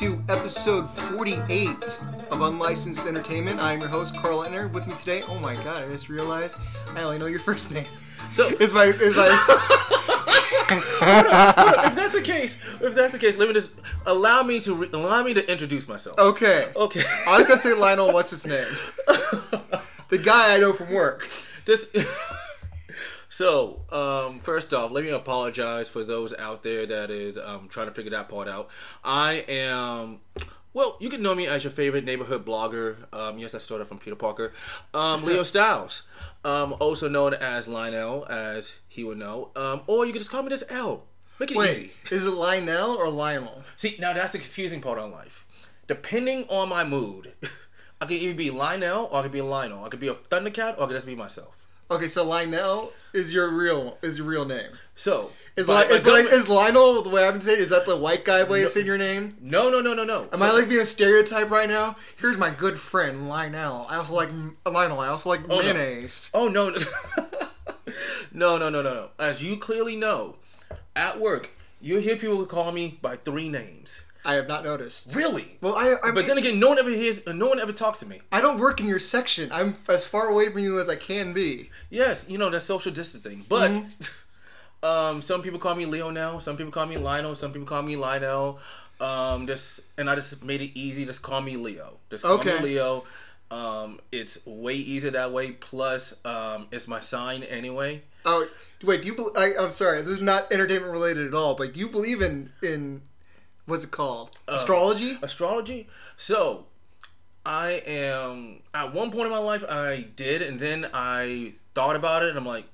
to episode 48 of Unlicensed Entertainment. I'm your host, Carl Lettner. With me today, oh my god, I just realized I only know your first name. So Is my, is my, if that's the case, if that's the case, let me just allow me to re- allow me to introduce myself. okay. Okay. I was gonna say Lionel, what's his name? The guy I know from work. Just so, um, first off, let me apologize for those out there that is um, trying to figure that part out. I am. Well, you can know me as your favorite neighborhood blogger. Um, yes, I started from Peter Parker. Um, Leo Styles, um, also known as Lionel, as he would know. Um, or you can just call me this L. Make it easy. Wait, is it Lionel or Lionel? See, now that's the confusing part on life. Depending on my mood, I could either be Lionel or I could be Lionel. I could be a Thundercat or I could just be myself. Okay, so Lionel is your real is your real name. So, Is, by- Li- is, Li- is Lionel the way I've been saying? Is that the white guy way of saying your name? no, no, no, no, no. Am I like being a stereotype right now? Here's my good friend Lionel. I also like Lionel. I also like oh, no. mayonnaise. Oh no, no, no, no, no, no. As you clearly know, at work, you hear people call me by three names. I have not noticed. Really? Well, I, I But then again, no one ever hears. No one ever talks to me. I don't work in your section. I'm as far away from you as I can be. Yes, you know that's social distancing. But Mm-hmm. um, some people call me Leo now. Some people call me Lionel. Some people call me Lionel. Um, just and I just made it easy. Just call me Leo. Just call Okay. me Leo. Um, it's way easier that way. Plus, um, it's my sign anyway. Oh, wait. Do you? bel I, I'm sorry. This is not entertainment related at all. But do you believe in in what's it called? Uh, Astrology? astrology. So, I am at one point in my life I did, and then I thought about it, and I'm like,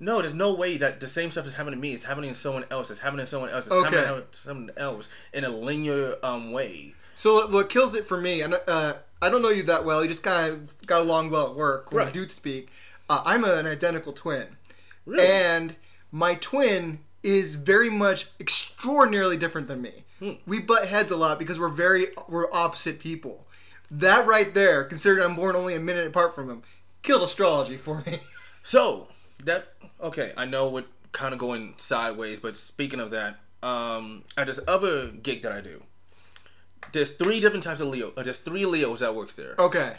no, there's no way that the same stuff is happening to me. It's happening to someone else. It's happening to someone else. It's Okay. happening to someone else in a linear um way. So what kills it for me, and uh, I don't know you that well. You just kind of got along well at work when Right. dudes speak. Uh, I'm an identical twin, Really? and my twin is very much extraordinarily different than me. Hmm. We butt heads a lot because we're very we're opposite people. That right there, considering I'm born only a minute apart from him, killed astrology for me. So that okay, I know what kind of going sideways, but speaking of that, um, at this other gig that I do, there's three different types of Leo. Uh, there's three Leos that works there. Okay,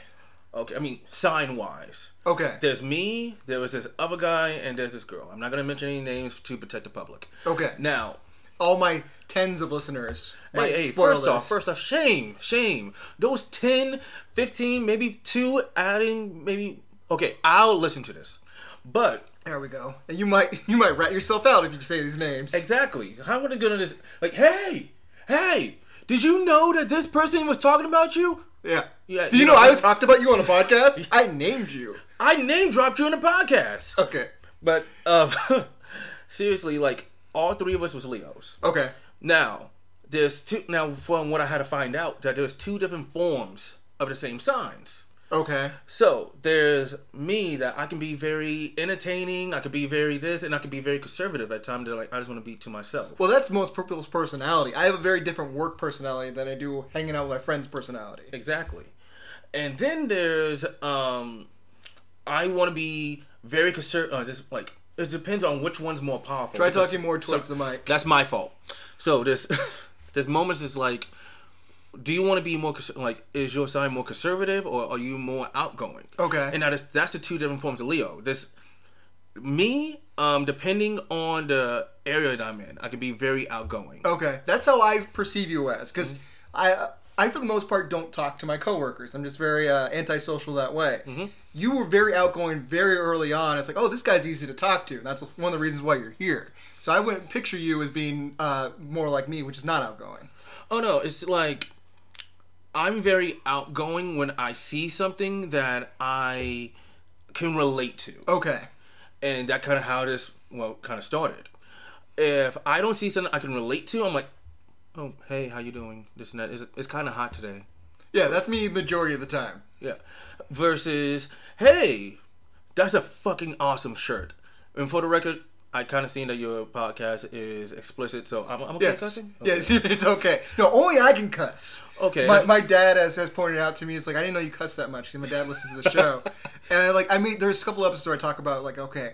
Okay, I mean sign wise. okay, There's me, there was this other guy, and there's this girl. I'm not gonna mention any names to protect the public. okay. Now, All my tens of listeners. hey, hey, first off, first off, shame, shame. Those 10, 15, maybe two adding, maybe. Okay, I'll listen to this. But, there we go. And you might you might rat yourself out if you say these names. exactly, how am I gonna just. Like, hey, hey, did you know that this person was talking about you? Yeah. Yeah, Do you know, know- I was talked about you on a podcast? I named you. I name dropped you in the podcast. Okay. But, um, seriously, like, all three of us was Leos. Okay. Now, there's two. Now, from what I had to find out, that there's two different forms of the same signs. Okay. So there's me that I can be very entertaining. I could be very this, and I can be very conservative at times. Like I just want to be to myself. Well, that's most people's personality. I have a very different work personality than I do hanging out with my friends' personality. exactly. And then there's um, I want to be very conservative. Uh, just like it depends on which one's more powerful. Try because- talking more towards so- the mic. That's my fault. So this, there's moments is like, do you want to be more like is your sign more conservative or are you more outgoing? Okay. And that is that's the two different forms of Leo. This me, um, depending on the area that I'm in, I can be very outgoing. Okay. That's how I perceive you as. Because Mm-hmm. I, I, for the most part, don't talk to my coworkers. I'm just very uh, antisocial that way. Mm-hmm. You were very outgoing very early on. It's like, oh, this guy's easy to talk to. That's one of the reasons why you're here. So I wouldn't picture you as being uh, more like me, which is not outgoing. Oh no, it's like I'm very outgoing when I see something that I can relate to. Okay. and that kind of how this well kind of started. If I don't see something I can relate to, I'm like, oh hey, how you doing? This and that. It's, it's kind of hot today. Yeah, that's me majority of the time. Yeah. Versus, hey, that's a fucking awesome shirt. And for the record, I kind of seen that your podcast is explicit, so I'm, I'm okay Yes. cussing. Yes, it's okay. No, only I can cuss. Okay. My, my dad has, has pointed out to me, it's like, I didn't know you cuss that much. See, my dad listens to the show. and, like, I mean, there's a couple episodes where I talk about, like, okay,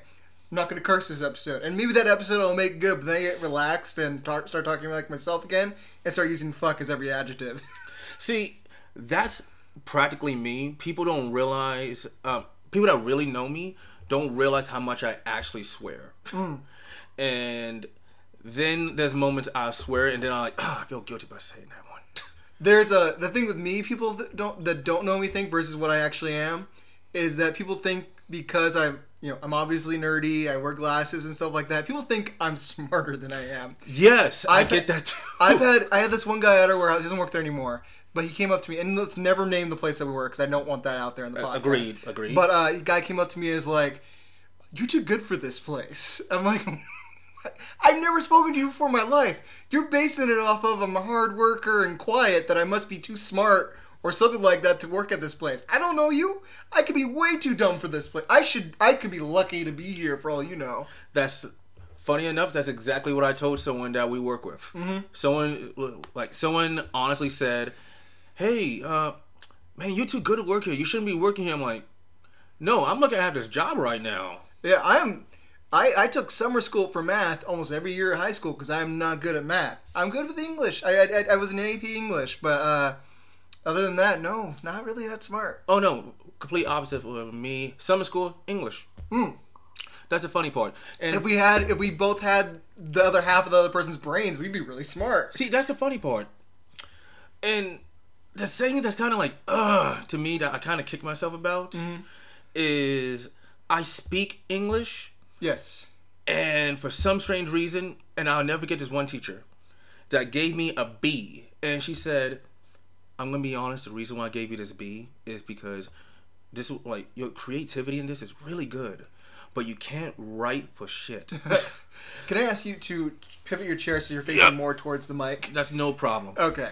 I'm not going to curse this episode. And maybe that episode will make good, but then I get relaxed and talk, start talking like myself again and start using fuck as every adjective. See, that's practically me. People don't realize, um, people that really know me don't realize how much I actually swear. Mm. And then there's moments I swear, and then I'm like, oh, I feel guilty by saying that one. There's a the thing with me, people that don't that don't know me think versus what I actually am, is that people think because I'm you know I'm obviously nerdy, I wear glasses and stuff like that. People think I'm smarter than I am. Yes, I I've get had- that too. I've had I had this one guy at our warehouse. He doesn't work there anymore. But he came up to me, and let's never name the place that we were because I don't want that out there in the podcast. agreed, agreed. But uh, a guy came up to me and is like, "You're too good for this place." I'm like, "I've never spoken to you before in my life. You're basing it off of I'm a hard worker and quiet that I must be too smart or something like that to work at this place. I don't know you. I could be way too dumb for this place. I should. I could be lucky to be here for all you know." that's funny enough that's exactly what i told someone that we work with someone like someone honestly said hey uh man you're too good at work here you shouldn't be working here i'm like no i'm looking at this job right now Yeah, I'm. I, I took summer school for math almost every year in high school because I'm not good at math. I'm good with English. I, I, I was an AP English, but uh, other than that, no, not really that smart. oh no complete opposite of me summer school english that's the funny part and If we had, if we both had the other half of the other person's brains, we'd be really smart. See, that's the funny part. And the thing that's kind of like, ugh, to me that I kind of kick myself about is I speak English, Yes. and for some strange reason, and I'll never get this one teacher that gave me a B, and she said, "I'm gonna be honest. The reason why I gave you this B is because this, like, your creativity in this is really good." But you can't write for shit. Can I ask you to pivot your chair so you're facing Yeah. more towards the mic? That's no problem. Okay.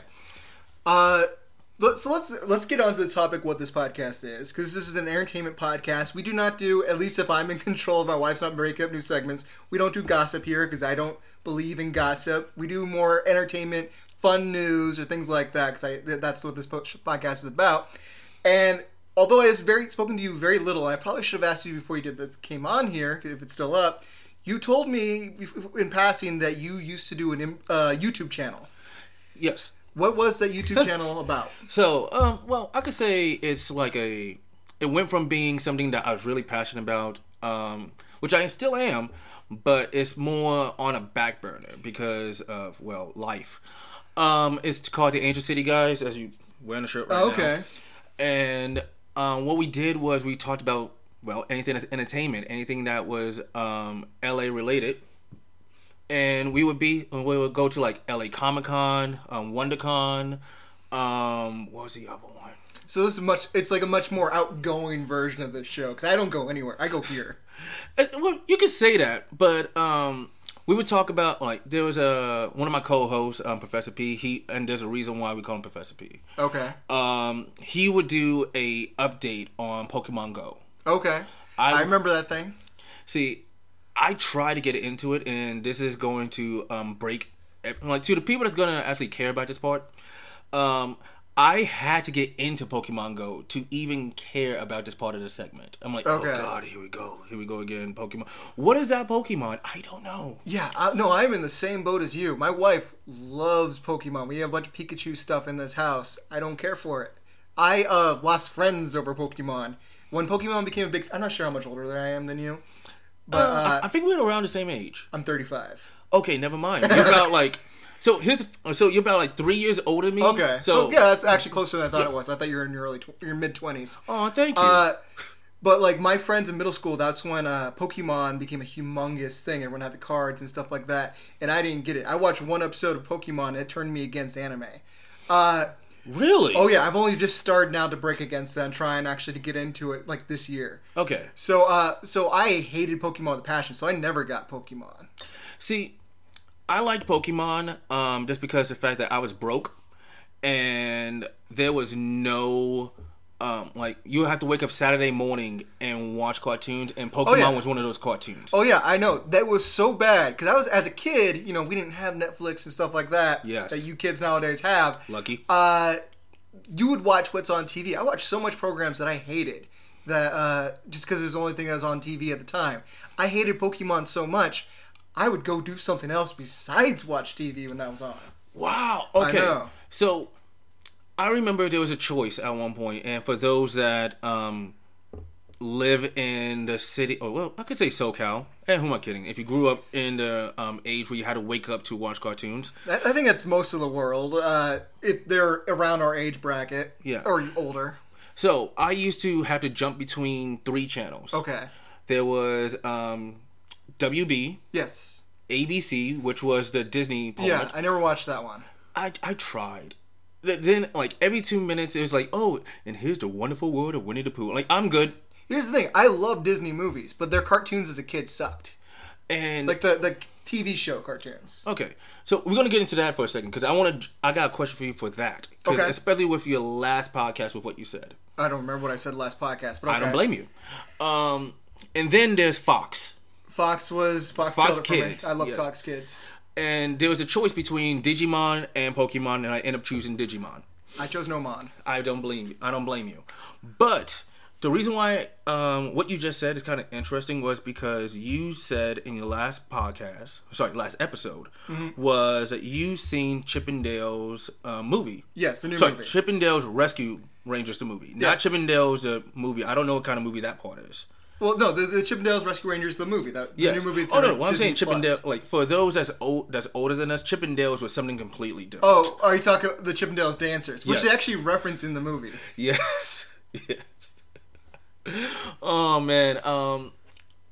Uh, so let's let's get on to the topic what this podcast is because this is an entertainment podcast. We do not do at least if I'm in control of my wife's not breaking up new segments. We don't do gossip here because I don't believe in gossip. We do more entertainment, fun news or things like that because that's what this po- podcast is about. And although I have very spoken to you very little, I probably should have asked you before you did came on here if it's still up. You told me in passing that you used to do an uh, YouTube channel. Yes. What was that YouTube channel about? So, um, well, I could say it's like a. It went from being something that I was really passionate about, um, which I still am, but it's more on a back burner because of well, life. Um, it's called the Angel City Guys, as you wearing the shirt right Oh, now. okay. And um, what we did was we talked about well anything that's entertainment, anything that was um, LA related, and we would be we would go to like LA Comic Con, um, WonderCon, um, what was the other one? So this is much. It's like a much more outgoing version of this show because I don't go anywhere. I go here. Well, you could say that, but um, we would talk about like there was a one of my co-hosts, um, Professor P. He and there's a reason why we call him Professor P. Okay. Um, he would do a update on Pokemon Go. Okay. I, I- remember that thing. See, I try to get into it, and this is going to um, break. Like to the people that's gonna actually care about this part, um, I had to get into Pokemon Go to even care about this part of the segment. I'm like, Okay. oh god, here we go, here we go again. Pokemon. What is that Pokemon? I don't know. Yeah. I, no, I'm in the same boat as you. My wife loves Pokemon. We have a bunch of Pikachu stuff in this house. I don't care for it. I uh, lost friends over Pokemon when Pokemon became a big. I'm not sure how much older I am than you, but uh, I think we're around the same age. I'm 35. Okay, never mind. You're about like. So here's so you're about like three years older than me. Okay. So, So, yeah, that's actually closer than I thought it was. I thought you were in your early, tw- your mid 20s. Oh, thank you. Uh, but like my friends in middle school, that's when uh, Pokemon became a humongous thing. Everyone had the cards and stuff like that, and I didn't get it. I watched one episode of Pokemon, and it turned me against anime. Uh, really? oh yeah, I've only just started now to break against that and trying actually to get into it like this year. Okay. So uh, so I hated Pokemon with a passion, so I never got Pokemon. See, I liked Pokemon um, just because of the fact that I was broke and there was no. Um, like you have to wake up Saturday morning and watch cartoons, and Pokemon yeah. was one of those cartoons. Oh yeah, I know that was so bad because I was as a kid. You know, we didn't have Netflix and stuff like that. Yes. That you kids nowadays have. Lucky. uh, you would watch what's on TV. I watched so much programs that I hated, that uh, just because it was the only thing that was on TV at the time. I hated Pokemon so much, I would go do something else besides watch TV when that was on. Wow. Okay. So I remember there was a choice at one point, and for those that um, live in the city, or well, I could say SoCal. And who am I kidding? If you grew up in the um, age where you had to wake up to watch cartoons, I think that's most of the world. Uh, if they're around our age bracket, Yeah. or older. so I used to have to jump between three channels. Okay. There was um, WB, Yes. ABC, which was the Disney part. Yeah, I never watched that one. I I tried. Th- Then like every two minutes it was like, oh, and here's the wonderful world of Winnie the Pooh. Like I'm good, Here's the thing: I love Disney movies, but their cartoons as a kid sucked. and Like the the TV show cartoons. okay, so we're gonna get into that for a second because I want to. I got a question for you for that, Okay. especially with your last podcast with what you said. I don't remember what I said last podcast, but I don't blame you. Um, and then there's Fox, Fox was Fox. Fox killed it for me. Kids, I love yes. Fox Kids. And there was a choice between Digimon and Pokemon, and I end up choosing Digimon. I chose No Mon. I don't blame you. I don't blame you. But the reason why um, what you just said is kind of interesting was because you said in your last podcast, sorry, last episode, Mm-hmm. was that you seen Chippendales uh, movie. Yes, the new sorry, movie. Chippendales Rescue Rangers the movie, not Yes. Chippendales the movie. I don't know what kind of movie that part is. Well, no, the, the Chippendales Rescue Rangers, the movie, that the new movie. oh no, well, I'm saying Chippendale. Like for those that's old, that's older than us, Chippendales was something completely different. Oh, are you talking the Chippendales dancers, which Yes. they actually reference in the movie? Yes. yes. Oh man. Um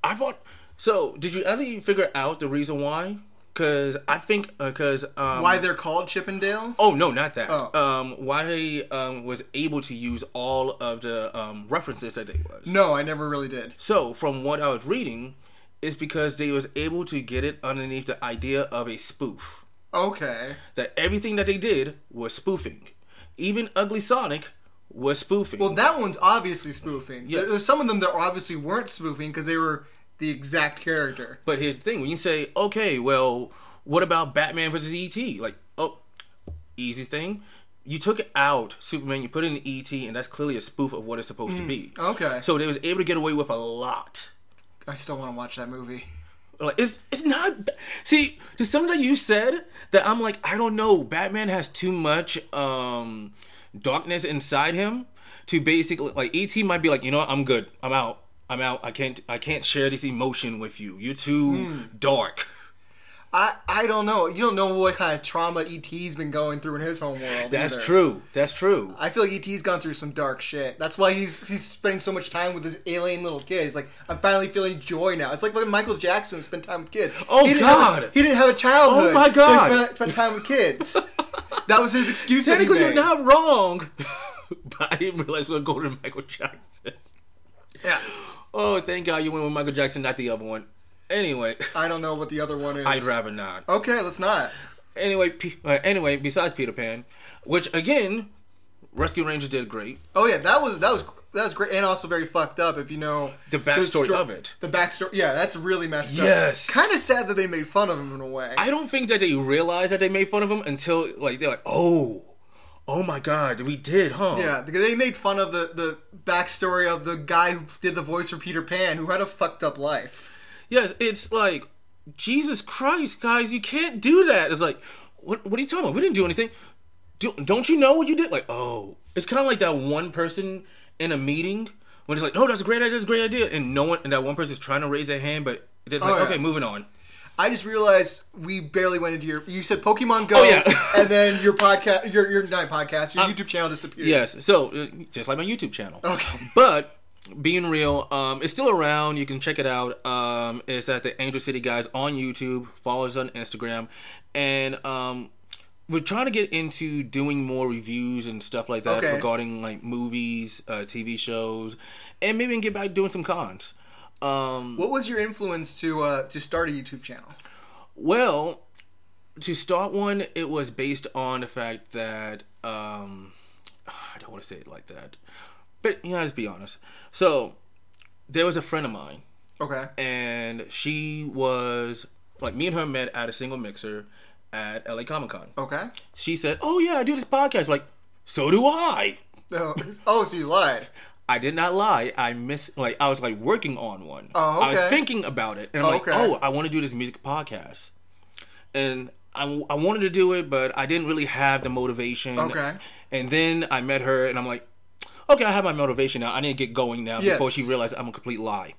I bought so did you actually figure out the reason why? Cuz I think uh, cuz um Why they're called Chippendale? Oh no, not that. Oh. Um why they um was able to use all of the um references that they was. No, I never really did. So, from what I was reading, is because they was able to get it underneath the idea of a spoof. Okay. That everything that they did was spoofing. Even Ugly Sonic was spoofing. Well, that one's obviously spoofing. Yes. There's some of them that obviously weren't spoofing because they were the exact character. But here's the thing: when you say, "Okay, well, what about Batman versus ET?" Like, oh, easy thing. You took out Superman, you put in ET, and that's clearly a spoof of what it's supposed to be. Okay. So they was able to get away with a lot. I still want to watch that movie. Like, it's it's not. See, there's something that you said that I'm like, I don't know. Batman has too much um darkness inside him to basically like ET might be like, you know, what, I'm good. I'm out. I'm out. I can't. I can't share this emotion with you. You're too hmm. dark. I I don't know. You don't know what kind of trauma ET's been going through in his home world. That's either. true. That's true. I feel like ET's gone through some dark shit. That's why he's he's spending so much time with his alien little kid. He's like, I'm finally feeling joy now. It's like when Michael Jackson spent time with kids. Oh, he didn't have a- God. he didn't have a childhood. Oh, my God, So he spent, spent time with kids. that was his excuse. Technically, you're not wrong. but I didn't realize we were going to Michael Jackson. Yeah. Oh, thank God you went with Michael Jackson, not the other one. Anyway, I don't know what the other one is. I'd rather not. Okay, let's not. Anyway, P- uh, anyway, besides Peter Pan, which again, Rescue Rangers did great. Oh yeah, that was that was that was great and also very fucked up if you know The backstory stro- of it. The backstory, yeah, that's really messed up. Yes. kind of sad that they made fun of him in a way. I don't think that they realized that they made fun of him until like they're like, oh, oh my God, we did, huh? yeah, they made fun of the the backstory of the guy who did the voice for Peter Pan, who had a fucked up life. Yes, it's like Jesus Christ, guys, you can't do that. It's like, what? What are you talking about? We didn't do anything. Do, don't you know what you did? Like, oh, it's kind of like that one person in a meeting when it's like, no, that's a great idea, that's a great idea, and no one, and that one person's trying to raise their hand, but they're oh, like, Oh, yeah. okay, moving on. I just realized we barely went into your. You said Pokemon Go, Oh, yeah. and then your podcast, your your not podcast, your YouTube channel disappeared. Yes, so uh, just like my YouTube channel. Okay. But being real, um, it's still around. You can check it out. Um, it's at the Angel City Guys on YouTube. Follow us on Instagram, and um, we're trying to get into doing more reviews and stuff like that Okay. regarding like movies, uh, TV shows, and maybe get back doing some cons. Um, What was your influence to uh, to start a YouTube channel? Well, to start one, it was based on the fact that um, I don't want to say it like that, but you know, let's be honest. So there was a friend of mine, Okay. and she was like me and her met at a single mixer at LA Comic Con. Okay. She said, "Oh yeah, I do this podcast." Like, so do I. Oh, oh, so you lied. I did not lie. I miss like I was like working on one. Oh, I was thinking about it, and I'm like, oh, I want to do this music podcast, and I, I wanted to do it, but I didn't really have the motivation. Okay. And then I met her, and I'm like, okay, I have my motivation now. I need to get going now Yes. before she realized I'm a complete lie.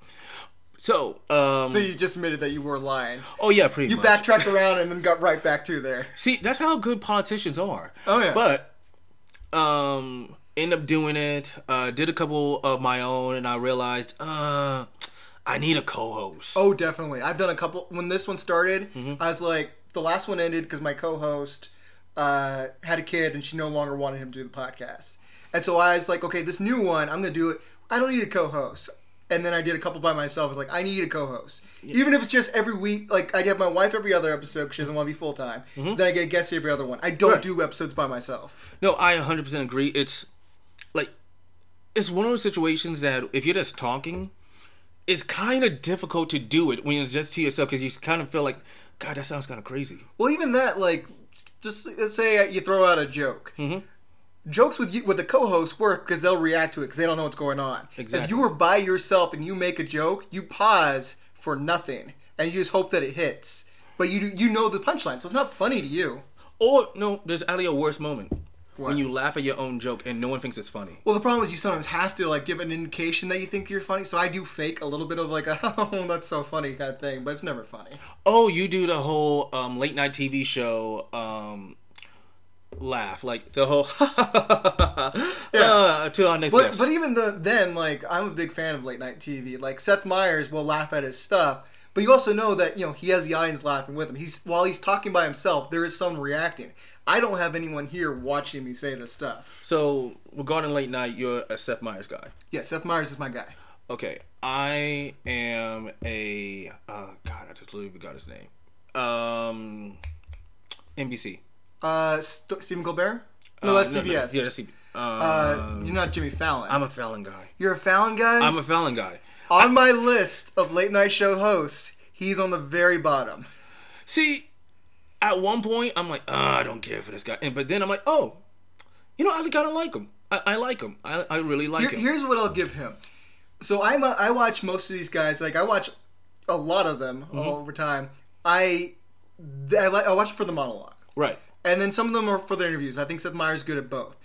So, um, So you just admitted that you were lying. oh yeah, pretty You much. backtracked around and then got right back to there. See, that's how good politicians are. Oh, yeah. But um end up doing it, uh did a couple of my own and I realized uh I need a co-host. Oh, definitely. I've done a couple. When this one started, Mm-hmm. I was like, the last one ended because my co-host uh, had a kid and she no longer wanted him to do the podcast. And so I was like, okay, this new one, I'm gonna do it. I don't need a co-host. And then I did a couple by myself. I was like, I need a co-host, even if it's just every week. Like I have my wife every other episode. 'cause She doesn't want to be full time. Then I get guests every other one. I don't Mm-hmm. Right. do episodes by myself. No, I 100% agree. It's like it's one of those situations that if you're just talking, it's kind of difficult to do it when it's just to yourself because you kind of feel like, God, that sounds kind of crazy. Well, even that, like, just let's say you throw out a joke. Mm-hmm. Jokes with you with the co-host work because they'll react to it because they don't know what's going on. Exactly. If you were by yourself and you make a joke, you pause for nothing and you just hope that it hits. But you you know the punchline, so it's not funny to you. Or no, there's actually a worse moment What? when you laugh at your own joke and no one thinks it's funny. Well, the problem is you sometimes have to like give an indication that you think you're funny. So I do fake a little bit of like a oh that's so funny kind of thing, but it's never funny. Oh, you do the whole um, late night TV show um, laugh, like the whole uh, to our next But but even the, then, like I'm a big fan of late night TV. Like Seth Meyers will laugh at his stuff, but you also know that you know he has the audience laughing with him. He's while he's talking by himself, there is someone reacting. I don't have anyone here watching me say this stuff. so regarding late night, you're a Seth Meyers guy. Yeah, Seth Meyers is my guy. Okay, I am a uh, God. I just literally forgot his name. Um, NBC. Uh, St- Stephen Colbert? No, Uh, that's no, no, CBS. yeah, that's CBS. uh, Um, you're not Jimmy Fallon. I'm a Fallon guy. you're a Fallon guy. I'm a Fallon guy. On my list of late night show hosts, he's on the very bottom. See, at one point, I'm like, oh, I don't care for this guy, and but then I'm like, oh, you know, I kind of like him. I, I like him. I, I really like Here- him. here's what I'll give him. So I'm a, I watch most of these guys. Like I watch a lot of them Mm-hmm. all over time. I I, like, I watch for the monologue, right. and then some of them are for their interviews. I think Seth Meyers is good at both.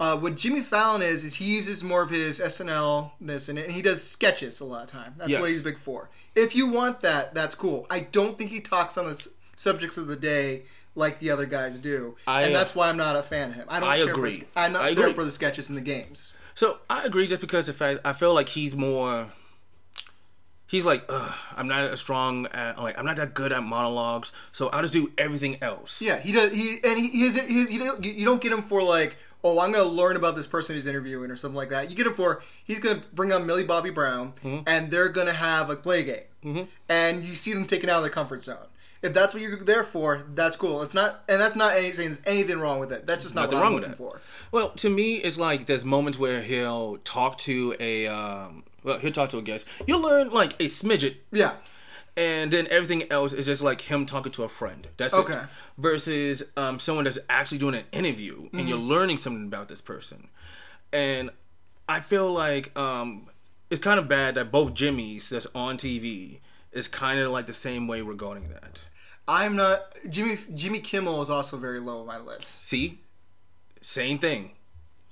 Uh, what Jimmy Fallon is is he uses more of his SNL it, and he does sketches a lot of time. That's Yes. what he's big for. If you want that, that's cool. I don't think he talks on the s- subjects of the day like the other guys do, I, and uh, that's why I'm not a fan of him. I don't. I care agree. For, I'm not I there agree. for the sketches and the games. So I agree, just because the fact I feel like he's more. He's like, Ugh, I'm not as strong at like I'm not that good at monologues, so I'll just do everything else. Yeah, he does. He and he his, his don't you don't get him for like oh I'm gonna learn about this person he's interviewing or something like that. You get it for he's gonna bring on Millie Bobby Brown and they're gonna have a play game and you see them taken out of their comfort zone. If that's what you're there for, that's cool. It's not, and that's not anything anything wrong with it. That's just not Nothing what I'm wrong with looking that. for. Well, to me, it's like there's moments where he'll talk to a um, well, he'll talk to a guest. You'll learn like a smidget, Yeah, and then everything else is just like him talking to a friend. That's Okay. it. Versus um, someone that's actually doing an interview and you're learning something about this person. And I feel like um, it's kind of bad that both Jimmys that's on TV is kind of like the same way regarding that. I'm not. Jimmy Jimmy Kimmel is also very low on my list. See, same thing.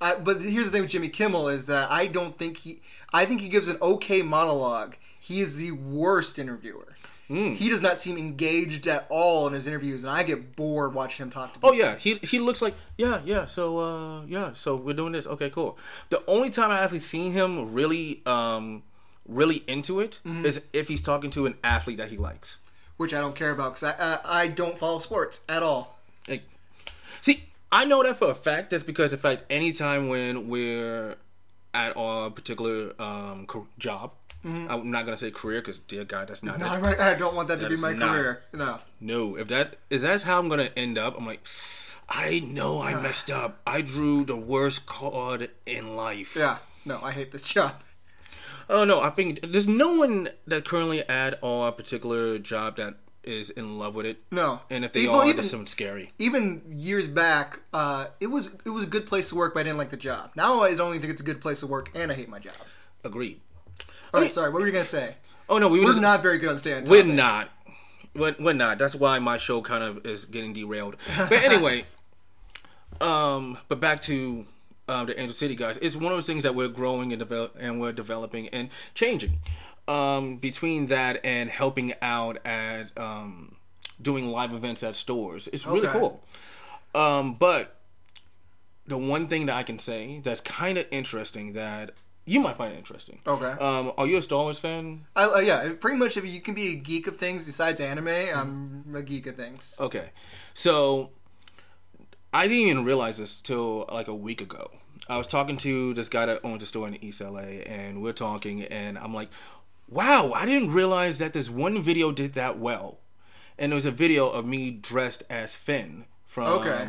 I, but here's the thing with Jimmy Kimmel is that I don't think he. I think he gives an okay monologue. He is the worst interviewer. Hmm. He does not seem engaged at all in his interviews, and I get bored watching him talk to people. Oh yeah, he he looks like yeah yeah. So uh yeah, so we're doing this. Okay, cool. The only time I actually seen him really um really into it is if he's talking to an athlete that he likes. which I don't care about because I, I I don't follow sports at all. Like, see, I know that for a fact. That's because the fact anytime when we're at our particular um co- job, I'm not gonna say career because dear God, that's not. No, it. I, I don't want that, to be my not- career. No. No, if that is that's how I'm gonna end up, I'm like, I know I messed up. I drew the worst card in life. Yeah. No, I hate this job. Oh no, I think there's no one that currently at our particular job that is in love with it. No. And if they People are, even- there's something scary. even years back, uh, it was it was a good place to work, but I didn't like the job. Now I don't even think it's a good place to work, and I hate my job. Agreed. All right, sorry. What were you gonna say? Oh no, we were just not very good on staying. We're not. We're, we're not. That's why my show kind of is getting derailed. But anyway, um, but back to um, the Angel City guys. It's one of those things that we're growing and develop and we're developing and changing. Um, between that and helping out at um, doing live events at stores, it's really Okay. cool. Um, but the one thing that I can say that's kind of interesting that you might find it interesting. Okay. Um, are you a Star Wars fan? I, uh, yeah, pretty much. If you can be a geek of things besides anime, I'm a geek of things. Okay, so I didn't even realize this till like a week ago. I was talking to this guy that owns a store in East LA, and we're talking, and I'm like, "Wow, I didn't realize that this one video did that well." And it was a video of me dressed as Finn from, Okay.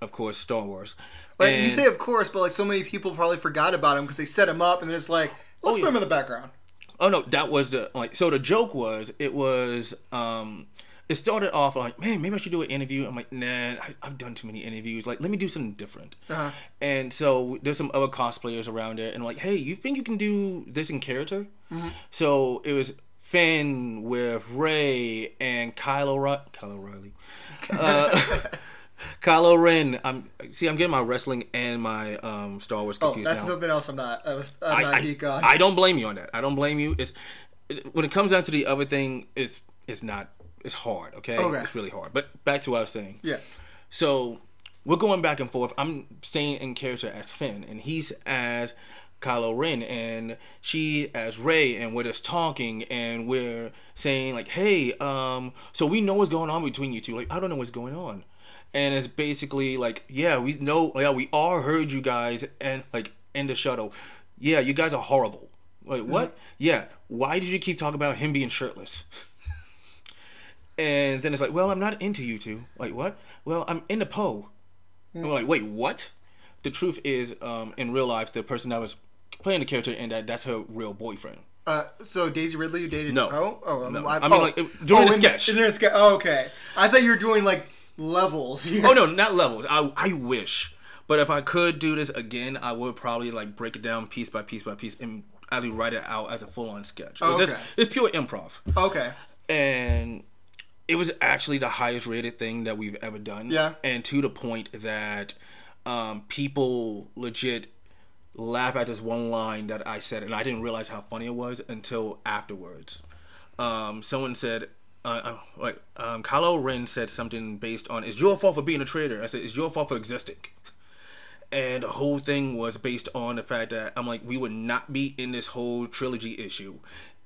of course, Star Wars. Like you say, of course, but like so many people probably forgot about him because they set him up and they're just like, let's put yeah. him in the background. Oh no, that was the like. So the joke was, it was, um, it started off like, man, maybe I should do an interview. I'm like, nah, I, I've done too many interviews. Like, let me do something different. Uh-huh. And so there's some other cosplayers around there, and like, hey, you think you can do this in character? So it was Finn with Rey and Kylo Ri- Kylo Riley. Uh, Kylo Ren. I'm see. I'm getting my wrestling and my um, Star Wars confused. Oh, that's now. something else. I'm not. Uh, I'm not I, geek on. I don't blame you on that. I don't blame you. It's it, when it comes down to the other thing, it's it's not it's hard. Okay, Okay. it's really hard. But back to what I was saying. yeah. So we're going back and forth. I'm staying in character as Finn, and he's as Kylo Ren, and she as Rey, and we're just talking, and we're saying like, "Hey, um, so we know what's going on between you two. Like, I don't know what's going on." And it's basically like, yeah, we know, yeah, we all heard you guys, and like in the shuttle, yeah, you guys are horrible. Like what? Yeah, why did you keep talking about him being shirtless? And then it's like, well, I'm not into you two. Like what? Well, I'm into Poe. And we're like, wait, what? The truth is, um, in real life, the person that was playing the character in that that's her real boyfriend. Uh, so Daisy Ridley, you dated? No. Oh, oh, No. I, I mean, oh. like, during the in sketch. in the sketch. Oh, okay. I thought you were doing like levels. Here. Oh no, not levels. I I wish, but if I could do this again, I would probably like break it down piece by piece by piece and actually write it out as a full on sketch. Oh, It's, okay. it's pure improv. Okay. and it was actually the highest rated thing that we've ever done. Yeah. And to the point that um, people legit laugh at this one line that I said, and I didn't realize how funny it was until afterwards. Um, someone said, uh, uh, like, um, Kylo Ren said something based on, "It's your fault for being a traitor." I said, "It's your fault for existing." And the whole thing was based on the fact that I'm like, we would not be in this whole trilogy issue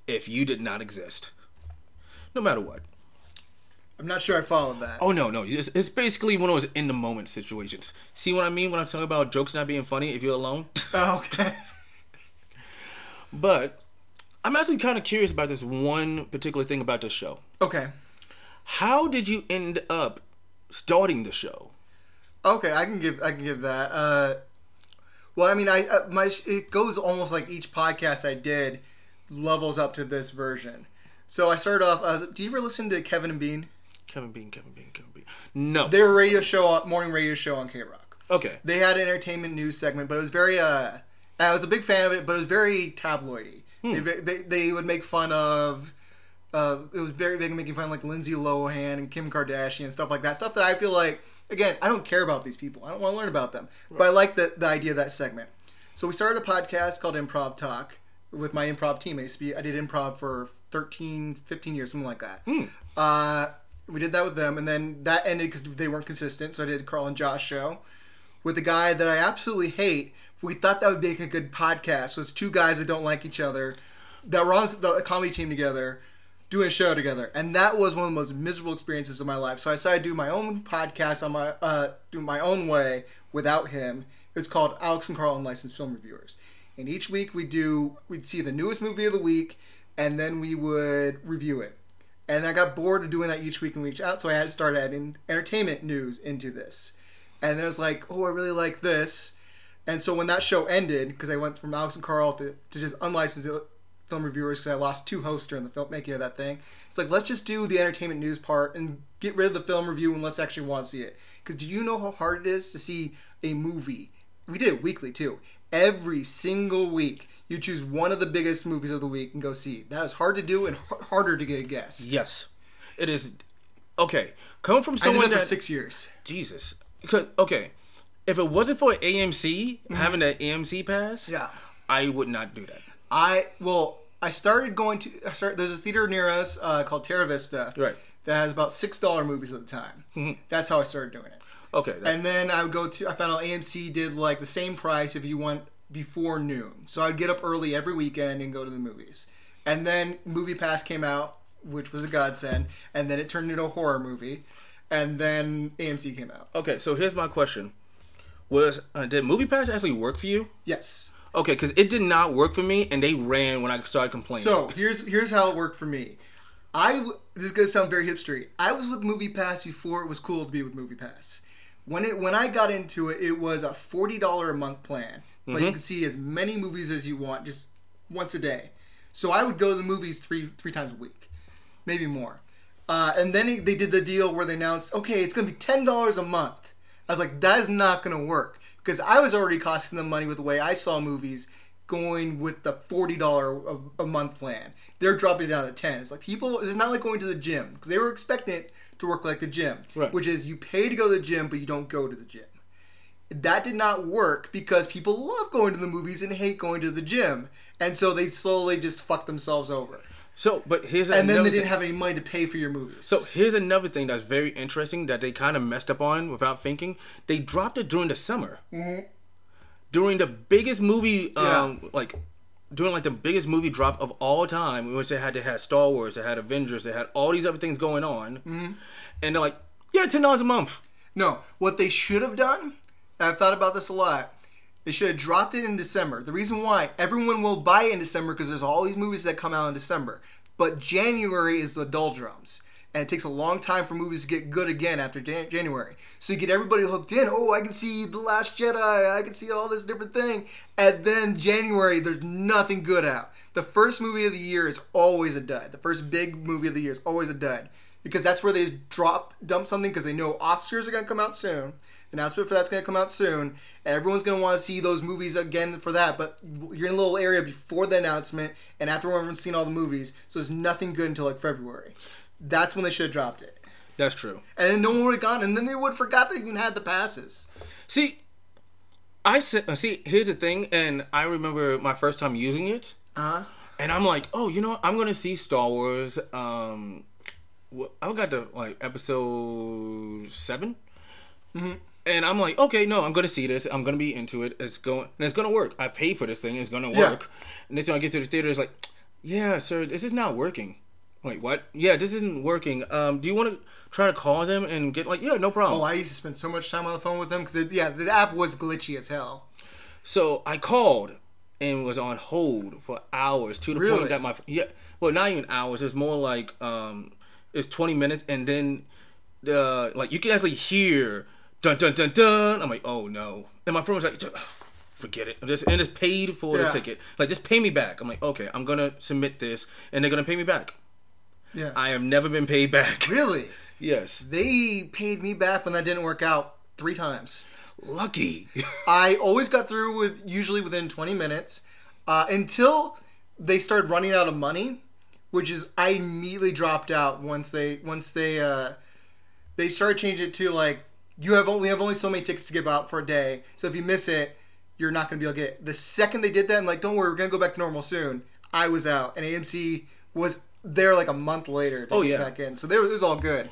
if you did not exist. No matter what. I'm not sure I followed that. Oh no, no, it's, it's basically one of those in the moment situations. See what I mean when I'm talking about jokes not being funny if you're alone? Oh, okay. but I'm actually kind of curious about this one particular thing about this show. Okay. How did you end up starting the show? Okay, I can give I can give that. Uh, well, I mean, I uh, my it goes almost like each podcast I did levels up to this version. So I started off. Uh, do you ever listen to Kevin and Bean? Kevin Bean, Kevin Bean, Kevin Bean. No. Their radio show, on- morning radio show on K Rock. okay. They had an entertainment news segment, but it was very. Uh, I was a big fan of it, but it was very tabloidy. They, they, they would make fun of. Uh, it was very big making fun of like Lindsay Lohan and Kim Kardashian and stuff like that. Stuff that I feel like, again, I don't care about these people. I don't want to learn about them. But I like the, the idea of that segment. So we started a podcast called Improv Talk with my improv team. I, used to be, I did improv for 13, 15 years, something like that. Uh, we did that with them, and then that ended because they weren't consistent. So I did Carl and Josh show with a guy that I absolutely hate. We thought that would make a good podcast. It's two guys that don't like each other that were on the comedy team together, doing a show together, and that was one of the most miserable experiences of my life. So I decided to do my own podcast on my uh, do my own way without him. It's called Alex and Carl Unlicensed Film Reviewers, and each week we do we'd see the newest movie of the week, and then we would review it. And I got bored of doing that each week and week out, so I had to start adding entertainment news into this. And then I was like, oh, I really like this. And so when that show ended, because I went from Alex and Carl to, to just unlicensed film reviewers because I lost two hosts during the film making of that thing. It's like let's just do the entertainment news part and get rid of the film review and let's actually want to see it. Because do you know how hard it is to see a movie? We did it weekly too. Every single week, you choose one of the biggest movies of the week and go see. That is hard to do and h- harder to get a guest. Yes, it is. Okay, come from I did someone that for that six years. Jesus. Okay, if it wasn't for AMC having an AMC pass, Mm-hmm. Yeah. I would not do that. I well, I started going to. I there's this theater near us uh, called Terra Vista. Right. That has about six dollar movies at the time. That's how I started doing it. Okay, And then I would go to. I found out AMC did like the same price if you went before noon. So I'd get up early every weekend and go to the movies. And then Movie Pass came out, which was a godsend. And then it turned into a horror movie. And then AMC came out. okay. So here's my question: Was uh, did Movie Pass actually work for you? Yes. Okay, because it did not work for me, and they ran when I started complaining. So here's here's how it worked for me. I w- this is gonna sound very hipstery. I was with Movie Pass before it was cool to be with Movie Pass. When it when I got into it, it was a forty dollar a month plan, but you can see as many movies as you want just once a day. So I would go to the movies three three times a week, maybe more. Uh, and then they did the deal where they announced, okay, it's gonna be ten dollars a month. I was like, that is not gonna work because I was already costing them money with the way I saw movies going with the forty dollar a month plan. They're dropping it down to ten. It's like people. It's not like going to the gym because they were expecting it to work like the gym, Right. which is you pay to go to the gym, but you don't go to the gym. That did not work because people love going to the movies and hate going to the gym, and so they slowly just fucked themselves over. So, but here's And then they didn't thing- have any money to pay for your movies. So here's another thing that's very interesting that they kind of messed up on without thinking. They dropped it during the summer. Mm-hmm. During the biggest movie, um, like during like the biggest movie drop of all time, in which they had to have Star Wars, they had Avengers, they had all these other things going on, mm-hmm. and they're like, yeah, ten dollars a month. No, what they should have done, I've thought about this a lot, they should have dropped it in December. The reason why, everyone will buy it in December because there's all these movies that come out in December. But January is the doldrums. And it takes a long time for movies to get good again after Jan- January. So you get everybody hooked in. Oh, I can see The Last Jedi. I can see all this different thing. And then January, there's nothing good out. The first movie of the year is always a dud. The first big movie of the year is always a dud because that's where they drop dump something because they know Oscars are going to come out soon. Announcement for that's going to come out soon, and everyone's going to want to see those movies again for that. But you're in a little area before the announcement, and after everyone's seen all the movies, so there's nothing good until like February. That's when they should have dropped it, That's true. and then no one would have gone, and then they would have forgot they even had the passes. See, I said, uh, see, here's the thing, and I remember my first time using it, Uh huh. and I'm like, oh, you know, what? I'm gonna see Star Wars. Um, I got to like episode 7 and I'm like, okay, no, I'm gonna see this. I'm gonna be into it. It's going, and it's gonna work. I paid for this thing. It's gonna Yeah. work. And then so I get to the theater. It's like, yeah, sir, this is not working. I'm like, what? Yeah, this isn't working. Um, do you want to try to call them and get like, yeah, no problem. Oh, I used to spend so much time on the phone with them because yeah, the app was glitchy as hell. So I called and was on hold for hours to the Really? point that my yeah, well, not even hours. It's more like um, it's twenty minutes, and then the like you can actually hear dun dun dun dun. I'm like, oh no, and my friend was like. Forget it. Just and it's paid for Yeah. the ticket. Like, just pay me back. I'm like, okay, I'm gonna submit this, and they're gonna pay me back. Yeah. I have never been paid back. really? yes, They paid me back when that didn't work out three times. lucky. I always got through with usually within 20 minutes uh, until they started running out of money, which is I immediately dropped out once they once they uh, they started changing it to like you have only have only so many tickets to give out for a day, so if you miss it, you're not going to be able to get. It. The second they did that, I'm like, don't worry, we're going to go back to normal soon. I was out, and AMC was there like a month later to Oh, get yeah. back in, so they were, it was all good.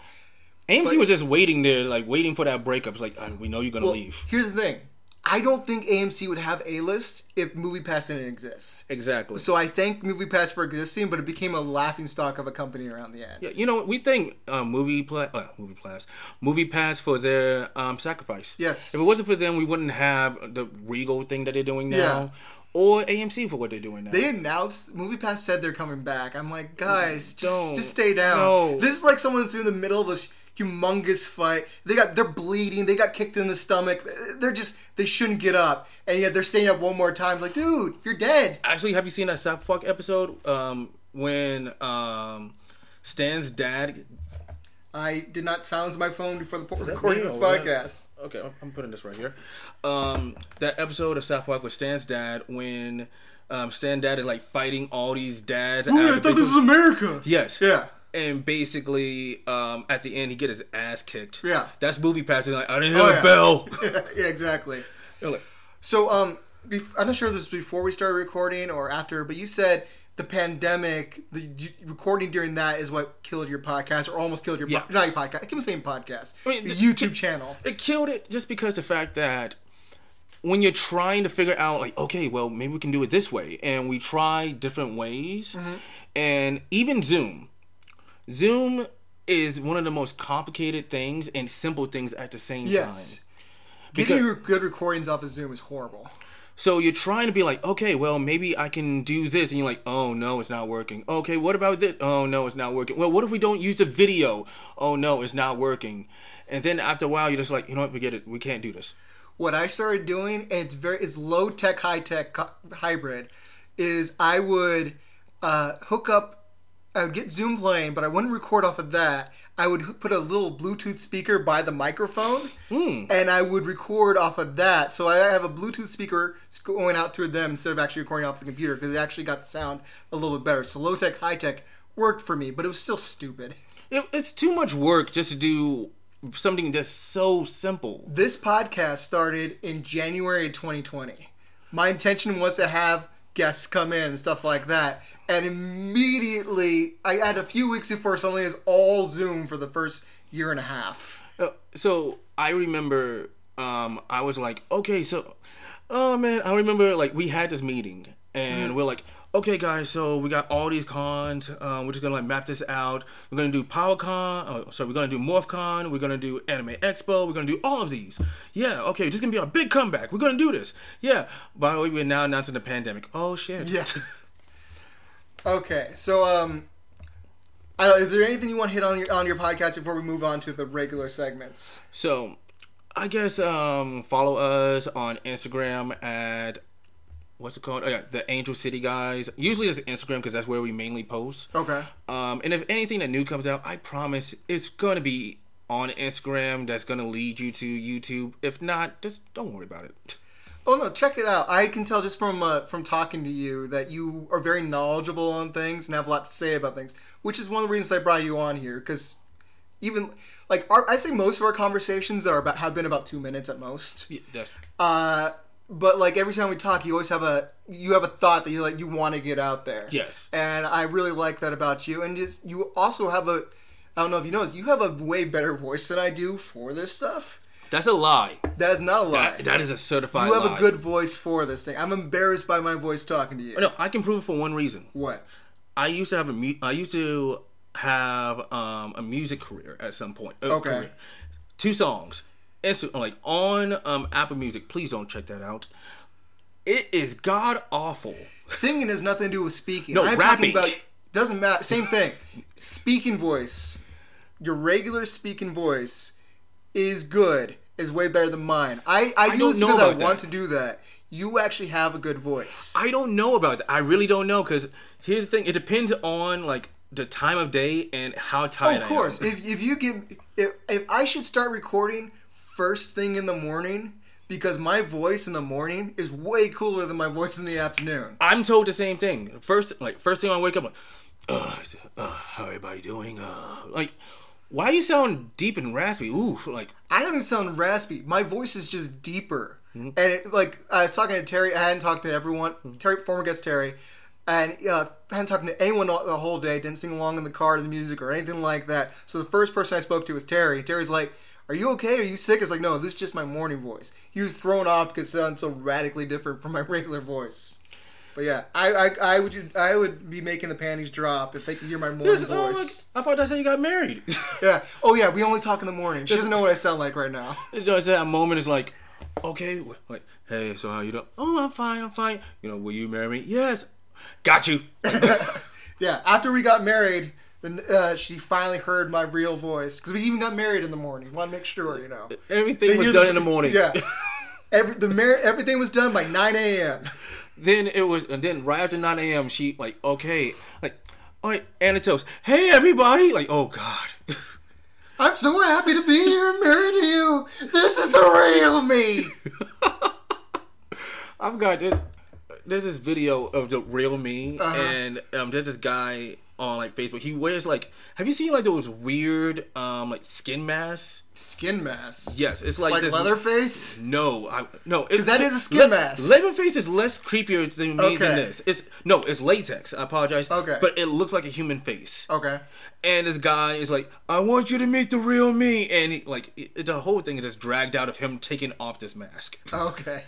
AMC was just waiting there, like waiting for that breakup. It's like, we know you're gonna Well, leave. Here's the thing. I don't think AMC would have a list if MoviePass didn't exist. Exactly. So I thank MoviePass for existing, but it became a laughing stock of a company around the end. Yeah, you know, what? we thank uh, movie pla- uh, movie pass, movie pass for their um, sacrifice. Yes. If it wasn't for them, we wouldn't have the Regal thing that they're doing now, Yeah. or AMC for what they're doing now. They announced MoviePass said they're coming back. I'm like, guys, just just stay down. No. This is like someone who's in the middle of a humongous fight. They got they're bleeding. They got kicked in the stomach. They're just they shouldn't get up, and yet they're staying up one more time. Like, dude, you're dead. Actually, have you seen that South Park episode um, when um, Stan's dad? I did not silence my phone before the po- recording of this was that- podcast. Okay, I'm- putting this right here. Um, that episode of South Park with Stan's dad when um, Stan dad is like fighting all these dads. Out I thought this was America. Yes. Yeah. And basically, um, at the end, he get his ass kicked. Yeah. That's movie passing. Like I didn't hear Oh, yeah. bell. yeah, exactly. Like, So, um, bef- I'm not sure if this was before we started recording or after, but you said the pandemic, the d- recording during that is what killed your podcast or almost killed your Yeah. po- not your podcast. I keep saying podcast. I mean, the YouTube channel. it killed it just because the fact that when you're trying to figure out like okay well maybe we can do it this way and we try different ways Mm-hmm. and even zoom zoom is one of the most complicated things and simple things at the same Yes. time. Getting Because- your good recordings off of Zoom is horrible. so you're trying to be like okay well maybe i can do this and you're like oh no it's not working. Okay what about this? Oh no it's not working. Well what if we don't use the video? Oh no it's not working. And then after a while you're just like you know what? Forget it. We can't do this. What I started doing, and it's very, it's low tech, high tech hybrid, is I would uh, hook up, I would get Zoom playing, but I wouldn't record off of that. I would put a little Bluetooth speaker by the microphone, hmm. and I would record off of that. So I have a Bluetooth speaker going out to them instead of actually recording off the computer because it actually got the sound a little bit better. So low tech, high tech worked for me, but it was still stupid. It, it's too much work just to do something that's so simple. This podcast started in January 2020. My intention was to have guests come in and stuff like that. And immediately, I had a few weeks before suddenly it's all Zoom for the first year and a half. Uh, So I remember um, I was like, okay, so, oh man, I remember like we had this meeting and we're like, okay guys, so we got all these cons. Um, we're just gonna like map this out. We're gonna do PowerCon. Oh, sorry, we're gonna do MorphCon. We're gonna do Anime Expo. We're gonna do all of these. Yeah, okay, this is gonna be our big comeback. We're gonna do this. Yeah. By the way, we're now announcing the pandemic. Oh shit. Yeah. okay, so um, I don't, is there anything you want to hit on your on your podcast before we move on to the regular segments? So, I guess um, follow us on Instagram at what's it called? Oh, yeah, the Angel City guys. Usually it's Instagram because that's where we mainly post. Okay. Um, and if anything that new comes out, I promise it's gonna be on Instagram. That's gonna lead you to YouTube. If not, just don't worry about it. Oh no, check it out. I can tell just from uh, from talking to you that you are very knowledgeable on things and have a lot to say about things, which is one of the reasons I brought you on here. Because even like our, I say most of our conversations are about have been about two minutes at most. Yeah, that's Uh, but like every time we talk, you always have a you have a thought that you like you want to get out there. Yes. and I really like that about you. And just you also have a I don't know if you noticed, you have a way better voice than I do for this stuff. that's a lie. That is not a lie. That, that is a certified. You have lie. a good voice for this thing. I'm embarrassed by my voice talking to you. No, I can prove it for one reason. What? I used to have a mu- I used to have um, a music career at some point. uh, Okay. career. Two songs. Insta- like on um, Apple Music. Please don't check that out. It is god awful. Singing has nothing to do with speaking. No, I'm rapping. talking about doesn't matter. Same thing. speaking voice. Your regular speaking voice is good. Is way better than mine. I I, do don't this know because I about want to do that. You actually have a good voice. I don't know about that. I really don't know because here's the thing. It depends on like the time of day and how Oh, tired. of course. I am. If if you give if if I should start recording first thing in the morning because my voice in the morning is way cooler than my voice in the afternoon. I'm told the same thing. First, like first thing I wake up, like, uh, uh, how everybody doing? Uh, like, why you sound deep and raspy? Ooh, like I don't even sound raspy. My voice is just deeper. Mm-hmm. And it, like I was talking to Terry, I hadn't talked to everyone. Terry, former guest Terry, and uh, I hadn't talked to anyone all, the whole day. Didn't sing along in the car to the music or anything like that. So the first person I spoke to was Terry. Terry's like, "Are you okay? Are you sick?" It's like, "No, this is just my morning voice." He was thrown off because it sounds so radically different from my regular voice. But yeah, I, I, I would I would be making the panties drop if they could hear my morning Just, oh, voice. like, I thought that's how you got married. Yeah. Oh yeah, we only talk in the morning. She doesn't know what I sound like right now. You know, it's that moment is like, okay, like, hey, so how you doing? Oh, I'm fine, I'm fine. You know, will you marry me? Yes. Got you. Yeah, after we got married, Then uh, she finally heard my real voice because we even got married in the morning. Want to make sure, you know. Everything was done in the morning. Yeah. Every the mar- everything was done by 9 a.m. Then it was, and then right after 9 a.m., she like, okay, like, all right, Anna tells, hey everybody, like, oh god, I'm so happy to be here and married to you. This is the real me. I've got this. There's this video of the real me, Uh-huh. and um, there's this guy on like Facebook. He wears like, have you seen like those weird um like skin masks? Skin mask. Yes, it's like, Like this. Leatherface. No, I, no, because that is a skin mask. Leatherface is less creepier than me than this. It's no, it's latex. I apologize. Okay. but it looks like a human face. Okay. And this guy is like, "I want you to meet the real me," and he, like it, the whole thing is just dragged out of him taking off this mask. Okay.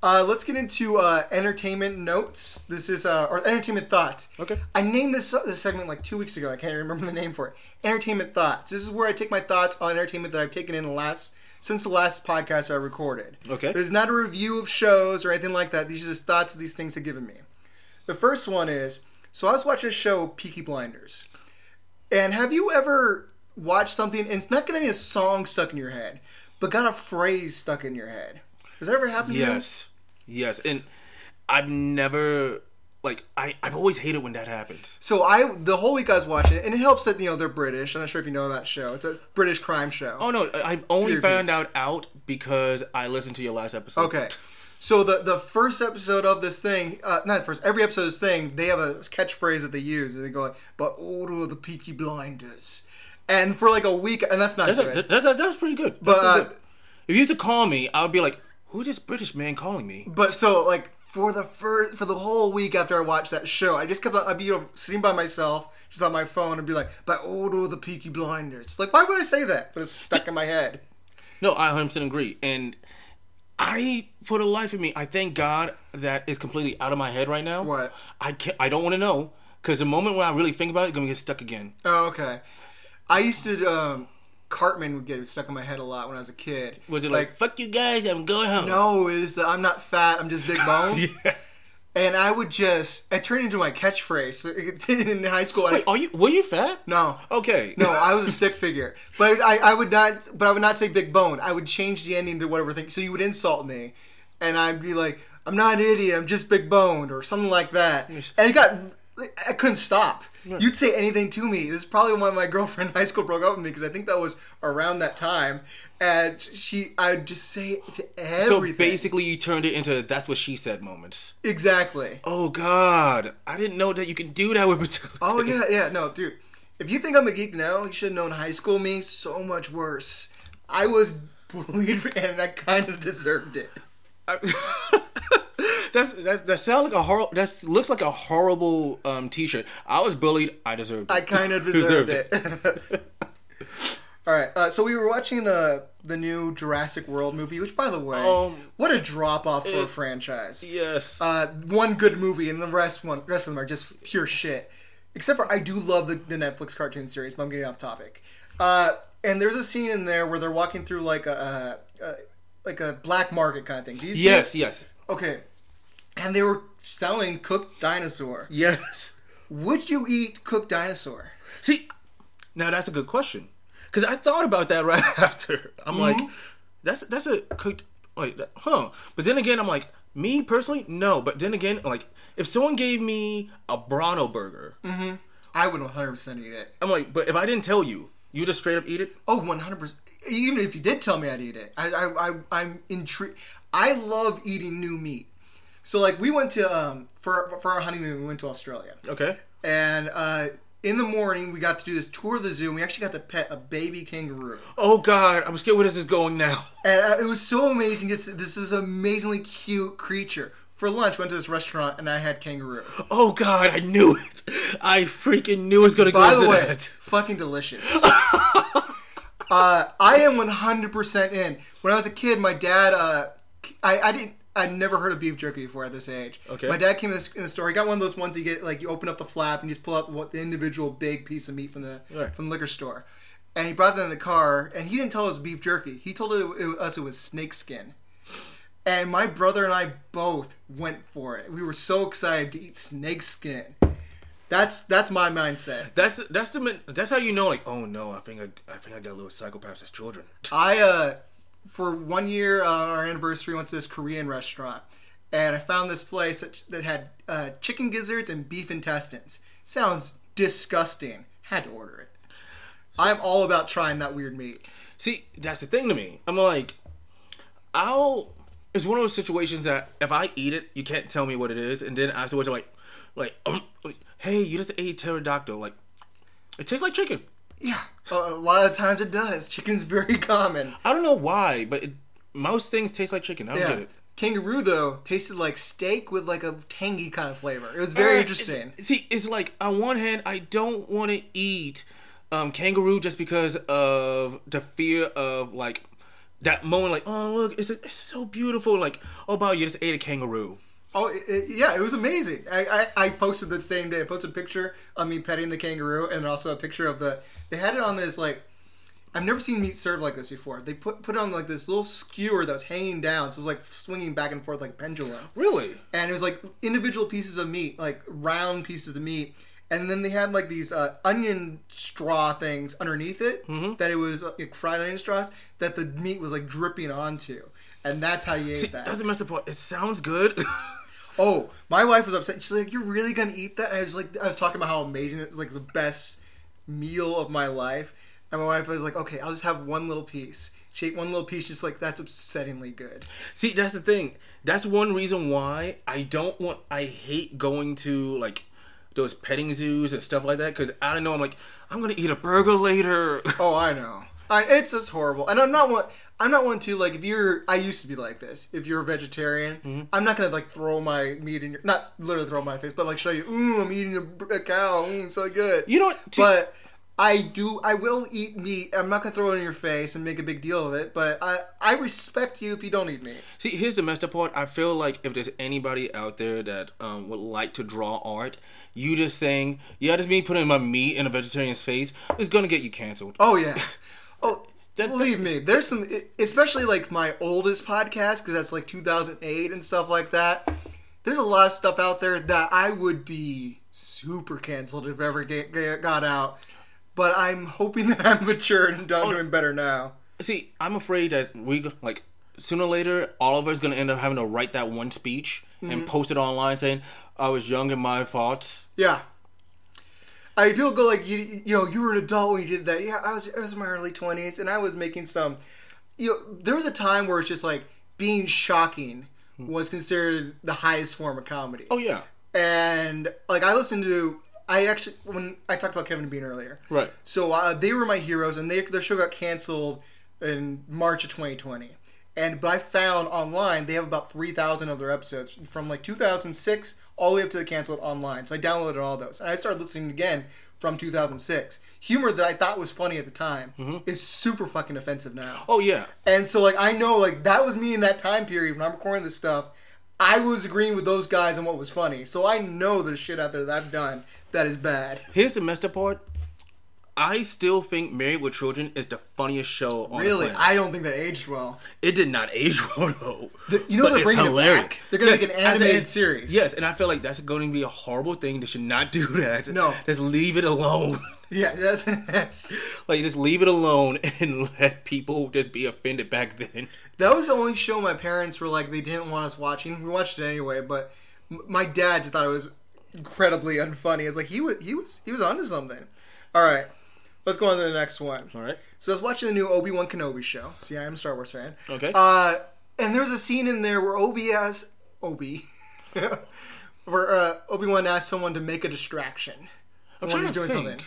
Uh, let's get into uh, entertainment notes. This is uh, or entertainment thoughts. Okay. I named this this segment like two weeks ago. I can't remember the name for it. Entertainment thoughts. This is where I take my thoughts on entertainment that I've taken in the last since the last podcast I recorded. Okay. This is not a review of shows or anything like that. These are just thoughts that these things have given me. The first one is so I was watching a show, Peaky Blinders, and have you ever watched something and it's not getting a song stuck in your head, but got a phrase stuck in your head? Has that ever happened to you? Yes, yes, and I've never like I I've always hated when that happens. So I the whole week I was watching it, and it helps that you know they're British. I'm not sure if you know that show. It's a British crime show. Oh no, I've only Peter found Peace. out out because I listened to your last episode. Okay. So the the first episode of this thing, uh, not first, every episode of this thing, they have a catchphrase that they use, and they go like, "But order the Peaky Blinders," and for like a week, and that's not That's, good. a, that's, a, that's pretty good. But, That's pretty uh, if you used to call me, I would be like, "Who's this British man calling me?" But so like for the first for the whole week after I watched that show, I just kept on I'd be you know, sitting by myself, just on my phone, and be like, "But order the Peaky Blinders." Like, why would I say that? But it's stuck in my head. No, I 100% agree. And I, for the life of me, I thank God that is completely out of my head right now. What? I can't. I don't want to know because the moment when I really think about it, it's gonna get stuck again. Oh, okay. I used to um Cartman would get stuck in my head a lot when I was a kid. Was it like, "Fuck you guys, I'm going home"? no, it was I'm not fat, I'm just big bone. Yeah. And I would just it turned into my catchphrase So it- in high school. I, are you? Were you fat? no. Okay. No, I was a stick figure, but I, I would not. But I would not say big bone. I would change the ending to whatever thing. So you would insult me, and I'd be like, "I'm not an idiot. I'm just big boned," or something like that. And it got. I couldn't stop. You'd say anything to me. This is probably why my girlfriend in high school broke up with me because I think that was around that time, and she. I'd just say it to So basically, you turned it into "that's what she said" moments. exactly. Oh God, I didn't know that you can do that with Matilda. Oh yeah, yeah. No, dude. If you think I'm a geek now, you should have known high school me so much worse. I was bullied and I kind of deserved it. That's that, that sounds like a horrible. That looks like a horrible um, T-shirt. I was bullied. I deserved it. I kind of deserved it. All right, uh, so we were watching uh, the new Jurassic World movie, which, by the way, Um, what a drop off for a franchise. yes. Uh, one good movie, and the rest one rest of them are just pure shit. Except for I do love the, the Netflix cartoon series, but I'm getting off topic. Uh, and there's a scene in there where they're walking through like a, a, a like a black market kind of thing. Do you see yes. it? Yes. Okay. And they were selling cooked dinosaur. Yes. Would you eat cooked dinosaur? See, now that's a good question because I thought about that right after. I'm mm-hmm. like, that's that's a cooked. Like, huh? But then again, I'm like, me personally, no. But then again, like, if someone gave me a Bronto burger, mm-hmm. I would 100% eat it. I'm like, but if I didn't tell you, you just straight up eat it. Oh, 100%. Even if you did tell me I'd eat it. I, I, I, I'm intrigued. I love eating new meat. So, like, we went to, um, for, for our honeymoon, we went to Australia. Okay. And uh, in the morning, we got to do this tour of the zoo. And we actually got to pet a baby kangaroo. Oh God, I'm scared where this is going now. And uh, it was so amazing. It's, this is an amazingly cute creature. For lunch, went to this restaurant and I had kangaroo. Oh God, I knew it. I freaking knew it was gonna By go the to way, that. fucking delicious. uh, I am 100% in. When I was a kid, my dad, uh, I, I didn't, I'd never heard of beef jerky before at this age. Okay. My dad came in the, in the store. He got one of those ones you get, like, you open up the flap and you just pull out what the individual big piece of meat from the Right. from the liquor store. And he brought that in the car, and he didn't tell us beef jerky. He told it, it, us it was snake skin. And my brother and I both went for it. We were so excited to eat snake skin. That's that's my mindset. That's that's the that's how you know like oh no I think I I think I got a little psychopaths as children. I uh for one year uh, our anniversary went to this Korean restaurant and I found this place that, that had uh, chicken gizzards and beef intestines. Sounds disgusting. Had to order it. I'm all about trying that weird meat. See, that's the thing to me. I'm like, I'll. It's one of those situations that if I eat it, you can't tell me what it is, and then afterwards, I'm like, like, um, like hey, you just ate pterodactyl. Like, it tastes like chicken. Yeah, a, lot of times it does. Chicken's very common. I don't know why, but it, most things taste like chicken. I don't Yeah. get it. Kangaroo though tasted like steak with like a tangy kind of flavor. It was very Uh, interesting. it's- see, it's like on one hand, I don't want to eat um, kangaroo just because of the fear of like that moment, like, oh look, it's, it's so beautiful. Like, oh wow, you just ate a kangaroo. Oh it, it- yeah, it was amazing. I, I I posted the same day. I posted a picture of me petting the kangaroo and also a picture of the. They had it on this like. I've never seen meat served like this before. They put put it on like this little skewer that was hanging down, so it was like swinging back and forth like a pendulum. Really? and it was like individual pieces of meat, like round pieces of meat, and then they had like these uh, onion straw things underneath it that it was like fried onion straws that the meat was like dripping onto, and that's how you ate See, that. that's the messed up part. It sounds good. Oh, my wife was upset. She's like, "You're really gonna eat that?" And I was like, I was talking about how amazing it's like the best meal of my life, and my wife was like, "Okay, I'll just have one little piece." She ate one little piece. She's like, "That's upsettingly good." See, that's the thing. That's one reason why I don't want. I hate going to like those petting zoos and stuff like that because I don't know. I'm like, I'm gonna eat a burger later. Oh, I know. I, it's it's horrible, and I'm not one. I'm not one to like if you're. I used to be like this. If you're a vegetarian, Mm-hmm. I'm not gonna like throw my meat in your. Not literally throw my face, but like show you. Ooh, I'm eating a, a cow. Ooh, so good. You know what? But I do. I will eat meat. I'm not gonna throw it in your face and make a big deal of it. But I I respect you if you don't eat meat. See, here's the messed up part. I feel like if there's anybody out there that um, would like to draw art, you just saying, "Yeah, just me putting my meat in a vegetarian's face" is gonna get you canceled. Oh yeah. Oh, That- believe me, there's some, especially like my oldest podcast because that's like 2008 and stuff like that. There's a lot of stuff out there that I would be super canceled if ever get, get, got out. But I'm hoping that I'm matured and done oh. doing better now. See, I'm afraid that we like sooner or later, all of us gonna end up having to write that one speech and mm-hmm. post it online saying, "I was young in my thoughts." Yeah. I people go like you you know you were an adult when you did that. Yeah, I was I was in my early twenties and I was making some. You know, there was a time where it's just like being shocking hmm. was considered the highest form of comedy. Oh yeah, and like I listened to I actually when I talked about Kevin and Bean earlier. right. So uh, they were my heroes, and they their show got canceled in March of 2020. And but I found online they have about 3,000 of their episodes from like 2006 all the way up to the canceled online. So I downloaded all those, and I started listening again from 2006. Humor that I thought was funny at the time is super fucking offensive now. Oh yeah. And so like I know like that was me in that time period when I'm recording this stuff. I was agreeing with those guys on what was funny. So I know there's shit out there that I've done that is bad. Here's the messed up part. I still think Married with Children is the funniest show on Really, the. I don't think that aged well. It did not age well though. you know But they're bringing it hilarious. back. They're gonna make an animated series. Yes, and I feel like that's going to be a horrible thing. They should not do that. No. just leave it alone. Yeah, that's like just leave it alone and let people just be offended back then. that was the only show my parents were like they didn't want us watching. We watched it anyway, but my dad just thought it was incredibly unfunny. It's like he was he was he was onto something. All right, let's go on to the next one. All right. So I was watching the new Obi Wan Kenobi show. See, I am a Star Wars fan. Okay. Uh, and there's a scene in there where Obi has Obi, where uh, Obi Wan asks someone to make a distraction. I'm trying to doing think. something.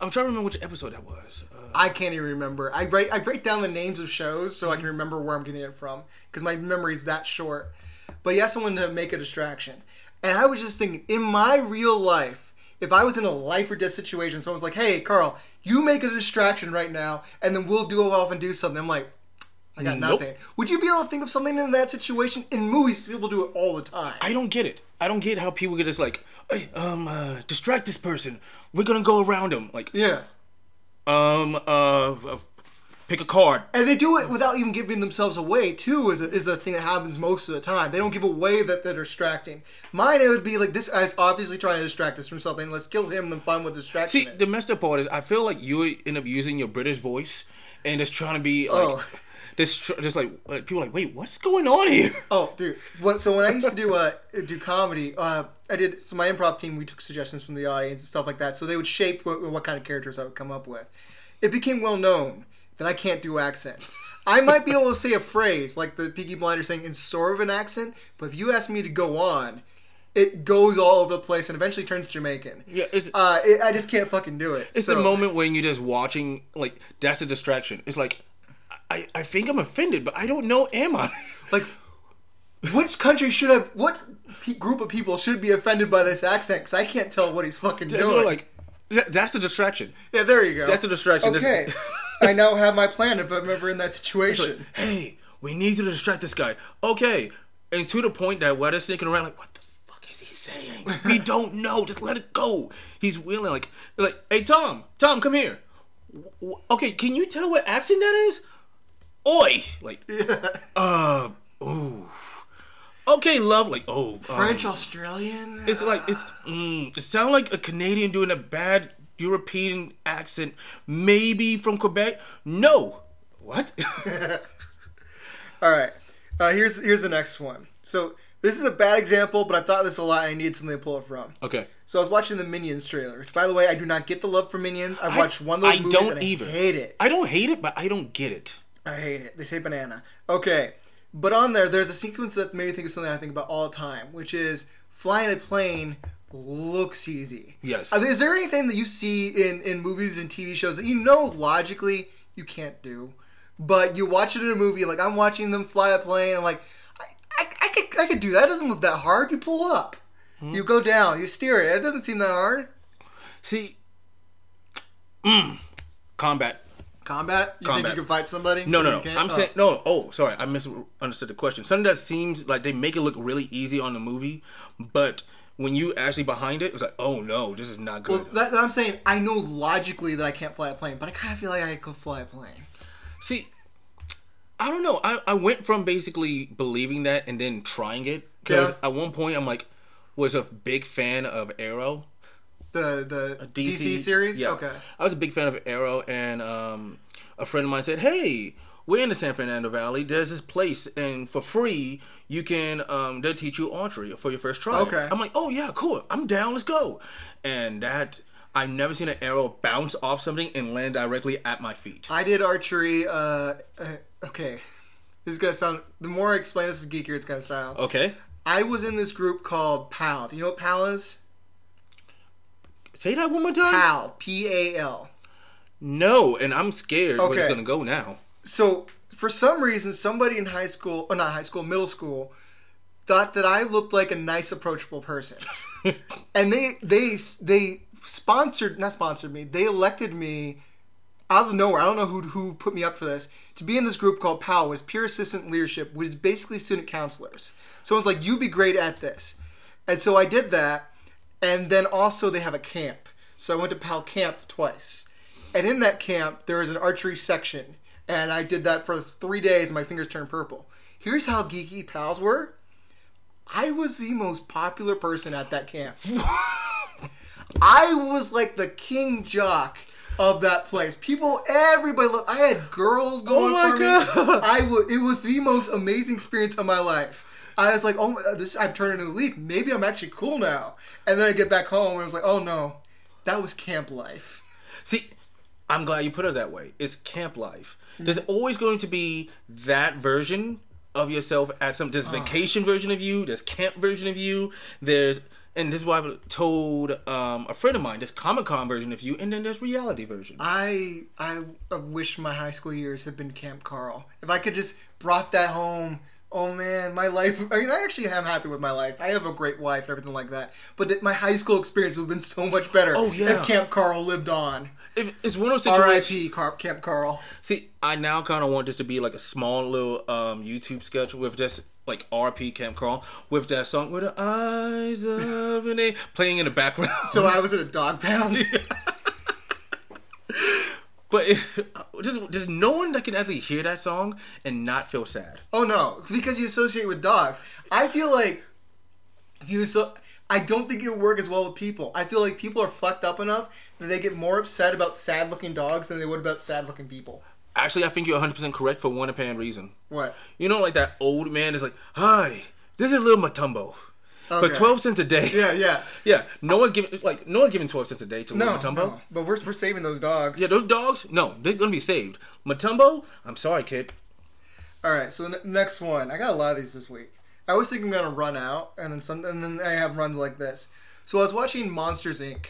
I'm trying to remember which episode that was. Uh, I can't even remember. I write I break down the names of shows so I can remember where I'm getting it from because my memory's that short. But he asked someone to make a distraction, and I was just thinking, in my real life, if I was in a life or death situation, someone's like, "Hey, Carl, you make a distraction right now, and then we'll do off and do something." I'm like, I got Nope. nothing. Would you be able to think of something in that situation? In movies, people do it all the time. I don't get it. I don't get how people get just like, hey, um, uh, distract this person. We're gonna go around him. Like, yeah. um, uh, uh, pick a card. And they do it without even giving themselves away, too, is a, is a thing that happens most of the time. They don't give away that they're distracting. Mine, it would be like, this guy's obviously trying to distract us from something. Let's kill him and then find what distraction See, is. the messed up part is I feel like you end up using your British voice and just trying to be like, Oh. this, just like, like people are like, wait, what's going on here? Oh, dude. When, so when I used to do uh, do comedy, uh, I did. So my improv team, we took suggestions from the audience and stuff like that. So they would shape what, what kind of characters I would come up with. It became well known that I can't do accents. I might be able to say a phrase like the Peaky Blinder saying in sort of an accent, but if you ask me to go on, it goes all over the place and eventually turns Jamaican. Yeah, it's Uh, it, I just can't fucking do it. it's so, the moment when you're just watching, like that's a distraction. It's like, I, I think I'm offended, but I don't know, am I? Like, which country should I? What pe- group of people should be offended by this accent? Because I can't tell what he's fucking That's doing. like, that's the distraction. Yeah, there you go. That's the distraction. Okay, I now have my plan if I'm ever in that situation. hey, we need you to distract this guy. Okay. And to the point that while they're sneaking around, like, what the fuck is he saying? we don't know. Just let it go. He's willing, like, like, hey Tom, Tom, come here. W- w- Okay, can you tell what accent that is? Oi, like, uh, ooh. Okay, love, like, oh, um, French Australian. it's like it's mm, it sounds like a Canadian doing a bad European accent, maybe from Quebec. No, what? All right. Uh, here's here's the next one. So this is a bad example, but I thought this a lot. and I needed something to pull it from. okay. So I was watching the Minions trailer. Which, by the way, I do not get the love for Minions. I watched one of those I movies don't and I hate it. I don't hate it, but I don't get it. I hate it. They say banana. Okay. But on there, there's a sequence that made me think of something I think about all the time, which is flying a plane looks easy. Yes. Uh, Is there anything that you see in, in movies and TV shows that you know logically you can't do, but you watch it in a movie, like I'm watching them fly a plane, I'm like, I, I, I, could, I could do that. It doesn't look that hard. You pull up, Hmm? you go down, you steer it. It doesn't seem that hard. See, mm, combat. Combat? You think you can fight somebody? No, no, no. I'm Oh. saying no. Oh, sorry, I misunderstood the question. Something that seems like they make it look really easy on the movie, but when you actually behind it, it's like, oh no, this is not good. Well, that, I'm saying I know logically that I can't fly a plane, but I kind of feel like I could fly a plane. See, I don't know. I, I went from basically believing that and then trying it because Yeah. at one point I'm like was a big fan of Arrow. The the DC, DC, series. Yeah. Okay. I was a big fan of Arrow, and um, a friend of mine said, "Hey, we're in the San Fernando Valley. There's this place, and for free, you can um, they'll teach you archery for your first try." Okay. I'm like, "Oh yeah, cool. I'm down. Let's go." And that I've never seen an arrow bounce off something and land directly at my feet. I did archery. Uh, uh, okay, this is gonna sound. The more I explain this is geekier, it's gonna sound. Okay, I was in this group called PAL. Do you know what PAL is? say that one more time. PAL. P A L. No, and I'm scared where it's gonna go now. So for some reason, somebody in high school, or not high school, middle school, thought that I looked like a nice, approachable person, and they they they sponsored not sponsored me. They elected me out of nowhere. I don't know who who put me up for this to be in this group called PAL was peer assistant leadership, which is basically student counselors. So it's like you'd be great at this, and so I did that, and then also they have a camp. So I went to PAL camp twice, and in that camp there was an archery section, and I did that for three days, and my fingers turned purple. Here's how geeky pals were. I was the most popular person at that camp. I was like the king jock of that place. People, everybody, look. I had girls oh going my for God. me. I was. It was the most amazing experience of my life. I was like, oh, uh, this. I've turned into a leaf. Maybe I'm actually cool now. And then I get back home and I was like, oh no, that was camp life. See, I'm glad you put it that way. It's camp life. There's always going to be that version of yourself at some. There's vacation version of you. There's camp version of you. There's and this is why I've told um, a friend of mine. There's Comic Con version of you, and then there's reality version. I I wish my high school years had been Camp Carl. If I could just brought that home. Oh man, my life. I mean, I actually am happy with my life. I have a great wife and everything like that. But my high school experience would have been so much better Oh, yeah. if Camp Carl lived on. If it's one of those situations. R.I.P. Car- Camp Carl. See, I now kind of want this to be like a small little um, YouTube sketch with just like RP Camp Carl with that song with the eyes of an a playing in the background. So I was at a dog pound. But if, just there's no one that can actually hear that song and not feel sad. Oh no, because you associate with dogs. I feel like if you so I don't think it would work as well with people. I feel like people are fucked up enough that they get more upset about sad looking dogs than they would about sad looking people. Actually, I think you're 100 percent correct for one apparent reason. What? You know, like that old man is like, "Hi, this is little Matumbo." Okay. 12 cents a day. Yeah, yeah. Yeah, no one giving like no one giving 12 cents a day to No, little Matumbo. no, but we're, we're saving those dogs. Yeah, those dogs, no, they're gonna be saved. Matumbo, I'm sorry, kid. All right, so the next one. I got a lot of these this week. I always think I'm gonna run out, and then some, and then I have runs like this. So I was watching Monsters Inc.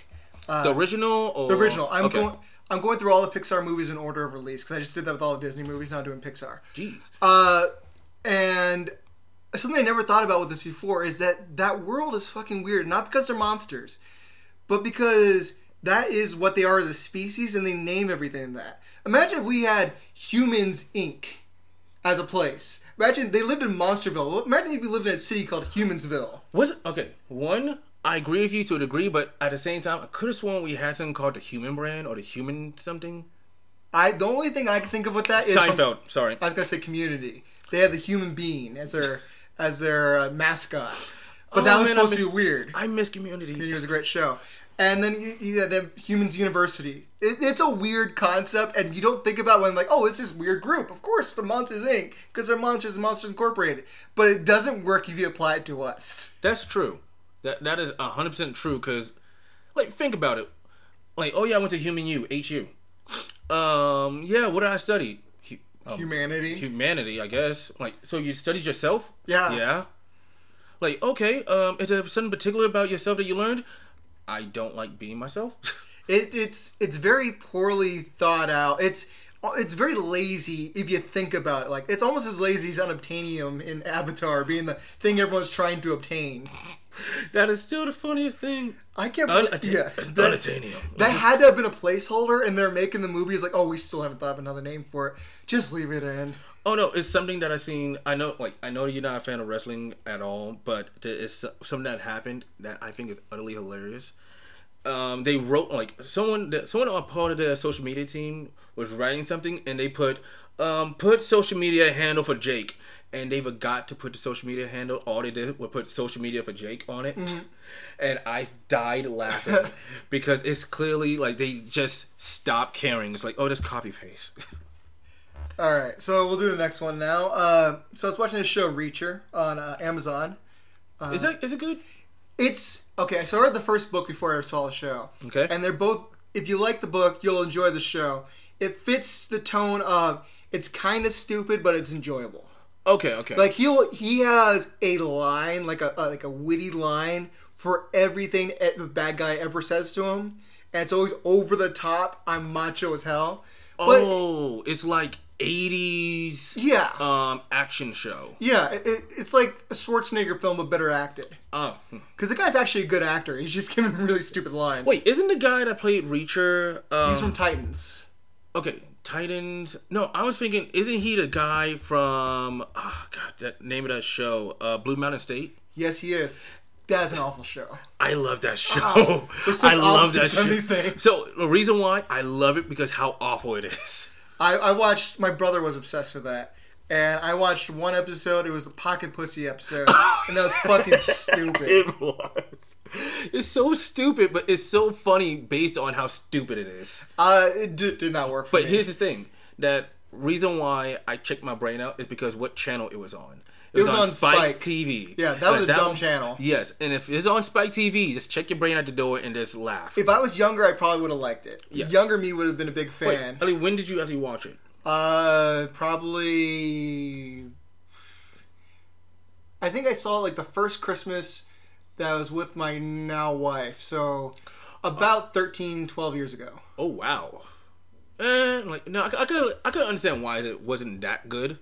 the original or Uh, The original. I'm okay. going. I'm going through all the Pixar movies in order of release because I just did that with all the Disney movies. Now I'm doing Pixar. Jeez. Uh, and something I never thought about with this before is that that world is fucking weird. Not because they're monsters, but because that is what they are as a species, and they name everything that. Imagine if we had Humans Inc. as a place. Imagine they lived in Monsterville. Imagine if you lived in a city called Humansville. What? Okay, one, I agree with you to a degree, but at the same time, I could have sworn we had something called the Human Brand or the Human something. I the only thing I can think of with that is from- Seinfeld. sorry. I was gonna say Community. They had the human being as their as their uh, mascot, but that Oh, was man, I supposed to be miss- weird. I miss Community. It was a great show. And then you, you the Humans University. It, it's a weird concept, and you don't think about when like, oh, it's this weird group. Of course, the Monsters Inc. because they're Monsters and Monsters Incorporated. But it doesn't work if you apply it to us. That's true. That that is hundred percent true. Cause, like, think about it. Like, oh yeah, I went to Human U, HU. Um, yeah, what did I study? Um, Humanity. humanity, I guess. Like, so you studied yourself? Yeah. Yeah. Like, okay. Um, is there something particular about yourself that you learned? I don't like being myself. It, it's it's very poorly thought out. It's it's very lazy if you think about it. Like it's almost as lazy as unobtainium in Avatar being the thing everyone's trying to obtain. that is still the funniest thing. I can't. Unattain- believe yeah, that- unattainable. That had to have been a placeholder, and they're making the movie. It's like, oh, we still haven't thought of another name for it. Just leave it in. Oh no, it's something that I seen. I know, like I know you're not a fan of wrestling at all, but it's something that happened that I think is utterly hilarious. Um, they wrote like someone, someone on part of the social media team was writing something, and they put, um, put social media handle for Jake, and they forgot to put the social media handle. All they did was put social media for Jake on it, and I died laughing because it's clearly like they just stopped caring. It's like, oh, just copy paste. All right, so we'll do the next one now. Uh, so I was watching this show, Reacher, on uh, Amazon. is that is it good? It's okay. So I read the first book before I saw the show. Okay. And they're both. If you like the book, you'll enjoy the show. It fits the tone of it's kind of stupid, but it's enjoyable. Okay, okay. Like he'll he has a line, like a, a like a witty line for everything the bad guy ever says to him, and it's always over the top. I'm macho as hell. But oh, it's like '80s yeah, um action show. yeah, it, it- it's like a Schwarzenegger film, but better acted. Oh, hmm. Because the guy's actually a good actor. He's just giving really stupid lines. wait, isn't the guy that played Reacher? Um, he's from Titans. okay, Titans. No, I was thinking, isn't he the guy from? Oh God, that name of that show, uh, Blue Mountain State. Yes, he is. That's an awful show. I love that show. Wow. I love that show. So the reason why I love it because how awful it is. I, I watched. My brother was obsessed with that, and I watched one episode. It was the Pocket Pussy episode, and that was fucking stupid. It was. It's so stupid, but it's so funny based on how stupid it is. Uh, it did, did not work for But me. here's the thing: that reason why I checked my brain out is because what channel it was on. It was on Spike. TV. Yeah, that was a dumb one- channel. Yes, and if it's on Spike TV, just check your brain out the door and just laugh. if I was younger, I probably would have liked it. Yes. Younger me would have been a big Wait, fan. Ellie, when did you actually watch it? Uh, probably. I think I saw it like the first Christmas that I was with my now wife. So about 13, 12 years ago. Oh wow. Eh, like no, I, I could I could understand why it wasn't that good.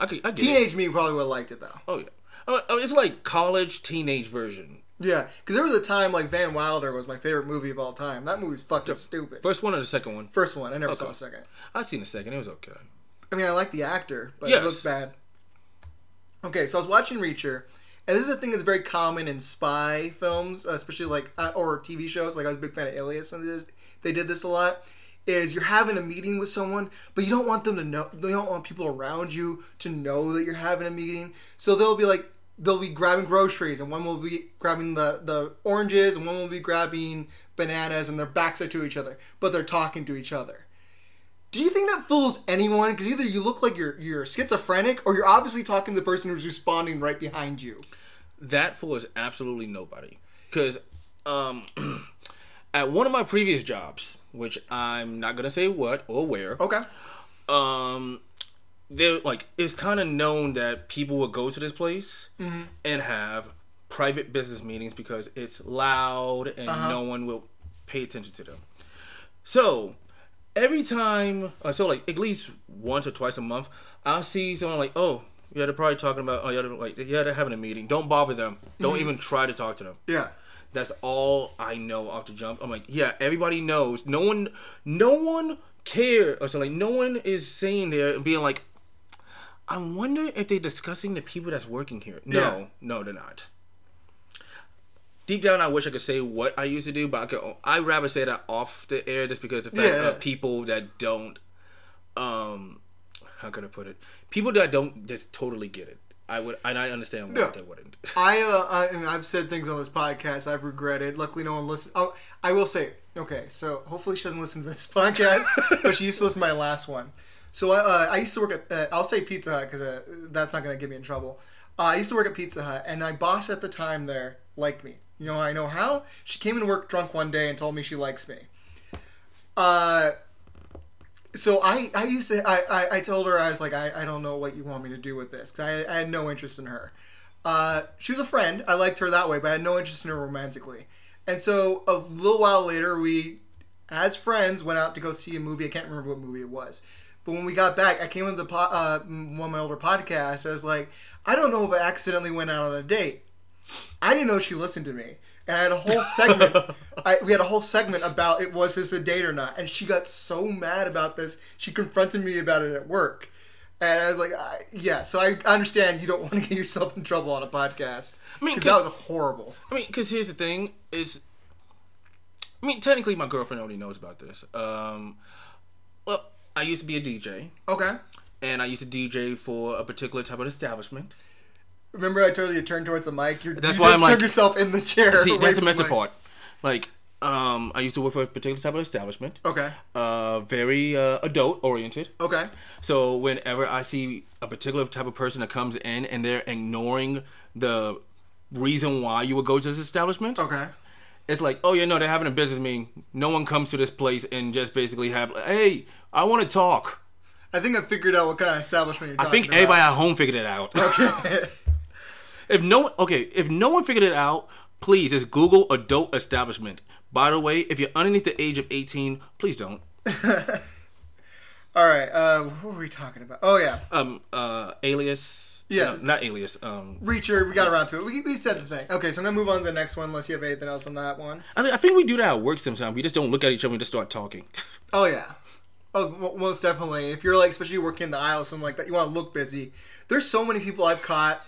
I could I get it. Teenage me probably would have liked it though. Oh yeah. Oh, oh, it's like college teenage version. Yeah, because there was a time like Van Wilder was my favorite movie of all time. That movie's fucking stupid. First one or the second one? First one, I never saw the second. I seen the second. It was okay. I mean, I like the actor, but Yes. it looks bad. Okay, so I was watching Reacher, and this is a thing that's very common in spy films, especially like uh, or TV shows. Like I was a big fan of Alias, and they did, they did this a lot. Is you're having a meeting with someone, but you don't want them to know. You don't want people around you to know that you're having a meeting. So they'll be like, they'll be grabbing groceries, and one will be grabbing the the oranges, and one will be grabbing bananas, and their backs are to each other, but they're talking to each other. Do you think that fools anyone? Because either you look like you're you're schizophrenic, or you're obviously talking to the person who's responding right behind you. That fools absolutely nobody. Because um, at one of my previous jobs, which I'm not gonna say what or where, Okay. um, there like it's kind of known that people will go to this place and have private business meetings because it's loud and no one will pay attention to them. So every time, uh, so like at least once or twice a month, I'll see someone like, oh, yeah, they're probably talking about, oh, yeah, they're like, yeah, they're having a meeting. Don't bother them. Don't even try to talk to them. Yeah. That's all I know off the jump. I'm like, yeah, everybody knows. No one, no one care or so like no one is saying there and being like, I wonder if they're discussing the people that's working here. No, Yeah. no, they're not. Deep down, I wish I could say what I used to do, but I could. I'd rather say that off the air, just because the fact Yeah. of people that don't, um, how could I put it? People that don't just totally get it. I would, and I understand why Yeah. they wouldn't. I, uh, I and I've said things on this podcast I've regretted. Luckily, no one listens. Oh, I will say, okay, so hopefully she doesn't listen to this podcast, but she used to listen to my last one. So I, uh, I used to work at, uh, I'll say Pizza Hut because uh, that's not going to get me in trouble. Uh, I used to work at Pizza Hut, and my boss at the time there liked me. You know, I know how. She came into work drunk one day and told me she likes me. Uh, so I, I used to I, I, I told her I was like I, I don't know what you want me to do with this because I, I had no interest in her. Uh, she was a friend. I liked her that way, but I had no interest in her romantically. And so a little while later, we, as friends, went out to go see a movie. I can't remember what movie it was. But when we got back, I came into the po- uh, one of my older podcasts. I was like, I don't know if I accidentally went out on a date. I didn't know she listened to me. And I had a whole segment. I, we had a whole segment about it was this a date or not. And she got so mad about this. She confronted me about it at work. And I was like, I, yeah. So I understand you don't want to get yourself in trouble on a podcast. I mean, because that was horrible. I mean, because here's the thing: is I mean, technically, my girlfriend already knows about this. Um, well, I used to be a DJ, Okay. and I used to DJ for a particular type of establishment. Remember, I told you to turn towards the mic. You're, That's you why just I'm like- yourself in the chair. See, that's the messed part. Like, um, I used to work for a particular type of establishment. Okay. Uh, very uh, adult oriented. Okay. So whenever I see a particular type of person that comes in and they're ignoring the reason why you would go to this establishment, Okay. it's like, oh yeah, no, they're having a business meeting. No one comes to this place and just basically have, hey, I want to talk. I think I figured out what kind of establishment you're doing. I think everybody at home figured it out. Okay. if no one, okay, if no one figured it out, please just Google adult establishment. By the way, if you're underneath the age of 18, please don't. All right. Uh, what were we talking about? Oh yeah, Um, uh, Alias. Yeah. no, not Alias. Um, Reacher. We got around to it. We, we said the thing. Okay, so I'm gonna move on to the next one. Unless you have anything else on that one. I mean, I think we do that at work sometimes. We just don't look at each other and just start talking. Oh yeah. Oh, most definitely. If you're like, especially working in the aisle, or something like that, you want to look busy. There's so many people I've caught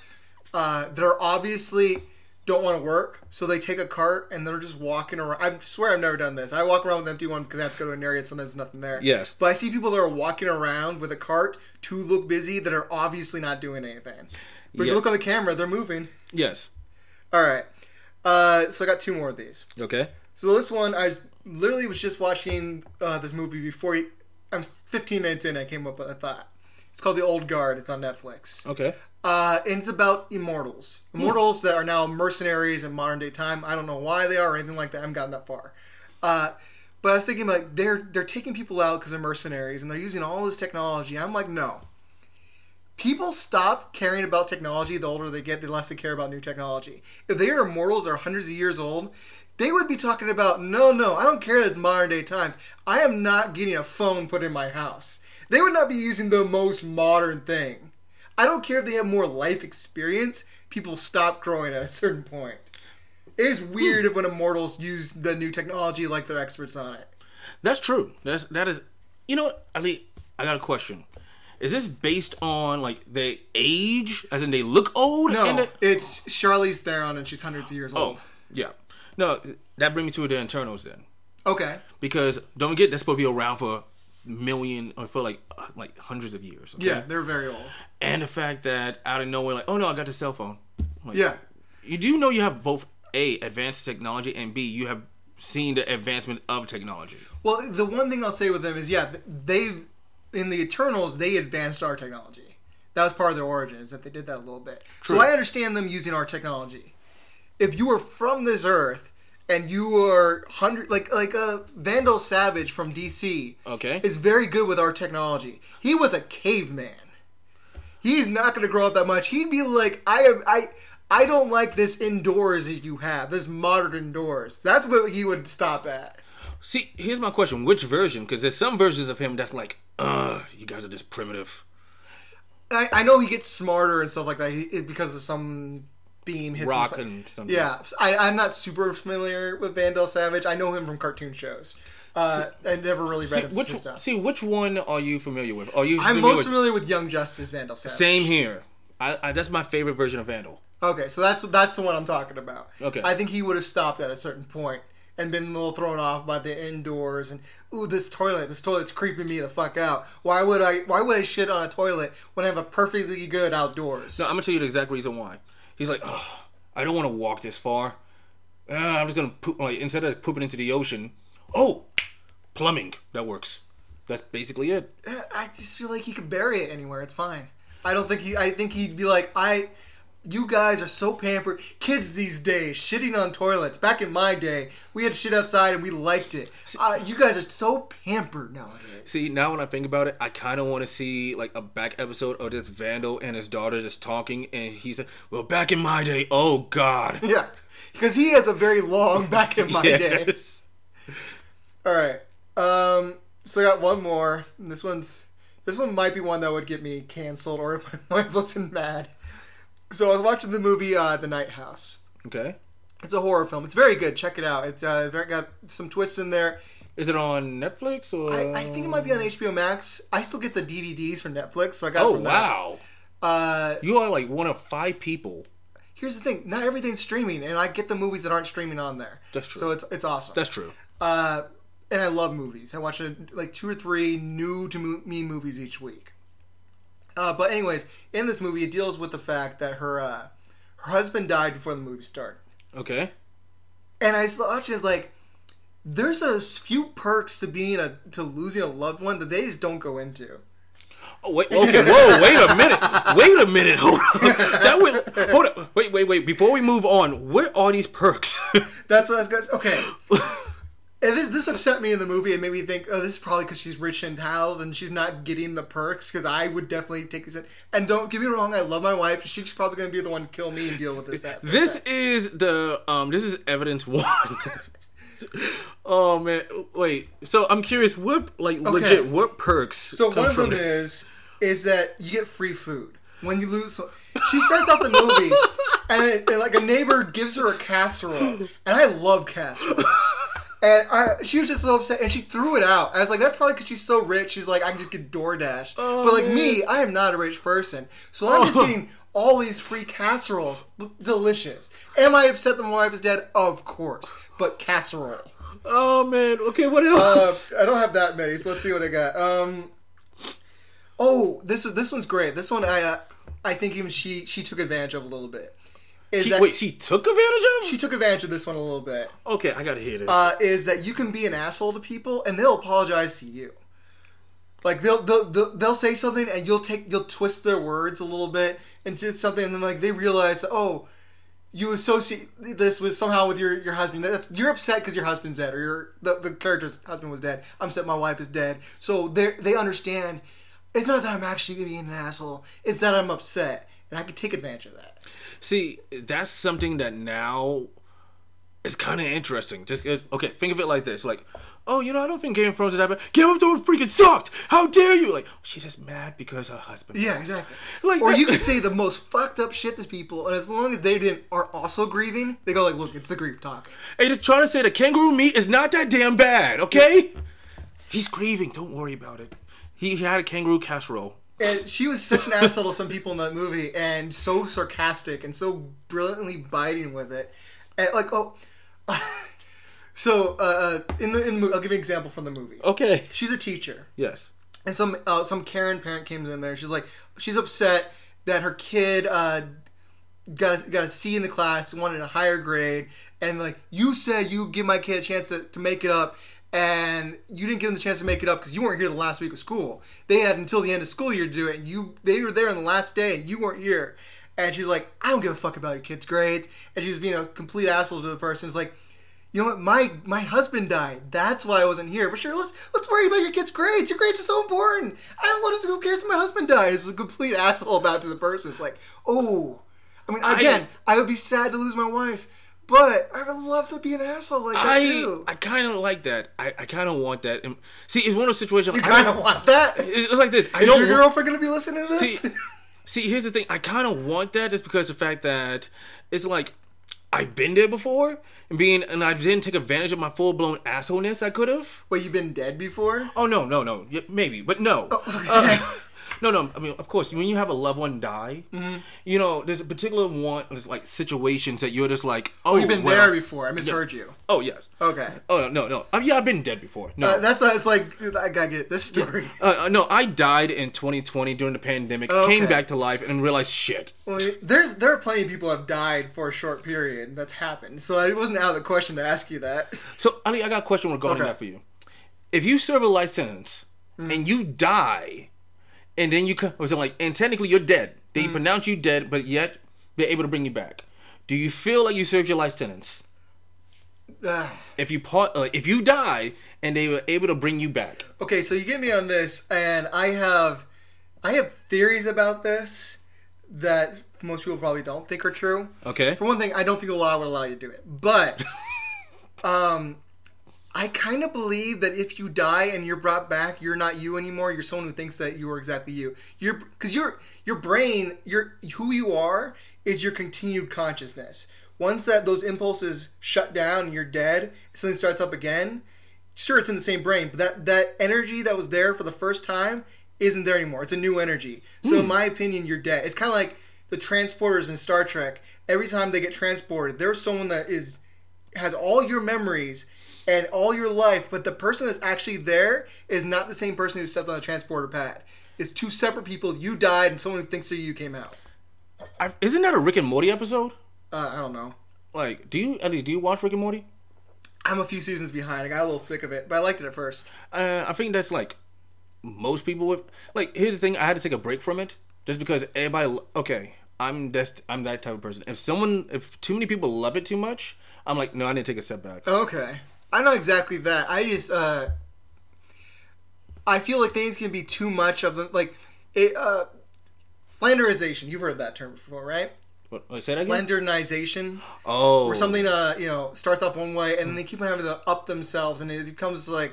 uh, that are obviously don't want to work, so they take a cart and they're just walking around. I swear I've never done this. I walk around with an empty one because I have to go to an area and sometimes there's nothing there. Yes. But I see people that are walking around with a cart to look busy that are obviously not doing anything. But if you look on the camera, they're moving. yes. All right. Uh, so I got two more of these. Okay. So this one, I literally was just watching uh, this movie before. He, I'm 15 minutes in. I came up with a thought. It's called The Old Guard. It's on Netflix. Okay. Uh, and it's about immortals. Immortals that are now mercenaries in modern day time. I don't know why they are or anything like that. I haven't gotten that far. Uh, but I was thinking like they're they're taking people out because they're mercenaries and they're using all this technology. I'm like, no. People stop caring about technology the older they get, the less they care about new technology. If they are immortals or hundreds of years old, they would be talking about, no, no, I don't care that it's modern day times. I am not getting a phone put in my house. They would not be using the most modern thing. I don't care if they have more life experience, people stop growing at a certain point. It is weird if when immortals use the new technology like they're experts on it. That's true. That's that is. You know what, Ali? I got a question. Is this based on like their age, as in they look old? No, they- it's Charlize Theron and she's hundreds of years oh, old. oh, yeah. No, that brings me to the Eternals then. Okay. because don't forget that's supposed to be around for million or for like uh, like hundreds of years. okay? Yeah, they're very old. and the fact that out of nowhere, like, oh no, I got the cell phone. Like, Yeah. you do know you have both a advanced technology and b you have seen the advancement of technology. Well, the one thing I'll say with them is, yeah, they've in the Eternals they advanced our technology. That was part of their origins that they did that a little bit. True. So I understand them using our technology. If you were from this Earth and you were hundred like like a Vandal Savage from DC, Okay. is very good with our technology. He was a caveman. He's not going to grow up that much. He'd be like, I am I. I don't like this indoors that you have, this modern indoors. That's what he would stop at. See, here's my question: Which version? Because there's some versions of him that's like, uh, you guys are just primitive. I, I know he gets smarter and stuff like that because of some beam hits Rock him. and something. Yeah, I, I'm not super familiar with Vandal Savage. I know him from cartoon shows. Uh, I never really read his Which stuff. see, which one are you familiar with? Are you I'm familiar most with? familiar with Young Justice Vandal Savage. Same here. I, I that's my favorite version of Vandal. Okay, so that's that's the one I'm talking about. Okay. I think he would have stopped at a certain point and been a little thrown off by the indoors and ooh this toilet this toilet's creeping me the fuck out. Why would I why would I shit on a toilet when I have a perfectly good outdoors? No, I'm gonna tell you the exact reason why. He's like, oh, I don't want to walk this far. Uh, I'm just gonna poop. Like instead of pooping into the ocean, oh, plumbing that works. That's basically it. I just feel like he could bury it anywhere. It's fine. I don't think he. I think he'd be like, I. You guys are so pampered. Kids these days shitting on toilets. Back in my day, we had shit outside and we liked it. Uh, you guys are so pampered nowadays. See, now when I think about it, I kind of want to see like a back episode of this Vandal and his daughter just talking, and he's like, "Well, back in my day, oh God." Yeah, because he has a very long back in my day. All right. Um. So I got one more. This one's. This one might be one that would get me canceled or if my wife wasn't mad. So I was watching the movie uh, The Night House. Okay. It's a horror film. It's very good. Check it out. It's uh, very, got some twists in there. Is it on Netflix or? I, I think it might be on HBO Max. I still get the DVDs from Netflix, so I got. Oh wow! Uh, You are like one of five people. here's the thing: not everything's streaming, and I get the movies that aren't streaming on there. That's true. So it's it's awesome. That's true. Uh, and I love movies. I watch uh, like two or three new to me movies each week. Uh, but anyways, in this movie, it deals with the fact that her uh, her husband died before the movie started. Okay. And I saw it as like, there's a few perks to being a to losing a loved one that they just don't go into. Oh wait. Okay. Whoa. Wait a minute. Wait a minute. Hold on. That would. Hold on. Wait. Wait. Wait. Before we move on, what are these perks? That's what I was gonna say. Okay. And this this upset me in the movie and made me think, oh, this is probably because she's rich and entitled and she's not getting the perks. Because I would definitely take this. In. And don't get me wrong, I love my wife. She's probably gonna be the one to kill me and deal with this. this is the um. This is evidence one. oh man. Wait. So I'm curious. What like legit? What perks? So one of them this? is is that you get free food when you lose. So, she starts out the movie, and, it, and, like a neighbor gives her a casserole, and I love casseroles. And I, she was just so upset, and she threw it out. I was like, "That's probably because she's so rich. She's like, I can just get DoorDash." but like me, I am not a rich person, so I'm just Oh. getting all these free casseroles. Delicious. Am I upset that my wife is dead? Of course, but casserole. Oh man. Okay. What Uh, else? I don't have that many, so let's see what I got. Um, oh, this this one's great. This one I uh, I think even she she took advantage of a little bit. Is She- that wait. She took advantage of. she took advantage of this one a little bit? okay. I gotta hear this. Uh, is that you can be an asshole to people and they'll apologize to you. Like they'll, they'll they'll they'll say something and you'll take you'll twist their words a little bit into something and then like they realize oh you associate this with somehow with your your husband That's, you're upset because your husband's dead or your the, the character's husband was dead I'm upset my wife is dead so they they understand it's not that I'm actually being an asshole it's that I'm upset and I can take advantage of that See, that's something that now is kind of interesting. Just okay, think of it like this: like, oh, you know, I don't think Game of Thrones is that bad. Game of Thrones freaking sucked. How dare you? Like, oh, she's just mad because her husband. Yeah, exactly. Like or that- you could say the most fucked up shit to people, and as long as they didn't are also grieving, they go like, "Look, it's the grief talk." Hey, just trying to say the kangaroo meat is not that damn bad. Okay, he's grieving. Don't worry about it. He had a kangaroo casserole. And she was such an asshole to some people in that movie, and so sarcastic and so brilliantly biting with it, and like, oh. So uh, uh, in the in the movie, I'll give you an example from the movie. Okay. She's a teacher. Yes. and some uh, some Karen parent came in there. She's like, she's upset that her kid uh, got got a C in the class, wanted a higher grade, and like you said, you give my kid a chance to, to make it up, and you didn't give them the chance to make it up because you weren't here the last week of school. They had until the end of school year to do it, and you they were there on the last day, and you weren't here. And she's like, I don't give a fuck about your kid's grades, and she's being a complete asshole to the person. It's like. You know what? My my husband died. That's why I wasn't here. But sure, let's let's worry about your kid's grades. Your grades are so important. I don't want to. Who cares if my husband died? It's a complete asshole about to the person. It's like, oh, I mean, I- again, I, would be sad to lose my wife, but I would love to be an asshole like that I too. I kind of like that. I, I kind of want that. And see, it's one of those situations. you I kind of want that. It's, like this. I your don't. want- girlfriend gonna be listening to this? See, see, here's the thing. I kind of want that just because of the fact that it's like I've been there before, and being and I didn't take advantage of my full blown assholeness. I could have. Wait, you've been dead before? Oh no, no, no. Yeah, maybe, but no. Oh, Uh, no, no. I mean, of course, when you have a loved one die, Mm-hmm. you know, there's a particular one, there's like situations that you're just like, oh, You've been well. there before. I misheard you. Oh yes. Okay. Oh no, no. I mean, yeah, I've been dead before. No. Uh, that's why it's like I gotta get this story. Uh, uh, no, I died in 2020 during the pandemic. Okay. Came back to life and realized shit. Well, there's there are plenty of people who have died for a short period. That's happened. So it wasn't out of the question to ask you that. So, I mean, I got a question regarding Okay. that for you. If you serve a life sentence and you die, and then you co- was it like, and technically you're dead. They pronounce you dead, but yet they're able to bring you back. Do you feel like you served your life sentence? If you part, uh, if you die and they were able to bring you back, Okay, so you get me on this, and I have, I have theories about this that most people probably don't think are true. okay? For one thing, I don't think the law would allow you to do it, but, um, I kind of believe that if you die and you're brought back, you're not you anymore. You're someone who thinks that you are exactly you. You're because your your brain, your who you are is your continued consciousness. Once that those impulses shut down and you're dead, something starts up again. Sure, it's in the same brain, but that that energy that was there for the first time isn't there anymore. It's a new energy. So, in hmm. my opinion, you're dead. It's kind of like the transporters in Star Trek. Every time they get transported, there's someone that is has all your memories and all your life, but the person that's actually there is not the same person who stepped on the transporter pad. It's two separate people. You died, and someone who thinks that you came out. I, isn't that a Rick and Morty episode? Uh, I don't know. Like, do you Eddie? Do you watch Rick and Morty? I'm a few seasons behind. I got a little sick of it, but I liked it at first. Uh, I think that's like most people would. Like, here's the thing: I had to take a break from it just because everybody. Okay, I'm that's I'm that type of person. If someone, if too many people love it too much, I'm like, no, I need to take a step back. Okay. I'm not exactly that. I just uh I feel like things can be too much of them like it uh flanderization. You've heard that term before, right? What, what, say that again? Flanderization. oh, Where something uh, you know, starts off one way and then they keep on having to up themselves and it becomes like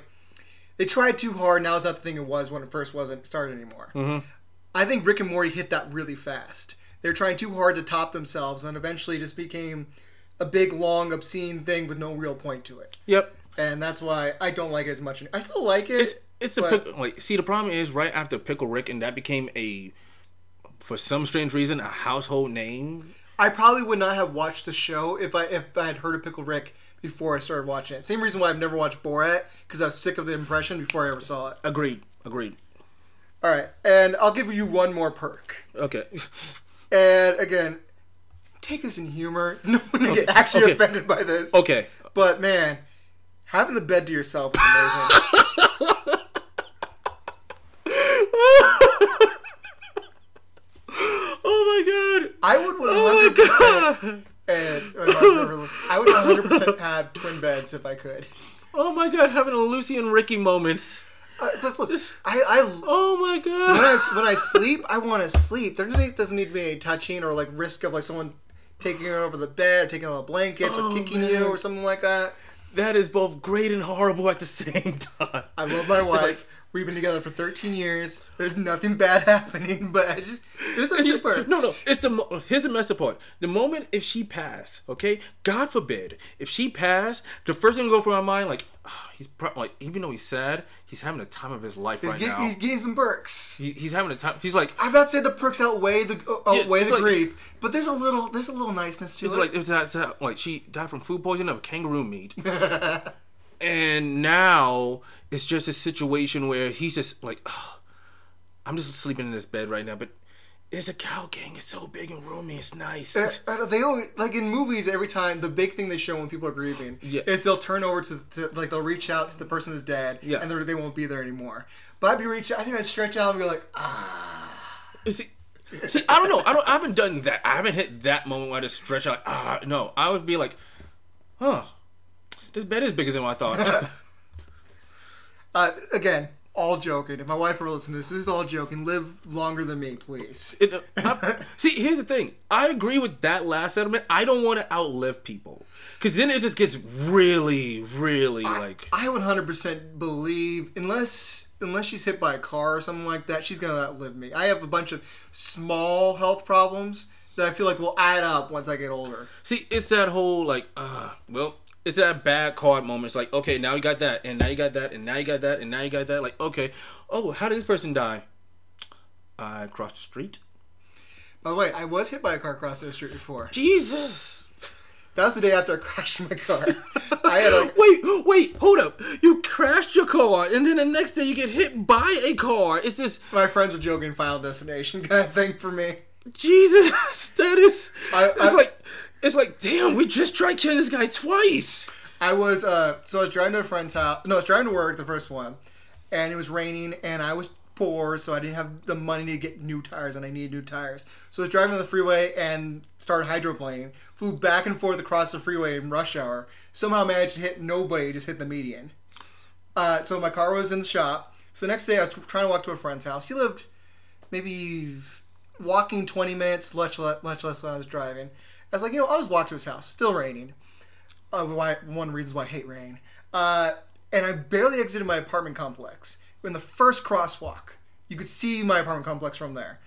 they tried too hard, now it's not the thing it was when it first wasn't started anymore. Mm-hmm. I think Rick and Morty hit that really fast. They're trying too hard to top themselves and eventually it just became a big, long, obscene thing with no real point to it Yep. and that's why I don't like it as much. I still like it. It's it's the but- pickle. Like, see, the problem is right after Pickle Rick, and that became a, for some strange reason, a household name. I probably would not have watched the show if I if I had heard of Pickle Rick before I started watching it. Same reason why I've never watched Borat because I was sick of the impression before I ever saw it. Agreed. Agreed. All right, and I'll give you one more perk. Okay. And again, take this in humor. No one will get actually okay. offended by this. Okay. But man, having the bed to yourself is amazing. Oh my god. I would Oh 100% my god. and uh, my mom never listens. I would 100% have twin beds if I could. Oh my god, having a Lucy and Ricky moments. Because look, I, I Oh my when god. I when I sleep, I want to sleep. There doesn't doesn't need to be any touching or like risk of like someone taking her over the bed, taking all the blankets, Oh, or kicking man. you or something like that. That is both great and horrible at the same time. I love my wife. We've been together for 13 years. There's nothing bad happening, but I just there's a It's few the- perks. no, no. It's the here's the messed up part. The moment if she passed, okay, God forbid, if she passed, the first thing to go through my mind, like, he's pro- like, even though he's sad, he's having a time of his life He's, right get- now. he's getting some perks. he, he's having a time. He's like, I'm not saying the perks outweigh the uh, outweigh the like- grief, but there's a little there's a little niceness to it's it. like it's that, it's that like she died from food poisoning of kangaroo meat, and now it's just a situation where he's just like, "Ugh, I'm just sleeping in this bed right now, but. There's a cow gang. It's so big and roomy. It's nice. Uh, uh, they always like in movies every time the big thing they show when people are grieving Yeah. is they'll turn over to, to like they'll reach out to the person who's dead Yeah. and they won't be there anymore. But I'd be reaching. I think I'd stretch out and be like, ah. See, see, I don't know. I don't. I haven't done that. I haven't hit that moment where I just stretch out. Ah, no. I would be like, huh, this bed is bigger than what I thought. Uh, again, all joking. If my wife were listening to this, this is all joking. Live longer than me, please. It- uh, I- see, here's the thing. I agree with that last sentiment. I don't want to outlive people because then it just gets really, really like. I 100% believe unless unless she's hit by a car or something like that, she's gonna outlive me. I have a bunch of small health problems that I feel like will add up once I get older. See, it's that whole like, uh, well, it's that bad card moment. It's like, okay, now you got that, and now you got that, and now you got that, and now you got that. Like, okay, oh, how did this person die? I crossed the street. By the way, I was hit by a car across the street before. Jesus. That was the day after I crashed my car. I had like Wait, wait, hold up. You crashed your car, and then the next day you get hit by a car. It's just my friends were joking Final Destination kind of thing for me. Jesus. That is. I- it's I- like, it's like, damn. We just tried killing this guy twice. I was uh so I was driving to a friend's house. No, I was driving to work the first one, and it was raining, and I was poor, so I didn't have the money to get new tires, and I needed new tires. So I was driving on the freeway and started hydroplaning. Flew back and forth across the freeway in rush hour. Somehow managed to hit nobody, just hit the median. Uh, so my car was in the shop. So the next day I was trying to walk to a friend's house. He lived maybe walking 20 minutes, much less, much less when I was driving. I was like, you know, I'll just walk to his house. Still raining of why one of the reasons why I hate rain. Uh, and I barely exited my apartment complex. In the first crosswalk, you could see my apartment complex from there.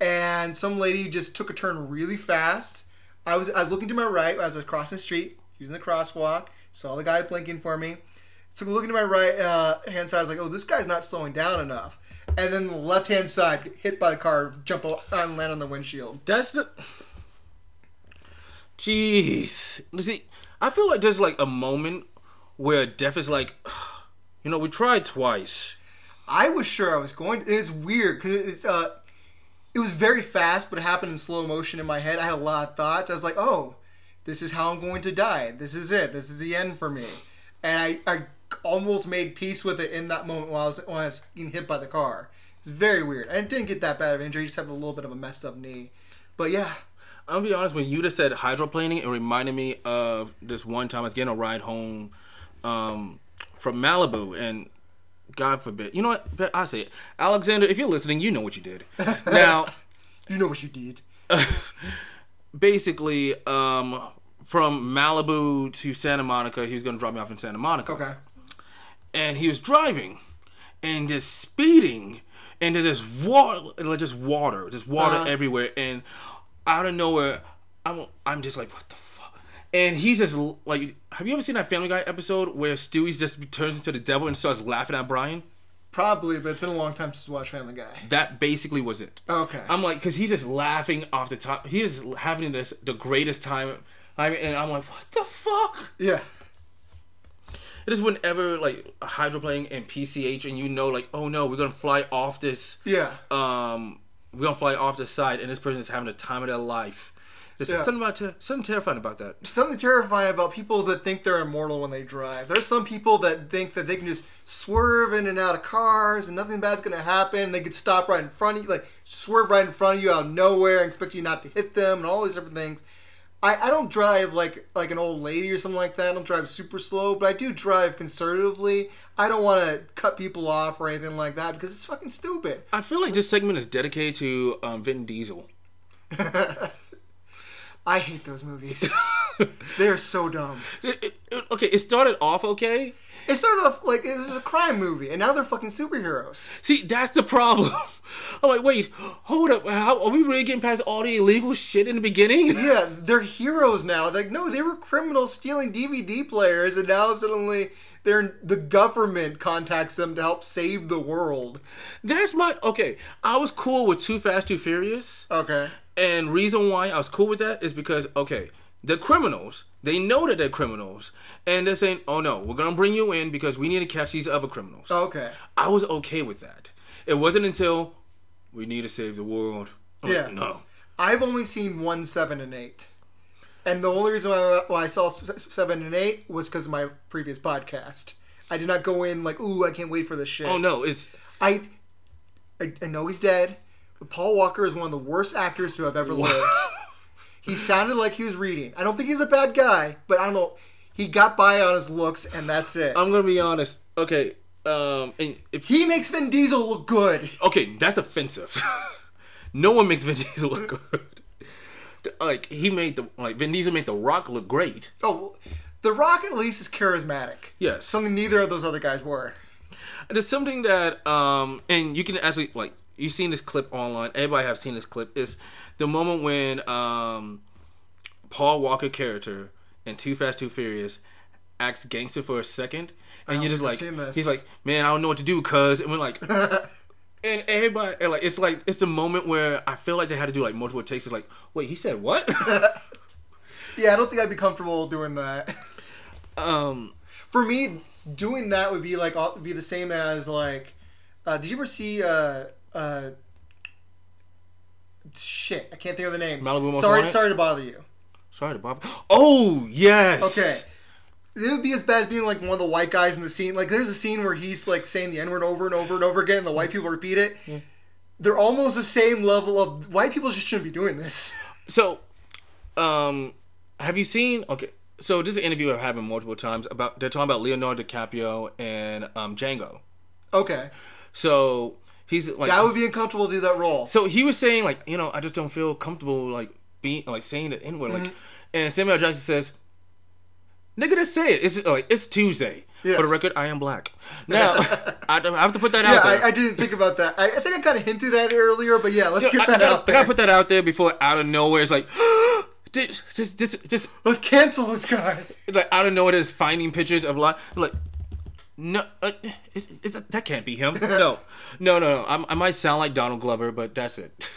And some lady just took a turn really fast. I was I was looking to my right as I was crossing the street, using the crosswalk. Saw the guy blinking for me. So looking to my right uh, hand side, I was like, "Oh, this guy's not slowing down enough." And then the left hand side, hit by the car, jump o- and land on the windshield. That's the. Jeez. See, I feel like there's like a moment where death is like, you know, we tried twice. I was sure I was going. It's weird because it's uh, it was very fast, but it happened in slow motion in my head. I had a lot of thoughts. I was like, oh, this is how I'm going to die. This is it. This is the end for me. And I, I almost made peace with it in that moment while I was when I was getting hit by the car. It's very weird. I didn't get that bad of an injury. Just have a little bit of a messed up knee. But yeah, I'll be honest, when you just said hydroplaning, it reminded me of this one time I was getting a ride home um, from Malibu, and God forbid, you know what? I say it, Alexander, if you're listening, you know what you did. now, you know what you did. basically, um, from Malibu to Santa Monica, he was to drop me off in Santa Monica. Okay. and he was driving and just speeding and there's just water just water just water Uh-huh. everywhere and out of nowhere i'm i'm just like what the fuck and he's just like have you ever seen that family guy episode where stewie's just turns into the devil and starts laughing at brian Probably, but it's been a long time since I watched Family Guy. that basically was it Okay. i'm like because he's just laughing off the top he's having this the greatest time I mean, and i'm like what the fuck yeah. It is whenever like hydroplaning and PCH, and you know, like, oh no, we're gonna fly off this. Yeah. Um, we're gonna fly off the side, and this person is having the time of their life. There's Yeah. something about ter- something terrifying about that. something terrifying about people that think they're immortal when they drive. There's some people that think that they can just swerve in and out of cars and nothing bad's gonna happen. They could stop right in front of you, like swerve right in front of you out of nowhere and expect you not to hit them and all these different things. I, I don't drive like like an old lady or something like that. I don't drive super slow, but I do drive conservatively. I don't want to cut people off or anything like that because it's fucking stupid. I feel like this segment is dedicated to um, Vin Diesel. I hate those movies. They're so dumb. It- it- it- okay, it started off okay. It started off like it was a crime movie, and now they're fucking superheroes. See, that's the problem. I'm like, wait, hold up. How, are we really getting past all the illegal shit in the beginning? Yeah, they're heroes now. Like, no, they were criminals stealing DVD players, and now suddenly they're the government contacts them to help save the world. That's my okay. I was cool with Too Fast, Too Furious, Okay. and reason why I was cool with that is because okay, the criminals they know that they're criminals, and they're saying, "Oh no, we're gonna bring you in because we need to catch these other criminals." Okay. I was okay with that. It wasn't until we need to save the world. I'm like, Yeah. no. I've only seen one, seven, and eight. And the only reason why, why I saw seven and eight was because of my previous podcast. I did not go in like, ooh, I can't wait for this shit. Oh no, it's I, I, I know he's dead, but Paul Walker is one of the worst actors to have ever lived. He sounded like he was reading. I don't think he's a bad guy, but I don't know. He got by on his looks, and that's it. I'm gonna be honest. Okay, um, and if he makes Vin Diesel look good. okay, that's offensive. no one makes Vin Diesel look good. Like he made the like Vin Diesel made the Rock look great. Oh, The Rock at least is charismatic. Yes. Something neither of those other guys were. There's something that um, and you can actually like you've seen this clip online. Everybody have seen this clip. Is the moment when um, Paul Walker character in Too Fast Too Furious acts gangster for a second, and you're just like, I've seen this. he's like, man, I don't know what to do, cuz, and we're like. And everybody, and like, it's like it's the moment where I feel like they had to do like multiple takes. It's like, wait, he said what? Yeah, I don't think I'd be comfortable doing that. um, For me, doing that would be like would be the same as like. Uh, did you ever see? Uh, uh, shit, I can't think of the name. Malibu sorry, sorry to bother you. sorry to bother. Oh yes. Okay. It would be as bad as being like one of the white guys in the scene. Like, there's a scene where he's like saying the N word over and over and over again, and the white people repeat it. They're almost the same level of white people just shouldn't be doing this. So, um, have you seen? Okay, so this is an interview I've had multiple times about. They're talking about Leonardo DiCaprio and um, Django. Okay, So he's like, that would be uncomfortable to do that role. so he was saying like, you know, I just don't feel comfortable like being like saying the N word. Mm-hmm. Like, and Samuel. Jackson says, "Nigga, just say it. It's like it's Tuesday. Yeah. For the record, I am black. Now, I, I have to put that Yeah, out there. I, I didn't think about that. I, I think I kind of hinted at it earlier, but yeah, let's You know, get that I gotta, out there. I gotta put that out there before out of nowhere it's like, this, this, this, this, Let's cancel this guy. like out of nowhere there's finding pictures of like like no uh, is, is that, that can't be him no no no no I'm, i might sound like donald glover but that's it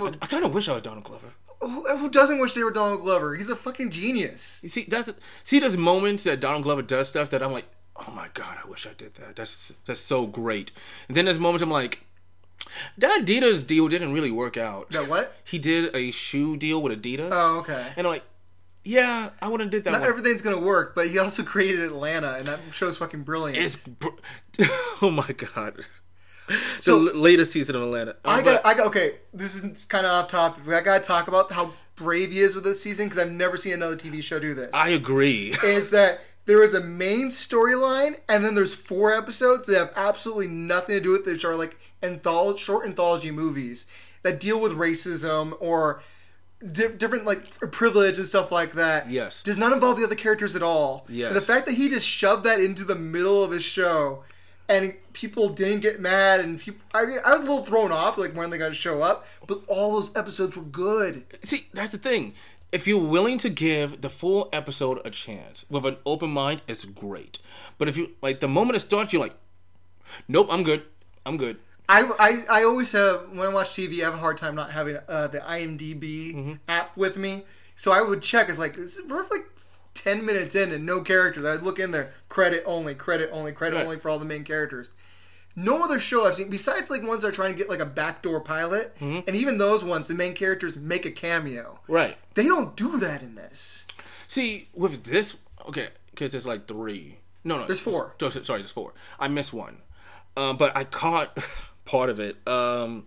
i, I kind of wish i was donald glover Who, who doesn't wish they were Donald Glover? He's a fucking genius. you see that's see those moments that donald glover does stuff that i'm like oh my god i wish i did that that's that's so great and then there's moments i'm like that adidas deal didn't really work out That what? he did a shoe deal with adidas Oh, okay. and i'm like yeah i wouldn't did that Not one. everything's gonna work, but he also created Atlanta, and that show's fucking brilliant. It's br- oh my god. The So- l- latest season of Atlanta. I Um, got, I got. Okay, this is kind of off topic, but I gotta talk about how brave he is with this season because I've never seen another TV show do this. I agree. is that there is a main storyline, and then there's four episodes that have absolutely nothing to do with it, which are like anthology, short anthology movies that deal with racism or di- different like privilege and stuff like that. Yes. does not involve the other characters at all. Yes. and the fact that he just shoved that into the middle of his show. And people didn't get mad, and people. I, mean, I was a little thrown off, like when they got to show up. But all those episodes were good. See, that's the thing. If you're willing to give the full episode a chance with an open mind, it's great. But if you like the moment it starts, you're like, nope, I'm good. I'm good. I, I, I always have when I watch TV, I have a hard time not having uh, the IMDb app with me. So I would check. It's like it's, we're like ten minutes in and no characters. I'd look in there, credit only, credit only, credit Right. only for all the main characters. No other show I've seen besides like ones that are trying to get like a backdoor pilot, and even those ones, the main characters make a cameo. Right. They don't do that in this. See, with this, okay, because there's like three. No, no, There's four. Oh, Sorry, there's four. I missed one, um, but I caught part of it. Um,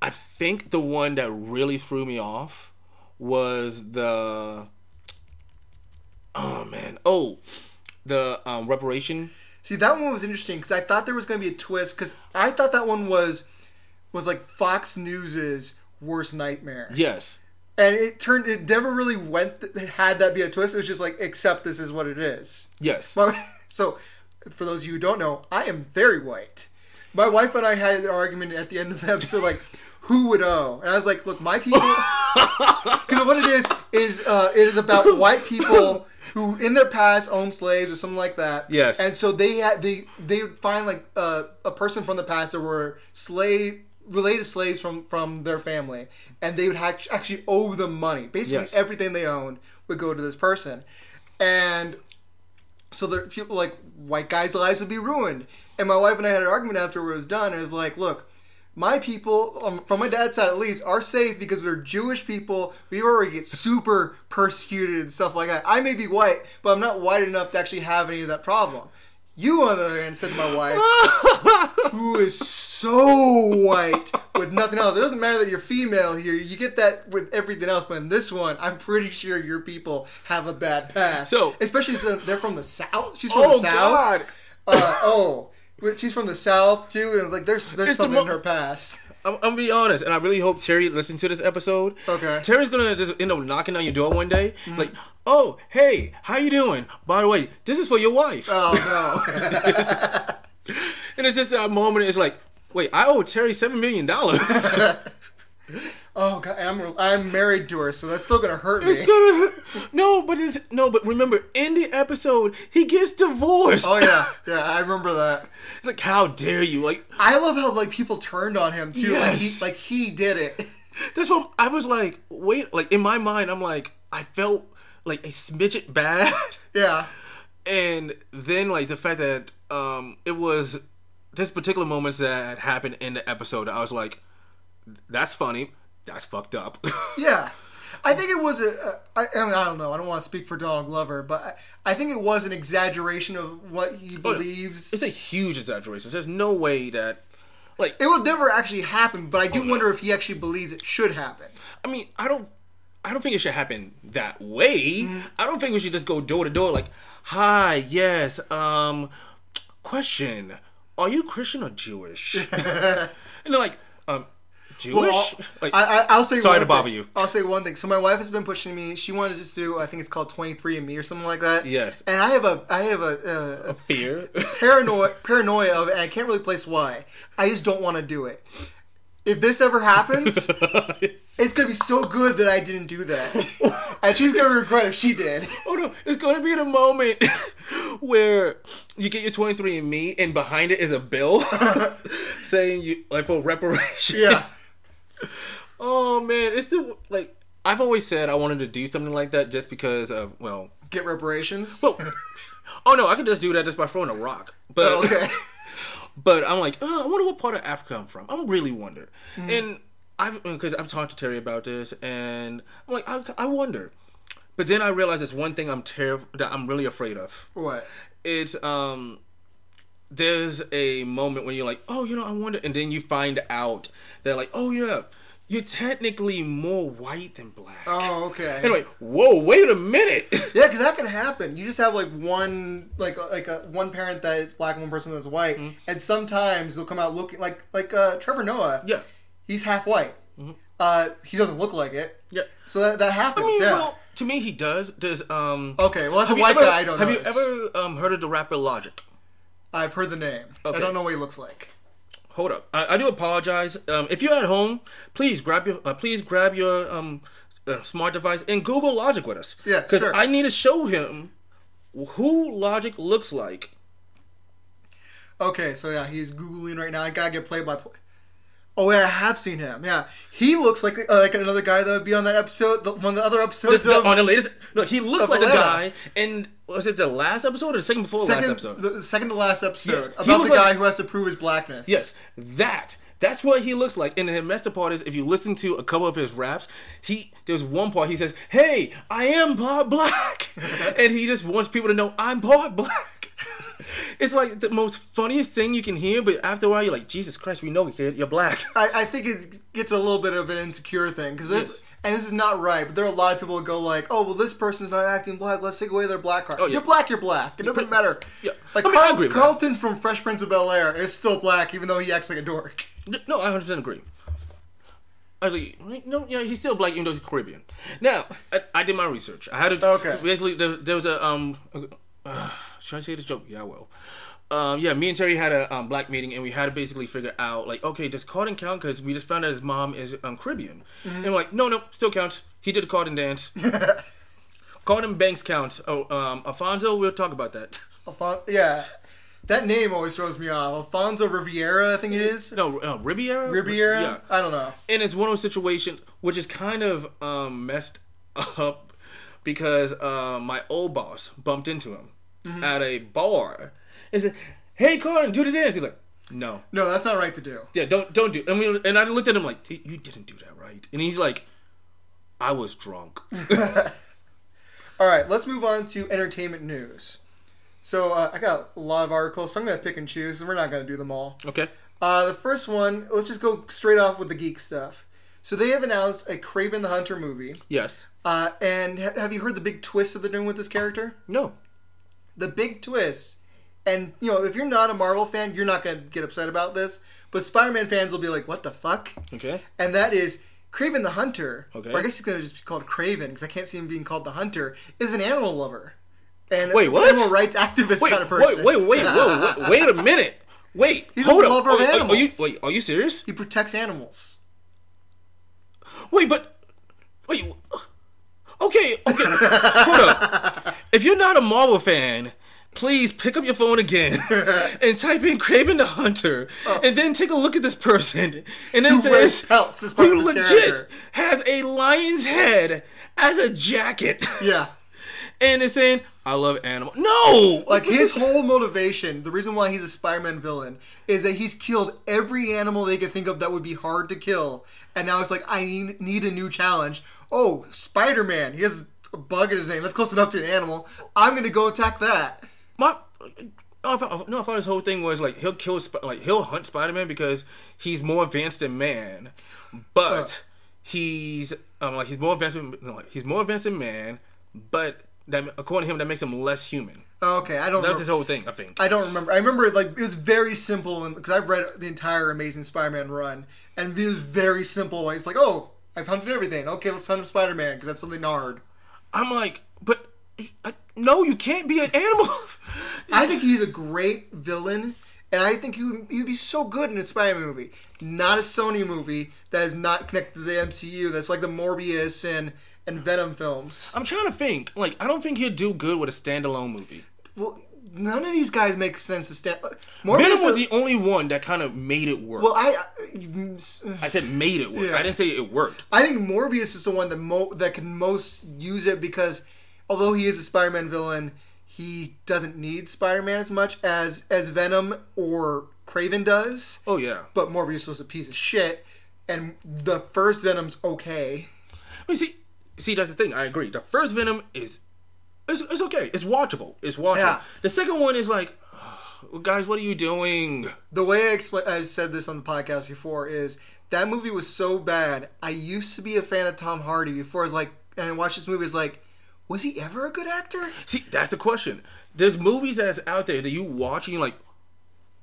I think the one that really threw me off was the. Oh man! Oh, the um, reparation. See, that one was interesting because I thought there was going to be a twist because I thought that one was was like Fox News's worst nightmare. Yes. and it turned it never really went had that be a twist it was just like accept this is what it is Yes. So for those of you who don't know i am very white My wife and I had an argument at the end of the episode, like who would owe, and I was like, look, my people, because what it is is uh, it is about white people. Who in their past owned slaves or something like that? Yes. And so they had they they would find like uh, a person from the past that were slave related slaves from from their family, and they would hac- actually owe them money. Basically, Yes. everything they owned would go to this person, and so there people like white guys' lives would be ruined. And my wife and I had an argument after it was done. And it was like, look, my people, um, from my dad's side at least, are safe because we're Jewish people. We already get super persecuted and stuff like that. I may be white, but I'm not white enough to actually have any of that problem. You, on the other hand, said to my wife, who is so white with nothing else. It doesn't matter that you're female here. You get that with everything else, but in this one, I'm pretty sure your people have a bad past. So- especially since they're from the south. She's from Oh the south. God! Uh, oh, she's from the south too, and like there's there's It's something in her past. I'm, I'm gonna be honest, and I really hope Terry listened to this episode. Okay. Terry's gonna just end up knocking on your door one day, Mm-hmm. like, "Oh, hey, how you doing? By the way, this is for your wife." Oh no. and it's just that moment. It's like, wait, I owe Terry seven million dollars. oh god, I'm I'm married to her, so that's still gonna hurt It's me. gonna no, but it's no, but remember in the episode he gets divorced. Oh yeah, yeah, I remember that. it's like how dare you? Like I love how like people turned on him too. Like, he, Yes. like he did it. that's what I was like. Wait, like in my mind, I'm like I felt like a smidget bad, Yeah. and then like the fact that um it was this particular moments that happened in the episode. I was like, that's funny. That's fucked up. Yeah. I think it was a. I, I mean, I don't know. I don't want to speak for Donald Glover, but I, I think it was an exaggeration of what he believes. Oh, it's a huge exaggeration. There's no way that like it will never actually happen, but I do wonder if he actually believes it should happen. I mean, I don't. I don't think it should happen that way. I don't think we should just go door to door like, "Hi, yes, um, question: Are you Christian or Jewish?" and they're like, "Um, Jewish." Well, like, I, I, I'll say sorry one to bother thing. you. I'll say one thing. So my wife has been pushing me. She wanted to just do. I think it's called 23andMe or something like that. Yes. And I have a I have a, uh, a, fear. paranoia paranoia of it, and I can't really place why. I just don't want to do it. If this ever happens, it's gonna be so good that I didn't do that, and she's gonna regret if she did. oh no, it's gonna be the moment where you get your 23andMe and behind it is a bill saying you like for reparation. Yeah. Oh man, it's the like I've always said I wanted to do something like that just because of well, Get reparations. well oh no, I could just do that just by throwing a rock. But Oh, okay. but I'm like, oh, I wonder what part of Africa I'm from. I really wonder, and I've because I've talked to Terry about this, and I'm like, I, I wonder. But then I realized there's one thing I'm terrified that I'm really afraid of. What? It's um there's a moment when you're like, oh, you know, I wonder, and then you find out that like, oh yeah, you're technically more white than black. Oh, okay. Anyway, whoa, wait a minute. Yeah, because that can happen. You just have like one, like like a one parent that is black and one person that's white, and sometimes they'll come out looking like like uh, Trevor Noah. Yeah. he's half white. Uh, he doesn't look like it. yeah. So that, that happens. I mean, yeah. well, to me, he does. Does um. okay. Well, as a white ever- guy, I don't. Have notice. you ever um heard of the rapper Logic? I've heard the name. I don't know what he looks like. Hold up, I, I do apologize. Um, if you're at home, please grab your uh, please grab your um uh, smart device and Google Logic with us. Yeah, because sure. I need to show him who Logic looks like. Okay, so yeah, he's googling right now. I gotta get play by play. Oh yeah, I have seen him. Yeah, he looks like uh, like another guy that would be on that episode, the, one of the other episodes The- of on the latest, no, he looks like the Atlanta. guy. And was it the last episode or the second before the second, last episode? the second to last episode Yes, about the like- guy who has to prove his blackness. Yes, that. That's what he looks like. And the best part is, if you listen to a couple of his raps, he there's one part he says, "Hey, I am part black," and he just wants people to know I'm part black. it's like the most funniest thing you can hear, but after a while, you're like, "Jesus Christ, we know you're black." I, I think it gets a little bit of an insecure thing because there's. Yes. And this is not right, but there are a lot of people who go like, "Oh, well, this person's not acting black. Let's take away their black card. Oh, yeah. You're black. You're black. It doesn't matter." Yeah. Like I mean, Carl- agree with that. Carlton from Fresh Prince of Bel Air is still black, even though he acts like a dork. No, I 100 agree. I was like, no, yeah, he's still black even though he's Caribbean. Now, I, I did my research. I had to. Okay. Basically, there, there was a um. Uh, should I say this joke? Yeah, I will. Um, yeah, me and Terry had a um, black meeting, and we had to basically figure out, like, okay, does Carlton count? Because we just found out his mom is um, Caribbean, and we're like, no, no, still counts. He did a Carlton dance. Carlton Banks counts. Oh, um, Alfonso, we'll talk about that. Alfon- yeah, that name always throws me off. Alfonso Riviera, I think it is. No, uh, Riviera. Riviera. Yeah, I don't know. and it's one of those situations which is kind of um, messed up because uh, my old boss bumped into him Mm-hmm. at a bar and said, "Hey, Carlton, do the dance." He's like, "No, No, that's not right to do. yeah, don't don't do." I mean, and I looked at him like, "You didn't do that right," and he's like, "I was drunk." All right, let's move on to entertainment news. So uh, I got a lot of articles, so I'm gonna pick and choose, and we're not gonna do them all. okay. Uh, the first one, let's just go straight off with the geek stuff. So they have announced a Kraven the Hunter movie. Yes. Uh, and ha- have you heard the big twist that they're doing with this character? No. The big twist, and you know, if you're not a Marvel fan, you're not gonna get upset about this. But Spider-Man fans will be like, "What the fuck?" Okay. And that is Kraven the Hunter. Okay. Or I guess he's gonna just be called Kraven because I can't see him being called the Hunter. Is an animal lover. And Wait, what? Animal rights activist Wait, kind of person. wait, wait, whoa, wait, wait a minute. Wait, He's hold a up. lover of Are- are- are, you wait? Are you serious? He protects animals. Wait, but wait. Okay, okay. Hold up. If you're not a Marvel fan, please pick up your phone again and type in Kraven the Hunter, oh. and then take a look at this person, and then Oh. Who says pelts who legit character. has a lion's head as a jacket, Yeah. and is saying, "I love animals." No, Like his whole motivation, the reason why he's a Spider-Man villain, is that he's killed every animal they could think of that would be hard to kill, and now it's like I need, need a new challenge. Oh, Spider-Man! He has a bug in his name. That's close enough to an animal. I'm gonna go attack that. My. No, I thought, no, I thought his whole thing was like he'll kill, like he'll hunt Spider Man because he's more advanced than man, but he's um like he's more advanced. Than, like, he's more advanced than man, but that according to him that makes him less human. Okay, I don't. That's his whole thing, I think. I don't remember. I remember like it was very simple and because I've read the entire Amazing Spider-Man run, and it was very simple. He's like, "Oh, I've hunted everything. Okay, let's hunt Spider-Man because that's something hard." I'm like, but I, no, you can't be an animal. I think he's a great villain, and I think he would, he would be so good in a Spider-Man movie, not a Sony movie that is not connected to the MCU. That's like the Morbius and and Venom films. I'm trying to think. Like, I don't think he'd do good with a standalone movie. Well, none of these guys make sense to stand. Uh, Venom Morbius was the only one that kind of made it work. well, I. Uh, I said made it work. Yeah. I didn't say it worked. I think Morbius is the one that mo- that can most use it because although he is a Spider-Man villain, he doesn't need Spider-Man as much as as Venom or Kraven does. Oh yeah. But Morbius was a piece of shit, and the first Venom's okay. I mean, see, see, that's the thing. I agree. The first Venom is, it's, it's okay. It's watchable. It's watchable. Yeah. The second one is like, well, guys, what are you doing? The way I explain, I said this on the podcast before, is that movie was so bad. I used to be a fan of Tom Hardy before I was like, and I watched this movie. Is like, was he ever a good actor? See, that's the question. There's movies that's out there that you watch and you're like,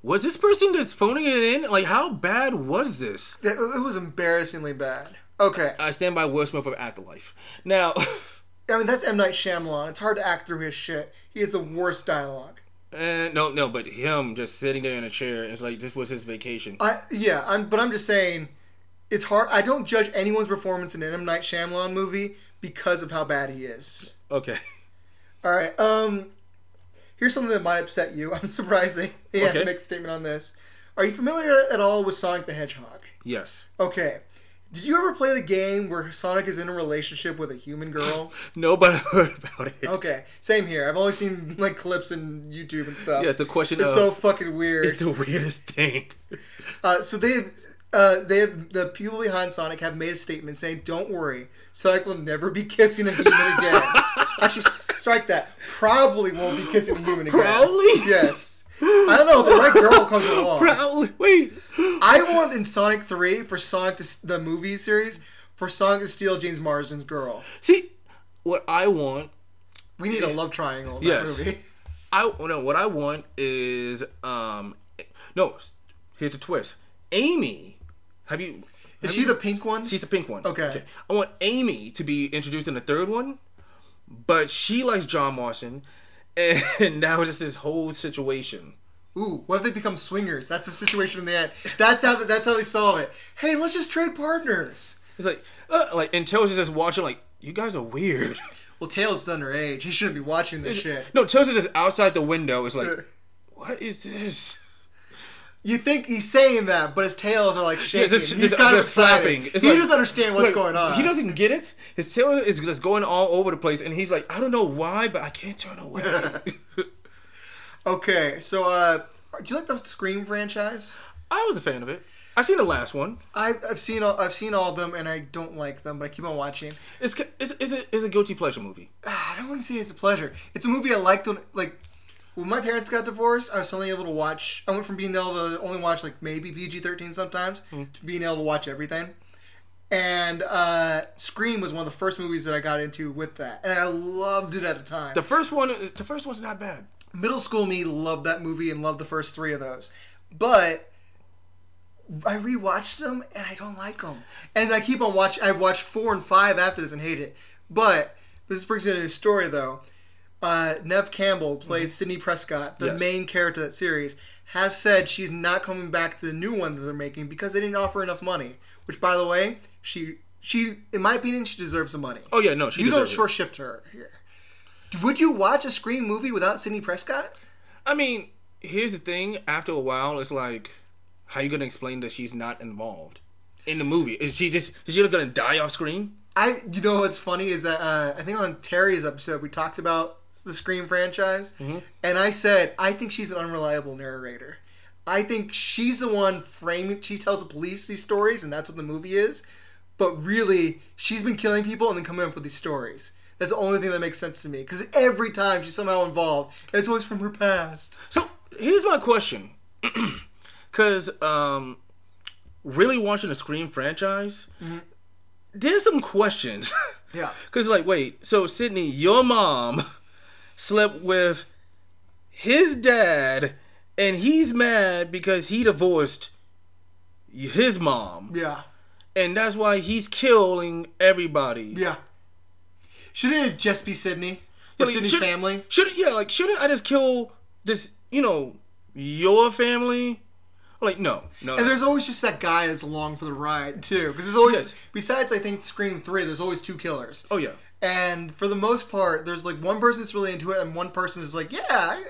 was this person just phoning it in? Like, how bad was this? It was embarrassingly bad. Okay, I stand by Will Smith of After Earth. Now, I mean that's M Night Shyamalan. It's hard to act through his shit. He has the worst dialogue. eh, no, no, but him just sitting there in a chair, it's like this was his vacation. I yeah, I'm but I'm just saying it's hard. I don't judge anyone's performance in an M Night Shyamalan movie because of how bad he is. Okay. All right. Um, here's something that might upset you. I'm surprised they, they had to make a statement on this. Are you familiar at all with Sonic the Hedgehog? Yes. Okay. Did you ever play the game where Sonic is in a relationship with a human girl? No, but I heard about it. Okay, same here. I've only seen like clips in YouTube and stuff. Yeah, the question It's so fucking weird. it's the weirdest thing. Uh, so they uh, they have the people behind Sonic have made a statement saying, "Don't worry, Sonic will never be kissing a human again." Actually, strike that. Probably won't be kissing a human again. Probably? Yes. I don't know. The right girl comes along. Probably. Wait. I want in Sonic Three for Sonic to, the movie series for Sonic to steal James Marsden's girl. See, what I want, We need a love triangle Yes. movie. I no, what I want is um, no. Here's the twist. Amy, have you? Is have she you- the pink one? She's the pink one. Okay. I want Amy to be introduced in the third one, but she likes John Marston, and now it's just this whole situation. Ooh, what if they become swingers? That's the situation in the end. That's how that's how they solve it. Hey, let's just trade partners. It's like, uh, like, and Tails is just watching, like, you guys are weird. Well, Tails is underage. He shouldn't be watching this shit. no, Tails is just outside the window. It's like, what is this? You think he's saying that, but his tails are like shaking. this- he's this- kind of slapping. It's He like- doesn't understand what's Like, going on. He doesn't get it. His tail is just going all over the place, and he's like, I don't know why, but I can't turn away. Okay, so uh, do you like the Scream franchise? I was a fan of it. I've seen the last one. I've, I've seen all, I've seen all of them, and I don't like them, but I keep on watching. It's it's, a, it's a guilty pleasure movie. I don't want to say it's a pleasure. It's a movie I liked when like when my parents got divorced. I was only able to watch. I went from being able to only watch like maybe PG thirteen sometimes Hmm. to being able to watch everything. And uh, Scream was one of the first movies that I got into with that, and I loved it at the time. The first one, the first one's not bad. middle school me loved that movie and loved the first three of those. But I rewatched them and I don't like them. And I keep on watching. I've watched four and five after this and hate it. But this brings me to a story though. Uh, Nev Campbell plays Sidney Prescott, the Yes. main character of that series, has said she's not coming back to the new one that they're making because they didn't offer enough money. Which, by the way, she she in my opinion she deserves the money. Oh yeah, no, she you don't short shift her here. Would you watch a Scream movie without Sidney Prescott? I mean, here's the thing. After a while, it's like, how you gonna explain that she's not involved in the movie? Is she just is she gonna die off screen? I, you know, what's funny is that uh, I think on Terry's episode we talked about the Scream franchise, and I said I think she's an unreliable narrator. I think she's the one framing. She tells the police these stories, and that's what the movie is. But really, she's been killing people and then coming up with these stories. That's the only thing that makes sense to me. Because every time she's somehow involved, it's always from her past. So here's my question, because um, really watching the Scream franchise, there's some questions. Yeah. Because like, wait, so Sidney, your mom slept with his dad, and he's mad because he divorced his mom, Yeah. and that's why he's killing everybody. Yeah. Shouldn't it just be Sidney? Or Like, Sidney's should- family? Should yeah, like shouldn't I just kill this? You know, your family? Like no, no. And there's always just that guy that's along for the ride too, because there's always Yes. besides I think Scream three, there's always two killers, oh yeah. And for the most part, there's like one person that's really into it, and one person is like, yeah, I-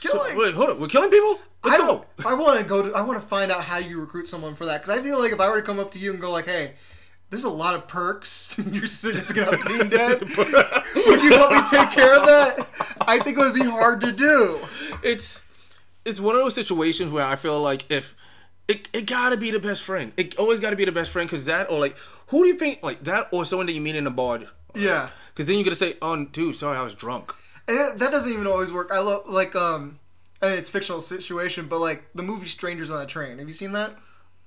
killing. Wait, hold up. We're killing people. Let's I, go. I want to go to. I want to find out how you recruit someone for that because I feel like if I were to come up to you and go like, "Hey, there's a lot of perks to your significant other being dead," would you help me take care of that? I think it would be hard to do. it's it's one of those situations where I feel like if it, it gotta be the best friend. It always gotta be the best friend because that or like who do you think like that or someone that you meet in a bar? Yeah. Because then you're gonna say, "Oh, dude, sorry, I was drunk." And that, doesn't even always work. I love like um, and it's fictional situation, but like the movie Strangers on a Train. Have you seen that?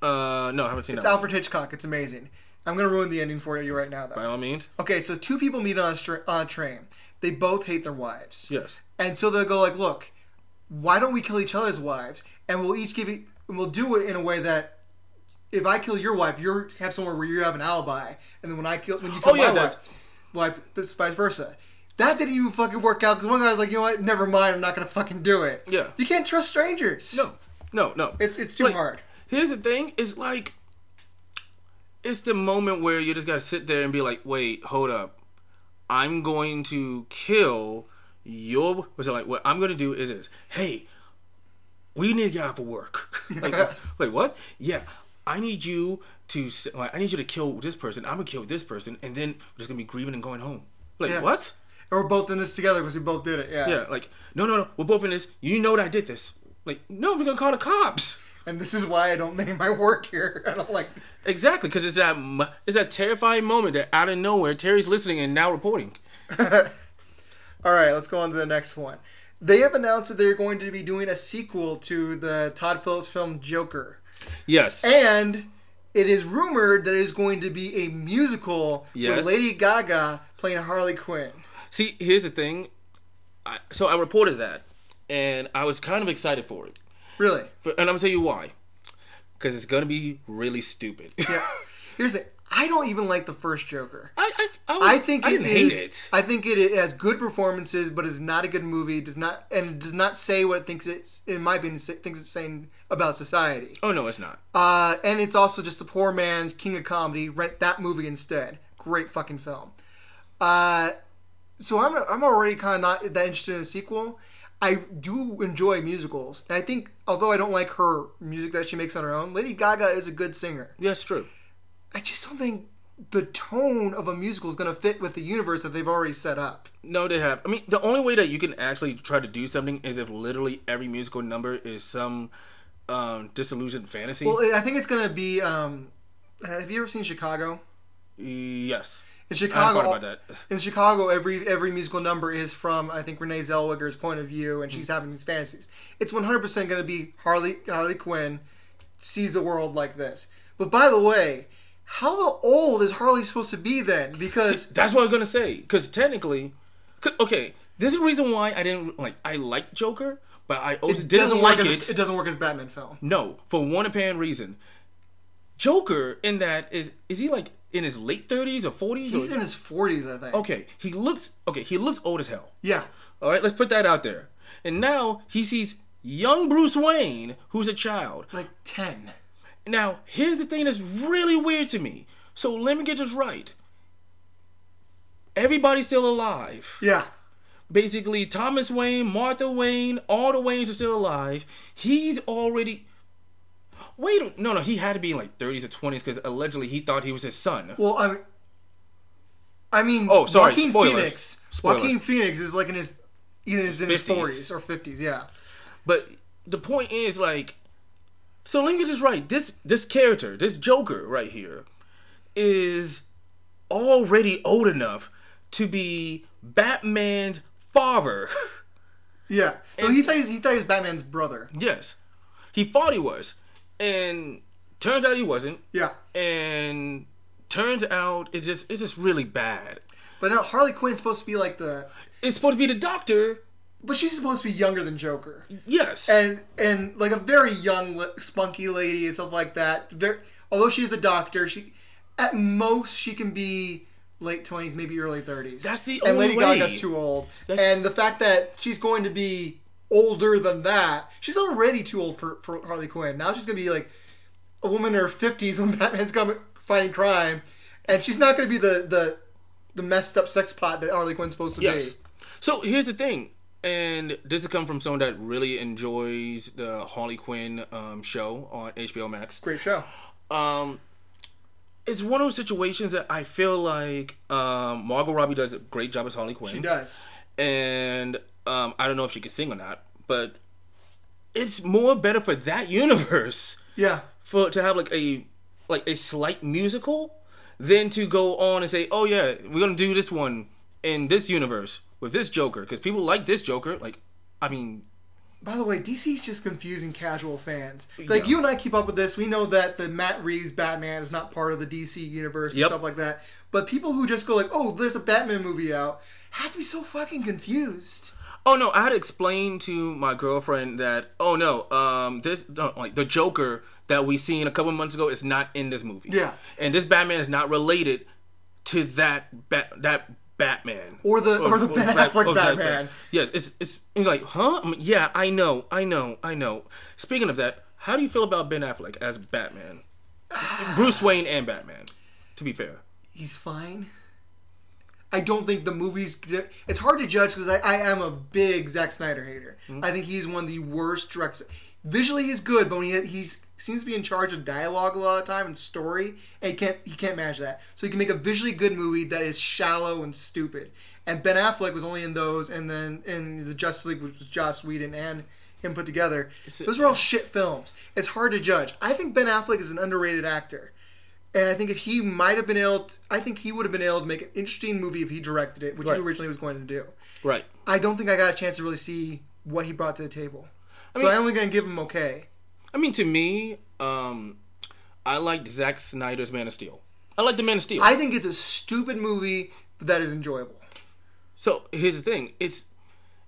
Uh, no, I haven't seen it. It's that. one. Alfred Hitchcock. It's amazing. I'm gonna ruin the ending for you right now, By all means, Okay, so two people meet on a, stra- on a train. They both hate their wives. yes. And so they'll go like, "Look, why don't we kill each other's wives? And we'll each give it. We'll do it in a way that." If I kill your wife, you have somewhere where you have an alibi, and then when I kill, when you kill Oh, yeah, my that- wife, wife, this vice versa. That didn't even fucking work out because one guy was like, you know what, never mind, I'm not gonna fucking do it. Yeah. you can't trust strangers. No, no, no. it's it's too Like, hard. Here's the thing: is like, it's the moment where you just gotta sit there and be like, "Wait, hold up, I'm going to kill your." Was it like what I'm gonna do is this? Hey, we need to get out for work. like, like what? Yeah, I need you to. Like, I need you to kill this person. I'm gonna kill this person, and then we're just gonna be grieving and going home. Like Yeah. what? And we're both in this together because we both did it. Yeah. Yeah, like no, no, no. We're both in this. You know that I did this. Like no, we're gonna call the cops. And this is why I don't name my work here. I don't like. Exactly, because it's that it's that terrifying moment that out of nowhere Terry's listening and now reporting. All right, let's go on to the next one. They have announced that they're going to be doing a sequel to the Todd Phillips film Joker. Yes. And it is rumored that it is going to be a musical Yes. with Lady Gaga playing Harley Quinn. See, here's the thing. I, so I reported that, and I was kind of excited for it, Really? For- and I'm gonna tell you why. Because it's gonna be really stupid. Yeah. Here's the I don't even like the first Joker. I, I think I it didn't hate it. I think it has good performances, but is not a good movie. Does not and it does not say what it thinks it's. In my opinion, thinks it's saying about society. Oh no, it's not. Uh, and it's also just a poor man's king of comedy. Rent that movie instead. Great fucking film. Uh, so I'm I'm already kind of not that interested in a sequel. I do enjoy musicals, and I think although I don't like her music that she makes on her own, Lady Gaga is a good singer. Yeah, it's true. I just don't think the tone of a musical is going to fit with the universe that they've already set up. No, they have. I mean, the only way that you can actually try to do something is if literally every musical number is some um, disillusioned fantasy. Well, I think it's going to be. Um, have you ever seen Chicago? yes. In Chicago, thought about that. in Chicago, every every musical number is from I think Renee Zellweger's point of view, and she's having these fantasies. It's one hundred percent going to be Harley Harley Quinn sees the world like this. But by the way, how old is Harley supposed to be then? Because That's what I'm gonna say. Because technically, 'cause- okay, this is the reason why I didn't like. I like Joker, but I also didn't like as, it. It doesn't work as Batman film. No, for one apparent reason. Joker in that is is he like in his late thirties or forties? He's in his forties, I think. Okay, he looks okay. He looks old as hell. Yeah. All right, let's put that out there. And now he sees young Bruce Wayne, who's a child. Like ten. Now, here's the thing that's really weird to me. So let me get this right. Everybody's still alive. Yeah. Basically, Thomas Wayne, Martha Wayne, all the Waynes are still alive. He's already. Wait, no, no, he had to be in like 30s or 20s because allegedly he thought he was his son. Well, I mean, I mean, Oh, sorry, Joaquin spoilers. Phoenix. Spoiler. Joaquin Phoenix is like in his either in his forties or fifties. Yeah. But the point is, like, so get this right. This this character, this Joker right here, is already old enough to be Batman's father. Yeah. No, he thought he was, he thought he was Batman's brother. yes, he thought he was, and turns out he wasn't. Yeah. And turns out it's just it's just really bad. But now Harley Quinn's supposed to be like the, It's supposed to be the Doctor. But she's supposed to be younger than Joker, Yes. and and like a very young, spunky lady and stuff like that. Very, although she's a doctor, she at most she can be late twenties, maybe early thirties. That's the and only Lady way. Gaga's too old, That's- and the fact that she's going to be older than that, she's already too old for for Harley Quinn. Now she's gonna be like a woman in her fifties when Batman's coming fighting crime, and she's not gonna be the the the messed up sex pot that Harley Quinn's supposed to Yes. be. So here's the thing, and this has come from someone that really enjoys the Harley Quinn um, show on HBO Max. Great show. Um, it's one of those situations that I feel like um, Margot Robbie does a great job as Harley Quinn. She does. and um, I don't know if she can sing or not, but it's more better for that universe Yeah. for to have like a like a slight musical than to go on and say, "Oh yeah, we're gonna do this one in this universe with this Joker," because people like this Joker. Like, I mean, By the way, DC's just confusing casual fans. Like Yeah. you and I keep up with this. We know that the Matt Reeves Batman is not part of the DC universe and stuff like that. But people who just go like, "Oh, there's a Batman movie out," have to be so fucking confused. oh no, I had to explain to my girlfriend that, oh no, um, this no, like the Joker that we seen a couple months ago is not in this movie. Yeah. and this Batman is not related to that bat that Batman Or the- or the Ben Affleck or that- Batman. Yes, it's it's like, huh? I'm like, yeah, I know, I know, I know. Speaking of that, how do you feel about Ben Affleck as Batman, Bruce Wayne and Batman? To be fair, He's fine. I don't think the movies. It's hard to judge because I, I am a big Zack Snyder hater. Hmm? I think he's one of the worst directors. Visually, he's good, but when he he's seems to be in charge of dialogue a lot of the time and story, and he can't he can't manage that. So he can make a visually good movie that is shallow and stupid. And Ben Affleck was only in those, and then in the Justice League, which was Joss Whedon and him put together. Those were all shit films. It's hard to judge. I think Ben Affleck is an underrated actor. And I think if he might have been able, to, I think he would have been able to make an interesting movie if he directed it, which Right. he originally was going to do. right? I don't think I got a chance to really see what he brought to the table. so I'm only going to give him okay. I mean, to me, um, I liked Zack Snyder's Man of Steel. I like the Man of Steel. I think it's a stupid movie that is enjoyable. so here's the thing: it's,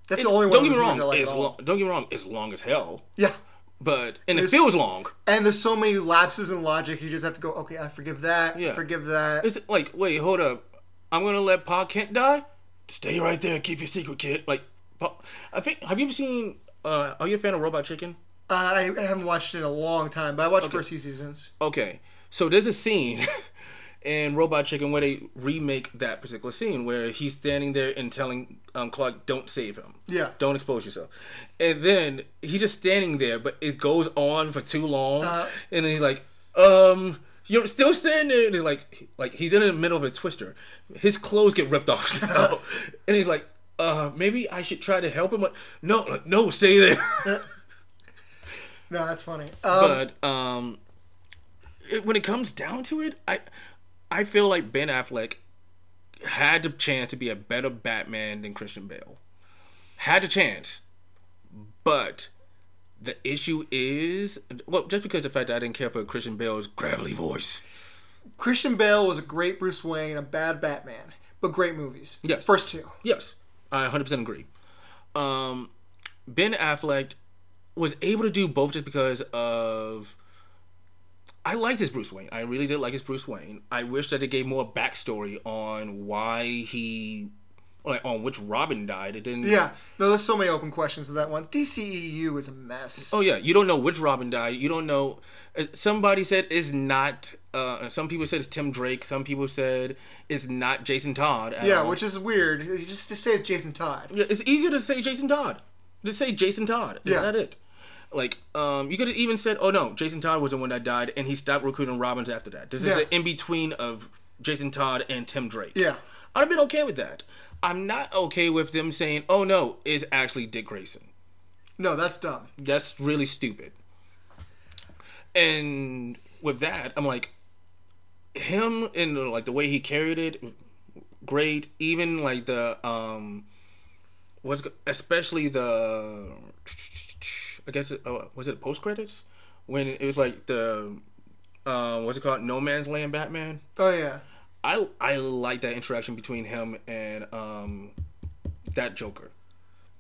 That's it's the only one. don't get me wrong. like it's long, don't get me wrong. It's long as hell, Yeah. but and it feels long. And there's so many lapses in logic. You just have to go. Okay, I forgive that. Yeah. Forgive that. It's like, wait, hold up. I'm gonna let Pa Kent die. Stay right there, keep your secret, kid. Like, Pa, I think. Have you ever seen? Uh, are you a fan of Robot Chicken? Uh, I haven't watched it in a long time, but I watched the first few seasons. Okay, so there's a scene in Robot Chicken where they remake that particular scene where he's standing there and telling um, Clark, "Don't save him. Yeah. don't expose yourself." And then he's just standing there, but it goes on for too long, Uh. and then he's like, "Um." You're still standing there, and he's like, like he's in the middle of a twister. His clothes get ripped off, now. and he's like, "Uh, maybe I should try to help him." Like, no, like, no, stay there. No, that's funny. Um, but um, it, when it comes down to it, I I feel like Ben Affleck had the chance to be a better Batman than Christian Bale. Had the chance, but the issue is well, just because of the fact that I didn't care for Christian Bale's gravelly voice. Christian Bale was a great Bruce Wayne, a bad Batman, but great movies. Yes. First two. Yes, I 100% agree. Um, ben Affleck was able to do both just because of. I liked his Bruce Wayne. I really did like his Bruce Wayne. I wish that they gave more backstory on why he, like, on which Robin died. It didn't. Yeah. No, there's so many open questions to that one. DCEU is a mess. Oh yeah, you don't know which Robin died. You don't know. uh, Somebody said it's not. Uh, some people said it's Tim Drake. Some people said it's not Jason Todd. Yeah, all. which is weird. You just to say it's Jason Todd. Yeah, it's easier to say Jason Todd. To say Jason Todd. Is Yeah. that it? Like, um, you could have even said, "Oh no, Jason Todd was the one that died, and he stopped recruiting Robins after that." This Yeah. is the in between of Jason Todd and Tim Drake. Yeah. I'd have been okay with that. I'm not okay with them saying, "Oh no, it's actually Dick Grayson." No, that's dumb. That's really stupid. And with that, I'm like, him and like the way he carried it, great. Even like the um, what's especially the, I guess it, uh, was it post credits when it was like the, uh, what's it called, No Man's Land Batman. Oh yeah. I I like that interaction between him and um, that Joker.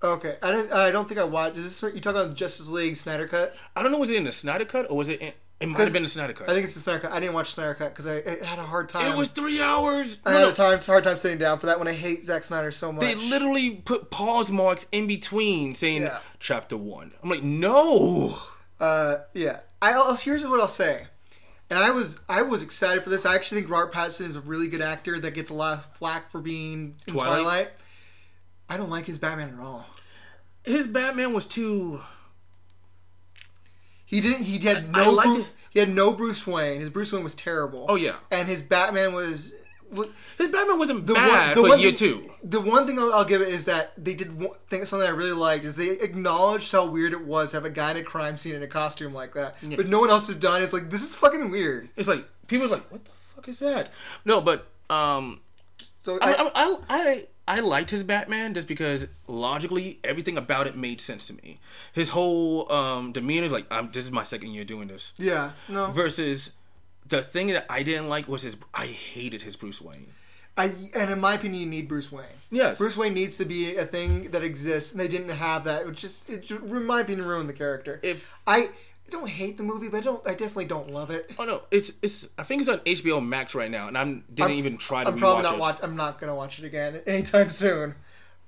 Okay. I didn't. I don't think I watched. Is this you talking about Justice League Snyder cut? I don't know was it in the Snyder cut or was it in, it might have been the Snyder cut. I think it's the Snyder cut. I didn't watch Snyder cut because I, I had a hard time. It was three hours. I had no, a time, hard time sitting down for that when I hate Zack Snyder so much. They literally put pause marks in between saying Yeah. chapter one. I'm like, no. Uh, yeah. I'll, here's what I'll say. And I was I was excited for this. I actually think Robert Pattinson is a really good actor that gets a lot of flack for being in Twilight? Twilight. I don't like his Batman at all. His Batman was too. He didn't. He had I no. liked Bru- it. he had no Bruce Wayne. His Bruce Wayne was terrible. Oh, yeah. And his Batman was. wa- His Batman wasn't The bad one, the for one year thing, two. The one thing I'll, I'll give it is that they did one thing. Something I really liked is they acknowledged how weird it was to have a guy in a crime scene in a costume like that, but no one else has done. it. It's like this is fucking weird. It's like people was like, what the fuck is that? No, but um, So I I, I, I, I, liked his Batman just because logically everything about it made sense to me. His whole um demeanor, like, I'm this is my second year doing this. yeah, no, Versus the thing that I didn't like was his. I hated his Bruce Wayne. I and in my opinion, you need Bruce Wayne. Yes. Bruce Wayne needs to be a thing that exists, and they didn't have that. It just, it, in my opinion, ruined the character. If I, I don't hate the movie, but I don't. I definitely don't love it. Oh no, it's it's. I think it's on HBO Max right now, and I didn't even try to I'm probably not it. watch. I'm not gonna watch it again anytime soon.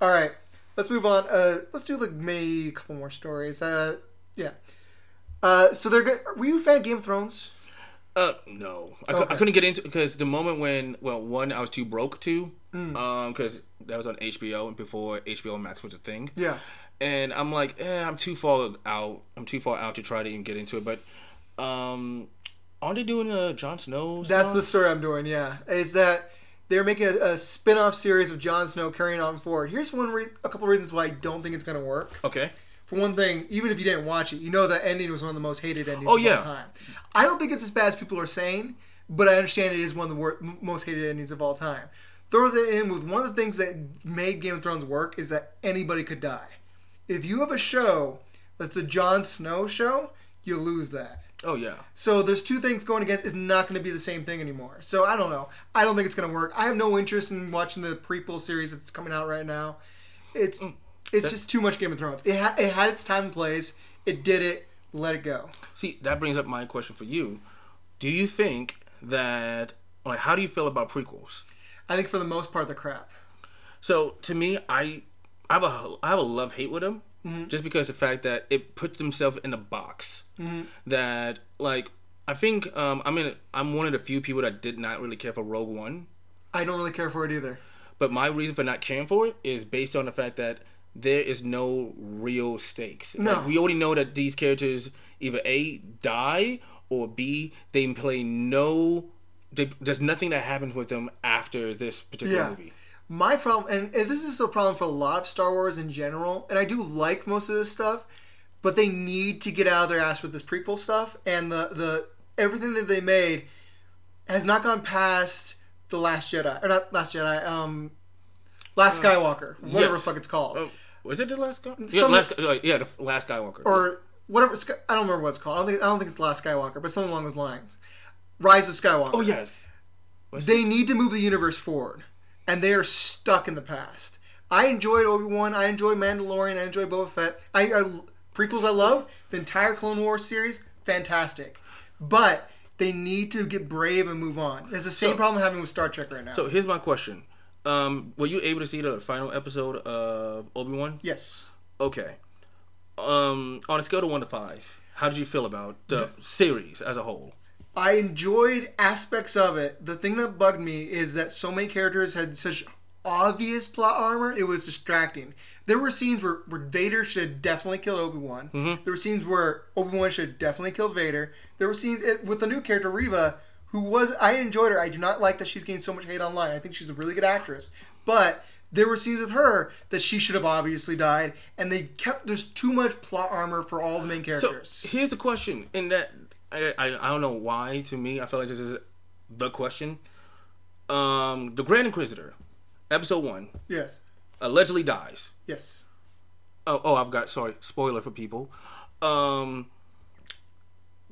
All right, let's move on. Uh, let's do like maybe a couple more stories. Uh, yeah. Uh, so they're good. Were you a fan of Game of Thrones? Uh, no, I, cou- I couldn't get into because the moment when well, one I was too broke to, Hmm. um, because that was on HBO and before HBO Max was a thing. Yeah. And I'm like, eh, I'm too far out. I'm too far out to try to even get into it. But, um, aren't they doing a Jon Snow? That's the story I'm doing. Yeah, is that they're making a, a spin-off series of Jon Snow carrying on forward. Here's one, re- a couple reasons why I don't think it's gonna work. okay. For one thing, even if you didn't watch it, you know the ending was one of the most hated endings Oh, of yeah. all time. I don't think it's as bad as people are saying, but I understand it is one of the wor- most hated endings of all time. Throw that in with one of the things that made Game of Thrones work is that anybody could die. If you have a show that's a Jon Snow show, you lose that. Oh yeah. So there's two things going against. It's not going to be the same thing anymore. So I don't know. I don't think it's going to work. I have no interest in watching the prequel series that's coming out right now. It's Mm. it's just too much Game of Thrones. It, ha- it had its time and place. It did it. Let it go. See, that brings up my question for you. Do you think that like how do you feel about prequels? I think for the most part they're crap. So to me, I I have a I have a love hate with him, Mm-hmm. just because the fact that it puts himself in a box Mm-hmm. that like I think um I mean I'm one of the few people that did not really care for Rogue One, I don't really care for it either. but my reason for not caring for it is based on the fact that there is no real stakes. No. Like, we already know that these characters either a die or b they play no. They, there's nothing that happens with them after this particular Yeah. movie. My problem, and, and this is a problem for a lot of Star Wars in general, and I do like most of this stuff, but they need to get out of their ass with this prequel stuff, and the the everything that they made has not gone past the Last Jedi, or not Last Jedi, um, Last Skywalker, whatever yes. the fuck it's called, Oh, was it the last guy? Yeah, last, like, yeah, the last Skywalker. or whatever. I don't remember what it's called. I don't think I don't think it's the Last Skywalker, but something along those lines. Rise of Skywalker. oh yes, Was They need to move the universe forward, and they are stuck in the past. I enjoyed Obi Wan. I enjoy Mandalorian. I enjoy Boba Fett. I, I prequels I love. The entire Clone Wars series, fantastic. But they need to get brave and move on. It's the same So- problem I'm having with Star Trek right now. So here's my question: um, Were you able to see the final episode of Obi Wan? yes, Okay. Um, on a scale of one to five, how did you feel about the series as a whole? I enjoyed aspects of it. The thing that bugged me is that so many characters had such obvious plot armor, it was distracting. There were scenes where, where Vader should have definitely killed Obi Wan. Mm-hmm. There were scenes where Obi Wan should definitely killed Vader. There were scenes it, with the new character Reva, who was I enjoyed her. I do not like that she's getting so much hate online. I think she's a really good actress, but there were scenes with her that she should have obviously died, and they kept there's too much plot armor for all the main characters. So characters. here's the question: In that, I, I I don't know why. To me, I feel like this is the question. Um, the Grand Inquisitor, episode one, yes, allegedly dies. yes. Oh, oh, I've got sorry, spoiler for people. Um,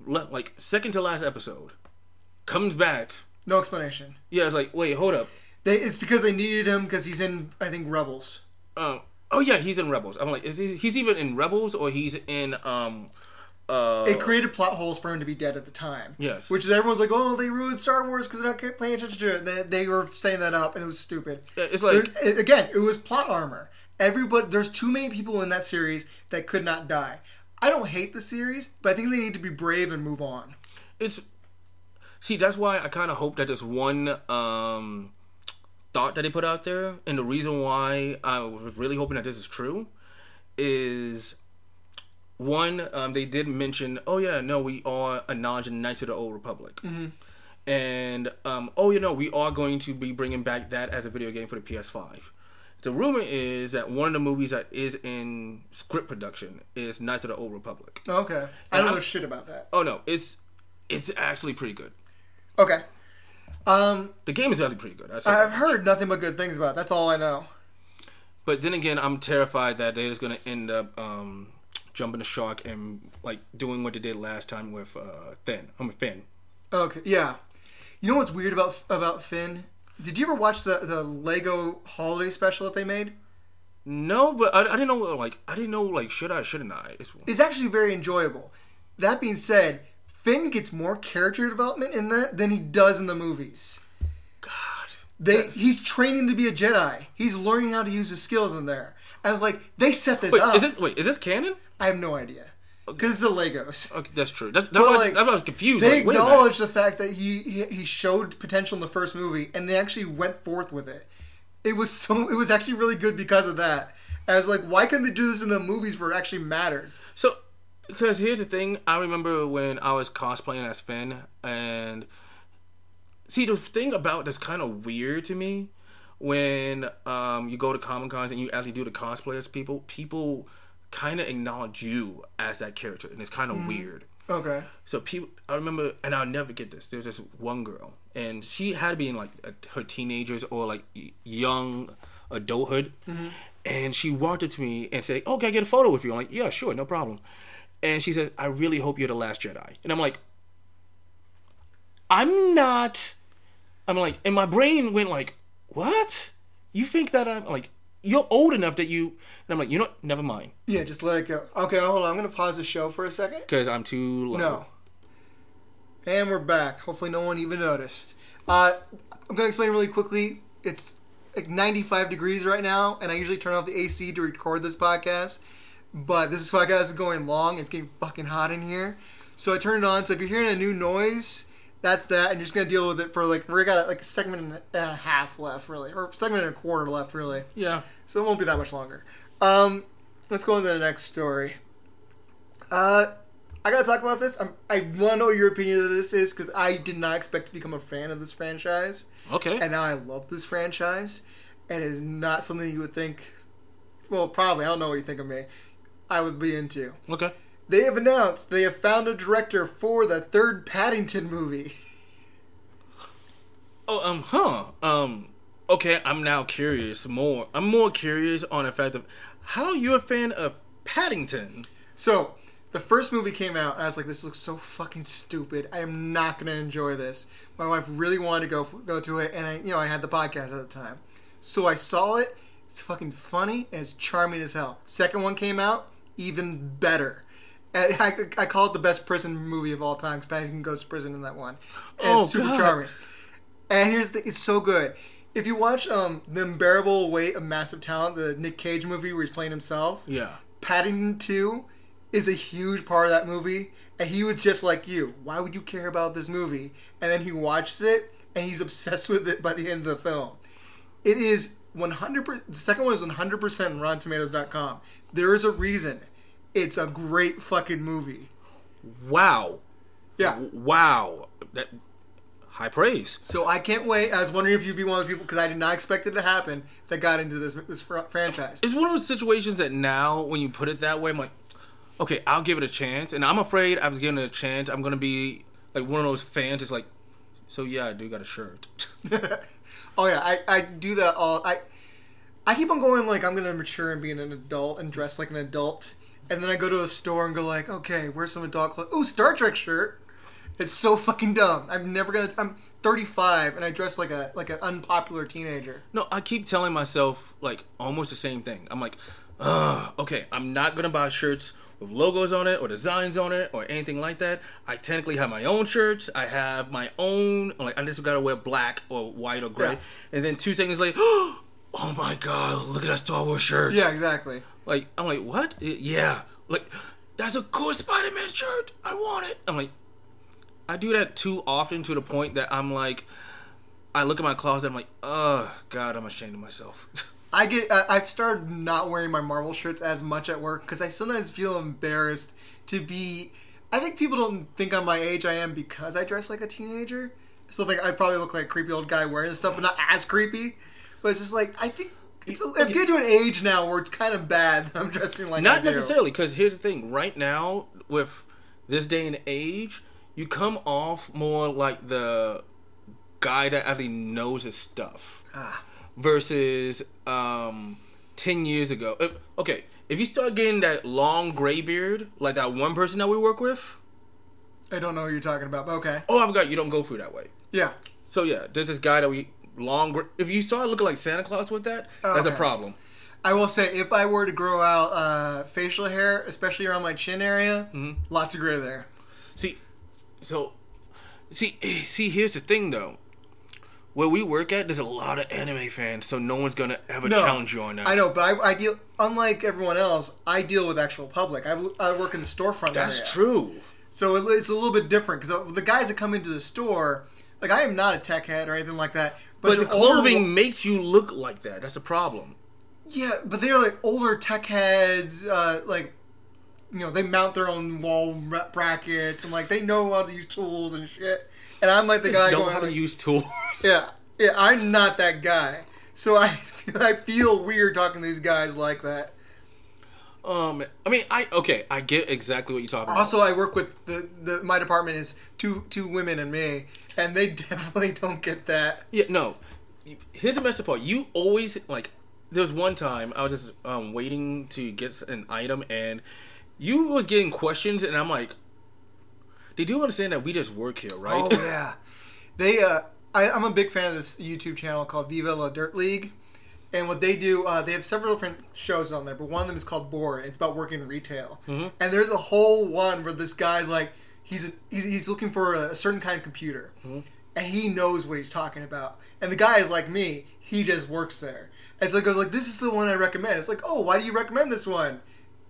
le- like second to last episode, comes back. No explanation. Yeah, it's like, wait, hold up. They, it's because they needed him because he's in, I think, Rebels. Um, oh yeah, he's in Rebels. I'm like, is he? He's even in Rebels or he's in um, uh, It created plot holes for him to be dead at the time. Yes. Which is everyone's like, oh, they ruined Star Wars because they're not paying attention to it. They, they were saying that up, and it was stupid. It's like- again, it was plot armor. Everybody, there's too many people in that series that could not die. I don't hate the series, but I think they need to be brave and move on. it's see that's why i kind of hope that this one um thought that they put out there and the reason why i was really hoping that this is true is one um, they did mention oh yeah no we are acknowledging knights of the old republic and um, oh you know we are going to be bringing back that as a video game for the ps5 the rumor is that one of the movies that is in script production is knights of the old republic Okay. I don't I'm- know shit about that. oh no it's it's actually pretty good Okay. Um, The game is actually pretty good. I've heard nothing but good things about it. That's all I know. But then again, I'm terrified that they're just gonna end up um, jumping the shark and like doing what they did last time with uh, Finn. I'm a Finn. Okay, yeah. You know what's weird about about Finn? Did you ever watch the the Lego holiday special that they made? No, but I, I didn't know. Like I didn't know. Like should I? Shouldn't I? It's, It's actually very enjoyable. That being said, Finn gets more character development in that than he does in the movies. God. They he's training to be a Jedi. He's learning how to use his skills in there. I was like, they set this Wait, up. is this wait? Is this canon? I have no idea because it's the Legos. Okay, that's true. That's, that But, was, like, that was confused. They like, acknowledge the fact that he, he he showed potential in the first movie, and they actually went forth with it. It was so it was actually really good because of that. I was like, why couldn't they do this in the movies where it actually mattered? So, because here's the thing, I remember when I was cosplaying as Finn, and see the thing about that's kind of weird to me when um, you go to comic cons and you actually do the cosplay as people, people kind of acknowledge you as that character, and it's kind of mm-hmm. weird. Okay. So people, I remember, and I'll never get this. There's this one girl, and she had to be in like a, her teenagers or like young adulthood, mm-hmm. and she walked up to me and said, "Oh, I get a photo with you?" I'm like, "Yeah, sure, no problem." And she says, "I really hope you're the last Jedi," and I'm like, "I'm not." I'm like, and my brain went like, "What? You think that I'm like?" You're old enough that you, and I'm like, you know, what? never mind, Yeah, just let it go. Okay, hold on. I'm gonna pause the show for a second. because I'm too low. No. And we're back. Hopefully, no one even noticed. Uh, I'm gonna explain really quickly it's like 95 degrees right now, and I usually turn off the AC to record this podcast. But this is podcast is going long. It's getting fucking hot in here, so I turned it on. So if you're hearing a new noise, that's that, and you're just gonna deal with it for like we got like a segment and a half left, really, or segment and a quarter left, really. Yeah. So it won't be that much longer. Um, let's go into the next story. Uh, I gotta talk about this. I'm, I want to know what your opinion of this is because I did not expect to become a fan of this franchise, Okay. and now I love this franchise, and it is not something you would think. Well, probably I don't know what you think of me. I would be into. okay. They have announced they have found a director for the third Paddington movie. Oh, um, huh. Um, okay. I'm now curious more. I'm more curious on the fact of how you're a fan of Paddington. So the first movie came out, and I was like, "This looks so fucking stupid. I am not gonna enjoy this." My wife really wanted to go go to it, and I, you know, I had the podcast at the time, so I saw it. It's fucking funny and it's charming as hell. Second one came out, even better. I, I call it the best prison movie of all time because Paddington goes to prison in that one. And Oh, it's super God. charming. And here's the it's so good. If you watch um the unbearable weight of massive talent, the Nic Cage movie where he's playing himself, Yeah. Paddington 2 is a huge part of that movie. And he was just like you. Why would you care about this movie? And then he watches it and he's obsessed with it by the end of the film. It is 100%. The second one is 100% on RottenTomatoes.com. There is a reason. It's a great fucking movie. Wow. Yeah. Wow. That high praise. So I can't wait. I was wondering if you'd be one of those people because I did not expect it to happen that got into this this fr- franchise. It's one of those situations that now, when you put it that way, I'm like, okay, I'll give it a chance. And I'm afraid I was giving it a chance. I'm gonna be like one of those fans. It's like, so yeah, I do got a shirt. Oh yeah, I, I do that all. I I keep on going like I'm gonna mature and be an adult and dress like an adult, and then I go to a store and go like, okay, where's some adult clothes? Ooh, Star Trek shirt. It's so fucking dumb. I'm never gonna. I'm 35 and I dress like a like an unpopular teenager. No, I keep telling myself like almost the same thing. I'm like, Ugh, okay, I'm not gonna buy shirts with logos on it or designs on it or anything like that. I technically have my own shirts. I have my own like I just gotta wear black or white or gray. Yeah. And then two seconds later, oh Oh my god, look at that Star Wars shirt. Yeah, exactly. Like I'm like, what? Yeah. Like that's a cool Spider-Man shirt. I want it. I'm like, I do that too often to the point that I'm like, I look at my closet. I'm like, oh god, I'm ashamed of myself. I get. I- I've started not wearing my Marvel shirts as much at work because I sometimes feel embarrassed to be. I think people don't think I'm my age I am because I dress like a teenager. Still think I probably look like a creepy old guy wearing this stuff, but not as creepy. But it's just like I think it's. I'm getting to an age now where it's kind of bad that I'm dressing like. Not necessarily, because here's the thing. Right now, with this day and age, you come off more like the guy that actually knows his stuff. Ah. Versus um, ten years ago. If- okay, if you start getting that long gray beard, like that one person that we work with, I don't know what you're talking about, but okay. oh, I forgot you don't go through that way. Yeah. So yeah, there's this guy that we long. If you saw it looking like Santa Claus with that, that's a problem. I will say, if I were to grow out uh, facial hair, especially around my chin area, Mm-hmm. lots of gray there. See, so see, see. Here's the thing, though. Where we work at, there's a lot of anime fans, so no one's gonna ever No, challenge you on that. I know, but I, I deal unlike everyone else. I deal with actual public. I, I work in the storefront. That's area. true. So it, it's a little bit different because the guys that come into the store, like I am not a tech head or anything like that. But the they're older- clothing makes you look like that. That's a problem. yeah, but they're like older tech heads. Uh, like you know, they mount their own wall brackets and like they know how to use tools and shit. And I'm like the guy Know going, how to like, use tools. yeah, yeah. I'm not that guy. So I I feel weird talking to these guys like that. Um. I mean, I okay. I get exactly what you're talking about. Also, I work with the, the my department is two two women and me, and they definitely don't get that. Yeah, no. Here's the best part. You always like. There was one time I was just um, waiting to get an item, and you was getting questions, and I'm like, "They do understand that we just work here, right?" Oh yeah, they. Uh, I, I'm a big fan of this YouTube channel called Viva La Dirt League, and what they do, uh, they have several different shows on there, but one of them is called Bored. It's about working in retail, and there's a whole one where this guy's like, he's a, he's, he's looking for a, certain kind of computer, mm-hmm. and he knows what he's talking about. And the guy is like me; he just works there. And so he goes like, "This is the one I recommend." It's like, "Oh, why do you recommend this one?"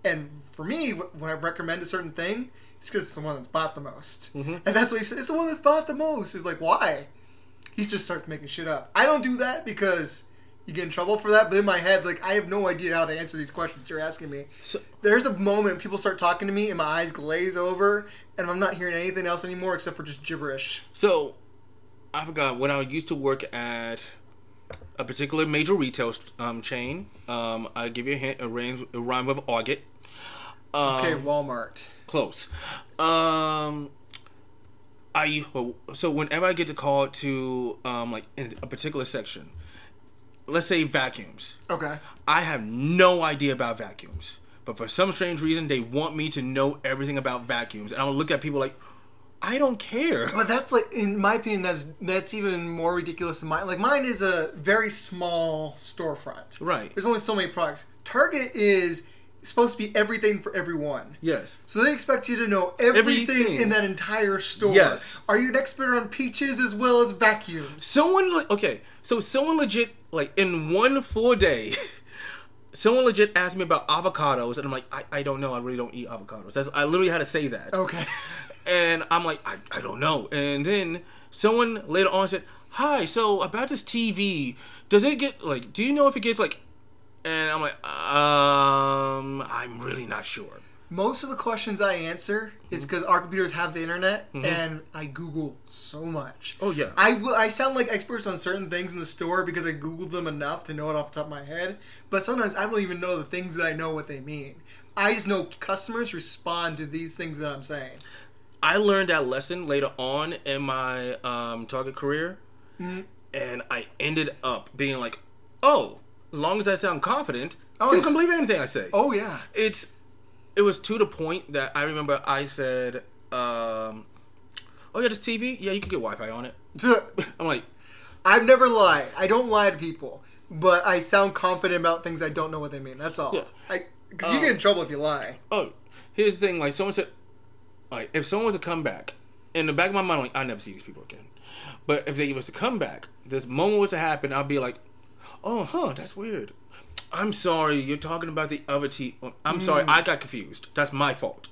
And for me, when I recommend a certain thing, it's because it's the one that's bought the most. Mm-hmm. And that's what he said. It's the one that's bought the most. He's like, "Why?" He just starts making shit up. I don't do that because you get in trouble for that. But in my head, like I have no idea how to answer these questions you're asking me. So- There's a moment people start talking to me and my eyes glaze over, and I'm not hearing anything else anymore except for just gibberish. So, I forgot when I used to work at a particular major retail um, chain. Um, I give you a hint. It rhymes, it rhymes with Arget. Um, Okay, Walmart. close. Um, I so whenever I get the call to um like in a particular section, let's say vacuums. Okay. I have no idea about vacuums, but for some strange reason, they want me to know everything about vacuums, and I'll look at people like, I don't care. But that's like, in my opinion, that's that's even more ridiculous than mine. Like mine is a very small storefront. Right. There's only so many products. Target is supposed to be everything for everyone. Yes. So they expect you to know everything Everything. in that entire store. Yes. Are you an expert on peaches as well as vacuums? Someone le- okay, so someone legit like in one full day, someone legit asked me about avocados, and I'm like, I, I don't know, I really don't eat avocados. That's I literally had to say that. Okay. And I'm like, I, I don't know. And then someone later on said, Hi, so about this TV, does it get like do you know if it gets like and I'm like, um I'm really not sure. Most of the questions I answer Mm-hmm. is because our computers have the internet, and I Google so much. Oh, yeah. I will. I sound like experts on certain things in the store because I Googled them enough to know it off the top of my head. But sometimes I don't even know the things that I know what they mean. I just know customers respond to these things that I'm saying. I learned that lesson later on in my um, target career, and I ended up being like, "Oh, as long as I sound confident, Oh, yeah. can believe anything I say." Oh yeah. It's it was to the point that I remember I said, um, "Oh yeah, this TV, yeah, you can get Wi-Fi on it." I'm like, I've never lied. I don't lie to people, but I sound confident about things I don't know what they mean. That's all. Yeah. I because you get in trouble if you lie. "Oh, here's the thing." Like someone said, like if someone was to come back, in the back of my mind, I'm like I never see these people again. But if they was to come back, this moment was to happen, I'll be like, "Oh, huh, that's weird." I'm sorry, you're talking about the other T. I'm sorry, mm. I got confused. That's my fault.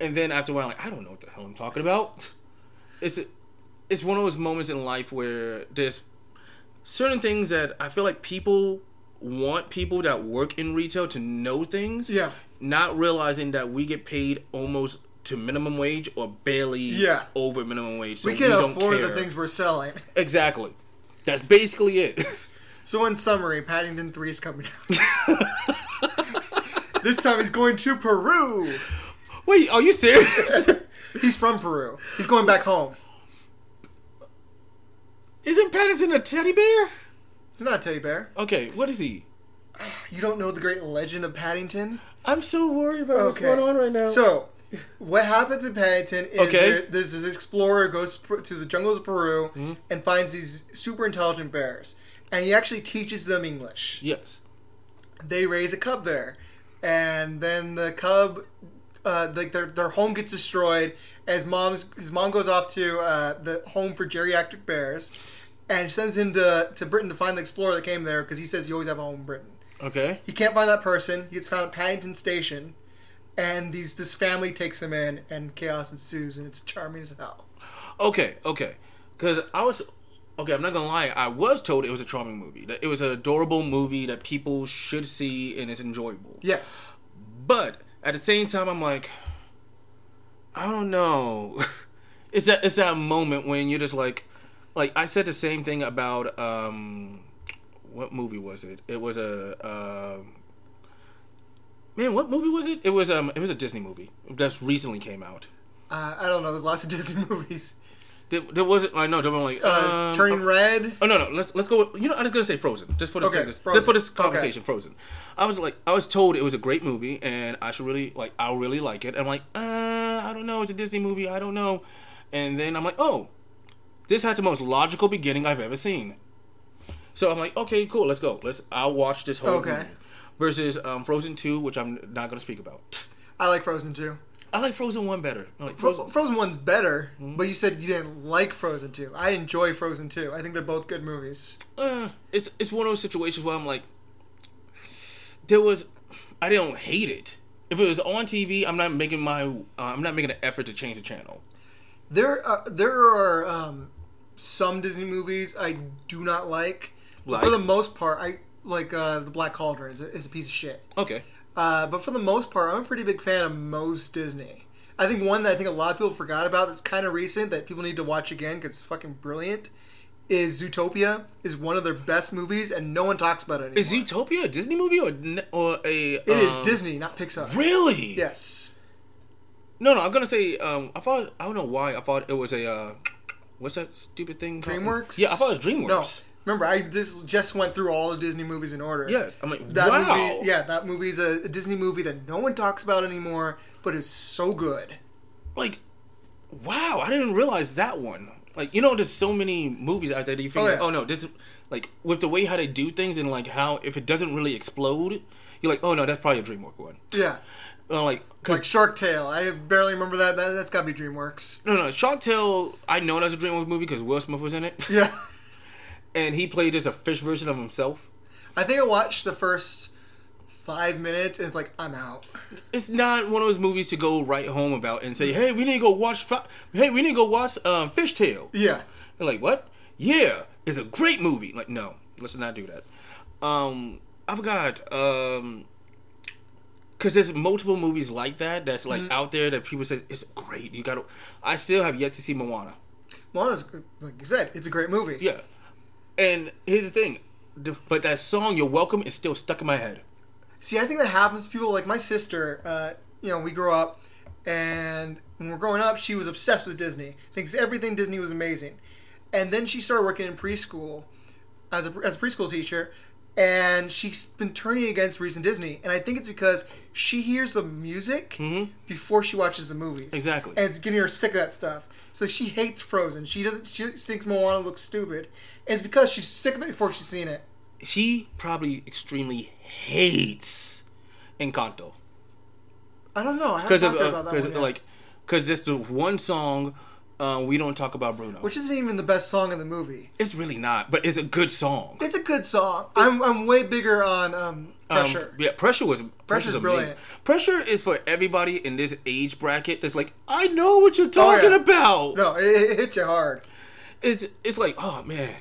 And then after a while, I'm like, I don't know what the hell I'm talking about. It's it's one of those moments in life where there's certain things that I feel like people want people that work in retail to know things. Yeah. Not realizing that we get paid almost to minimum wage or barely Yeah. over minimum wage. So We can don't afford the things we're selling. Exactly. That's basically it. So in summary, Paddington Three is coming out. this time he's going to Peru. Wait, are you serious? He's from Peru. He's going back home. Isn't Paddington a teddy bear? He's not a teddy bear. Okay, what is he? You don't know the great legend of Paddington? I'm so worried about what's Okay. going on right now. So, what happens in Paddington is Okay. there, this explorer goes pr- to the jungles of Peru Mm-hmm. and finds these super intelligent bears, and he actually teaches them English. yes. They raise a cub there, and then the cub, uh, like their their home gets destroyed as mom's his mom goes off to uh, the home for geriatric bears, and sends him to to Britain to find the explorer that came there because he says you always have a home in Britain. Okay. He can't find that person. He gets found at Paddington Station, and these this family takes him in, and chaos ensues, and it's charming as hell. Okay, okay. Because I was okay. I'm not gonna lie. I was told it was a charming movie. That it was an adorable movie that people should see and it's enjoyable. Yes. But at the same time, I'm like, I don't know. it's that it's that moment when you're just like, like I said the same thing about um, what movie was it? It was a um man. What movie was it? It was um, it was a Disney movie that recently came out. Uh, I don't know. There's lots of Disney movies. There, there wasn't. I know. I'm like Uh, um, Turning Red. Oh no no let's let's go. With, you know I was gonna say Frozen just for this, Okay, just for this Okay. conversation. Frozen. I was like I was told it was a great movie and I should really like I'll really like it. I'm like uh I don't know it's a Disney movie I don't know, and then I'm like oh this had the most logical beginning I've ever seen. So I'm like okay cool let's go let's I'll watch this whole Okay. movie. Versus um, Frozen Two which I'm not gonna speak about. I like Frozen too. I like Frozen one better. Like Frozen. Frozen one's better, Mm-hmm. but you said you didn't like Frozen two. I enjoy Frozen two. I think they're both good movies. uh, it's it's one of those situations where I'm like, there was, I don't hate it. If it was on TV, I'm not making my, uh, I'm not making an effort to change the channel. There are there are um, some Disney movies I do not like. But For the most part, I like uh, the Black Cauldron is a, is a piece of shit. Okay. Uh, but for the most part, I'm a pretty big fan of most Disney. I think one that I think a lot of people forgot about that's kind of recent that people need to watch again because it's fucking brilliant is Zootopia. is one of their best movies and no one talks about it anymore. Is Zootopia a Disney movie or or a? It is um, Disney, not Pixar. Really? Yes. No, no. I'm gonna say. Um, I thought. I don't know why. I thought it was a. Uh, what's that stupid thing? called? DreamWorks? Yeah, I thought it was DreamWorks. No. Remember, I just just went through all the Disney movies in order. Yes, I'm like, That wow. movie, yeah, that movie is a, a Disney movie that no one talks about anymore, but is so good. Like, wow. I didn't realize that one. Like, you know, there's so many movies out there that you think, Oh, like, yeah. oh no, this like with the way how they do things and like how if it doesn't really explode, you're like, oh no, that's probably a DreamWorks one. Yeah, Uh, like, like Shark Tale. I barely remember that. that that's got to be DreamWorks. no, no, Shark Tale. I know that's a DreamWorks movie because Will Smith was in it, Yeah, and he played as a fish version of himself. I think I watched the first five minutes. and It's like I'm out. it's not one of those movies to go right home about and say, "Hey, we need to go watch. Fi- hey, we need to go watch um, Fishtail." Yeah, They're like, "What? Yeah, it's a great movie." Like, no, let's not do that. Um, I forgot. Um, because there's multiple movies like that that's like Mm-hmm. out there that people say it's great. You gotta. I still have yet to see Moana. Moana's like you said, it's a great movie. Yeah, and here's the thing, but that song "You're Welcome" is still stuck in my head. See, I think that happens to people like my sister. Uh, you know, we grew up, and when we're growing up, she was obsessed with Disney. Thinks everything Disney was amazing, and then she started working in preschool as a as a preschool teacher, and she's been turning against recent Disney. And I think it's because she hears the music before she watches the movies. Exactly. and it's getting her sick of that stuff. So she hates Frozen. She doesn't. She thinks Moana looks stupid, and it's because she's sick of it before she's seen it. She probably extremely hates Encanto. I don't know. I haven't because talked of uh, about that one yet. like because this the one song uh, we don't talk about Bruno. which isn't even the best song in the movie. it's really not, but it's a good song. It's a good song. I'm, I'm way bigger on um, Um, pressure. yeah, pressure was Pressure's pressure's brilliant. Pressure is for everybody in this age bracket. That's like I know what you're talking Oh, yeah. about. no, it, it hits you hard. It's it's like oh man,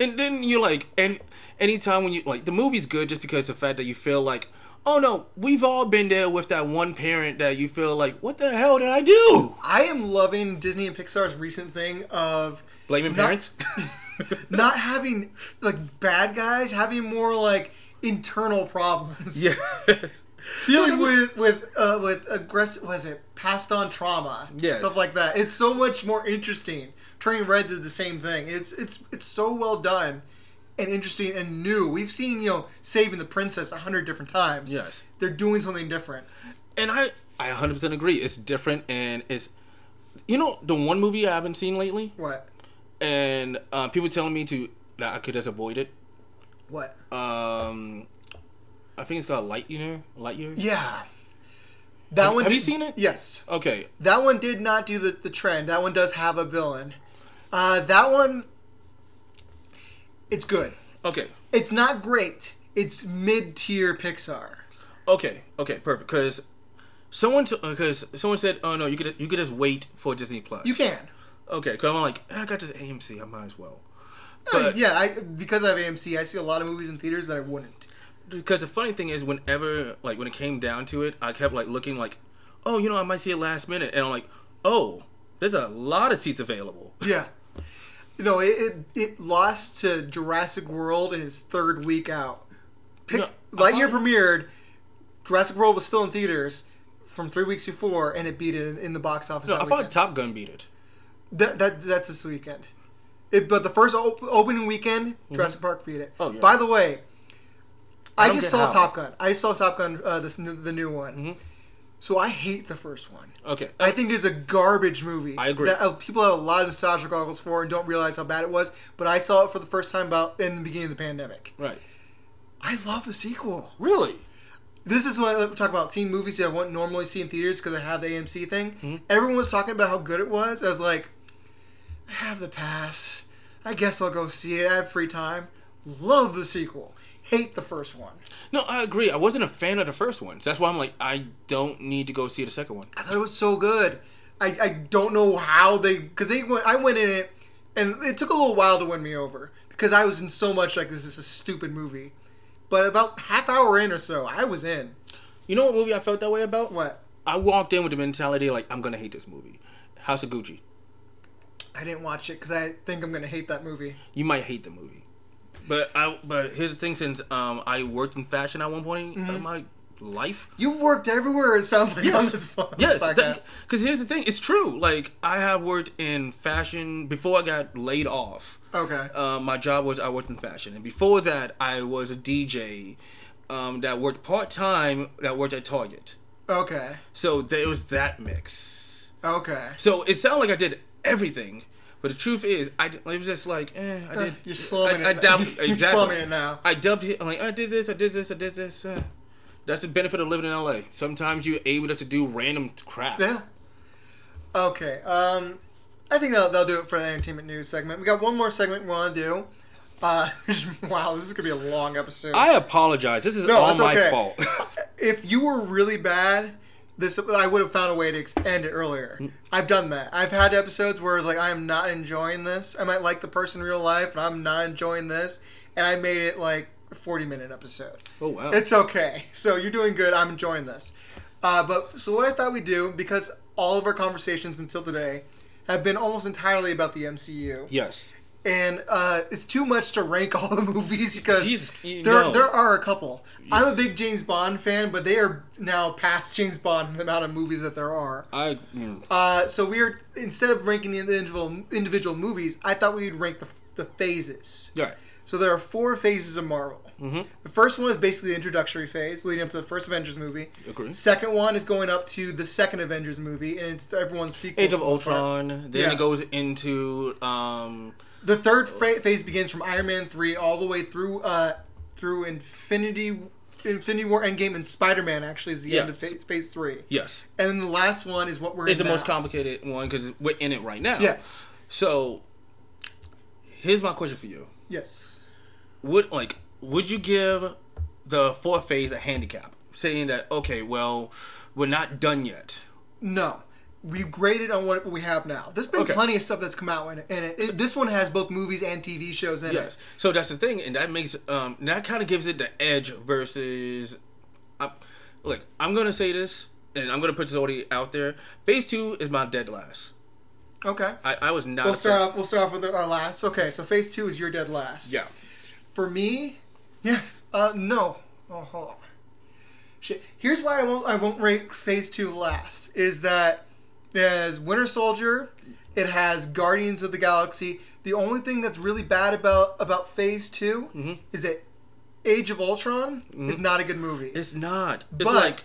and then you're like and anytime when you like the movie's good just because the fact that you feel like oh no we've all been there with that one parent that you feel like what the hell did I do? I am loving Disney and Pixar's recent thing of Blaming not- parents. not having like bad guys, having more like internal problems. yeah. dealing with with uh, with aggressive. Was it passed on trauma? yeah, stuff like that. It's so much more interesting. Turning Red did the same thing. It's it's it's so well done and interesting and new. We've seen you know saving the princess a hundred different times. Yes. they're doing something different. and I I 100% agree. It's different and it's you know the one movie I haven't seen lately What? and uh, people telling me to that I could just avoid it. What? Um I think it's called Lightyear. Lightyear. Yeah. That Have- one. have you seen it? Yes. Okay. That one did not do the, the trend. That one does have a villain. Uh, that one, it's good. Okay. It's not great. It's mid tier Pixar. Okay. Okay. Perfect. Because someone because someone said, "Oh no, you could you could just wait for Disney Plus." You can. Okay. Because I'm like, "Eh, I got this AMC. I might as well. But yeah, I because I have AMC, I see a lot of movies in theaters that I wouldn't. because the funny thing is whenever like when it came down to it i kept like looking like oh you know i might see it last minute and i'm like oh there's a lot of seats available Yeah. You know, it, it, it lost to Jurassic World in its third week out. Pix- No, Lightyear thought- premiered. Jurassic World was still in theaters from three weeks before, and it beat it in, in the box office. no, i thought top gun beat it That, that that's this weekend. It, but the first op- opening weekend, Jurassic Park beat it. Oh, yeah. By the way, I, don't just saw how. Top Gun. I just saw Top Gun, uh, this the new one. Mm-hmm. So I hate the first one. Okay I think it's a garbage movie. I agree. That uh, people have a lot of nostalgia goggles for and don't realize how bad it was. But I saw it for the first time about in the beginning of the pandemic. right I love the sequel. really this is when I talk about seeing movies that I wouldn't normally see in theaters because I have the AMC thing. Everyone was talking about how good it was. I was like, I have the pass. I guess I'll go see it. I have free time. Love the sequel. Hate the first one. No, I agree. I wasn't a fan of the first one. That's why I'm like, I don't need to go see the second one. I thought it was so good. I, I don't know how they because they went. I went in it, and it took a little while to win me over because I was in so much like this is a stupid movie. But about half hour in or so, I was in. You know what movie I felt that way about? What? I walked in with the mentality like I'm gonna hate this movie. House of Gucci. I didn't watch it because I think I'm gonna hate that movie. You might hate the movie, but I. But here's the thing: since um I worked in fashion at one point Mm-hmm. in my life. You worked everywhere. It sounds like on this, on Yes, because here's the thing: it's true. Like I have worked in fashion before I got laid off. okay. Uh, my job was I worked in fashion, and before that, I was a DJ um, that worked part time. That worked at Target. okay. So there was that mix. Okay. So it sounded like I did everything, but the truth is, I it was just like, eh, I did. You're slumming I, it. I dubbed You're exactly. slumming it now. I dubbed it. I'm like, I did this. I did this. I did this. Uh, that's the benefit of living in LA. Sometimes you're able to do random crap. Yeah. Okay. Um, I think they'll, they'll do it for the entertainment news segment. We got one more segment we want to do. Uh, wow, this is gonna be a long episode. I apologize. This is no, all my okay. fault. if you were really bad, this I would have found a way to end it earlier. Mm. I've done that. I've had episodes where it's like I am not enjoying this. I might like the person in real life, and I'm not enjoying this, and I made it like a 40 minute episode. oh wow. It's okay. So you're doing good. I'm enjoying this. Uh, but so what I thought we'd do because all of our conversations until today have been almost entirely about the MCU, yes. And uh, it's too much to rank all the movies because you there know. there are a couple. I'm a big James Bond fan, but they are now past James Bond in the amount of movies that there are. I. mm, Uh, so we are instead of ranking the individual individual movies, I thought we'd rank the, the phases. Right. So there are four phases of Marvel. Mm-hmm. The first one is basically the introductory phase, leading up to the first Avengers movie. Agree. Second one is going up to the second Avengers movie, and it's everyone's sequel. Age of Ultron. Then Yeah. it goes into um. The third phase begins from Iron Man three all the way through uh, through Infinity Infinity War Endgame and Spider Man. Actually, is the end of phase, phase three. Yes. And then the last one is what we're It's the most complicated one because we're in it right now. Yes. So, here's my question for you: Yes. Would like would you give the fourth phase a handicap, saying that okay, well, we're not done yet? No. We graded on what we have now. There's been Okay. plenty of stuff that's come out in it. In it. It- This one has both movies and TV shows in Yes. it. So that's the thing, and that makes um that kind of gives it the edge versus. Uh, look, I'm gonna say this, and I'm gonna put this already out there. Phase two is my dead last. Okay. I, I was not. We'll start off. We'll start off with our last. Okay, so phase two is your dead last. Yeah. For me, yeah. Uh, no. Oh, hold on. Shit. Here's why I won't. I won't rank phase two last. Is that it has Winter Soldier. It has Guardians of the Galaxy. The only thing that's really bad about about phase 2 Mm-hmm. is that Age of Ultron is not a good movie. It's not. It's But- like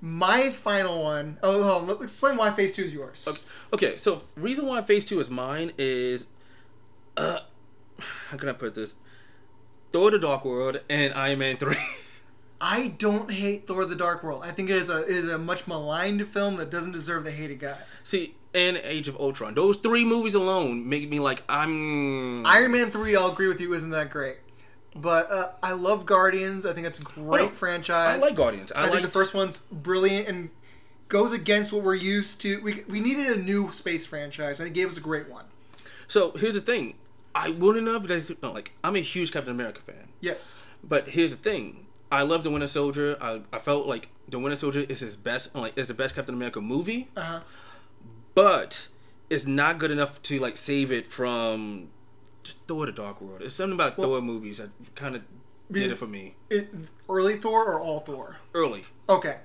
My final one. Oh, hold on. Explain why phase two is yours. okay. So reason why Phase Two is mine is, uh, how can I put this? Thor: The Dark World and Iron Man Three. I don't hate Thor: The Dark World. I think it is a it is a much maligned film that doesn't deserve the hate it got. See, and Age of Ultron. Those three movies alone make me like I'm. Iron Man three, I'll agree with you, isn't that great. But uh, I love Guardians. I think it's a great Oh, franchise. I like Guardians. I, I, think like the first one's brilliant and goes against what we're used to. We, we needed a new space franchise, and it gave us a great one. So here's the thing. I wouldn't have that- like. I'm a huge Captain America fan, Yes. but here's the thing. I love the Winter Soldier. I, I felt like the Winter Soldier is his best. Like is the best Captain America movie. Uh huh. but it's not good enough to like save it from just Thor: The Dark World. It's something about Thor movies that kind of did it for me It, early Thor or all Thor? early. Okay,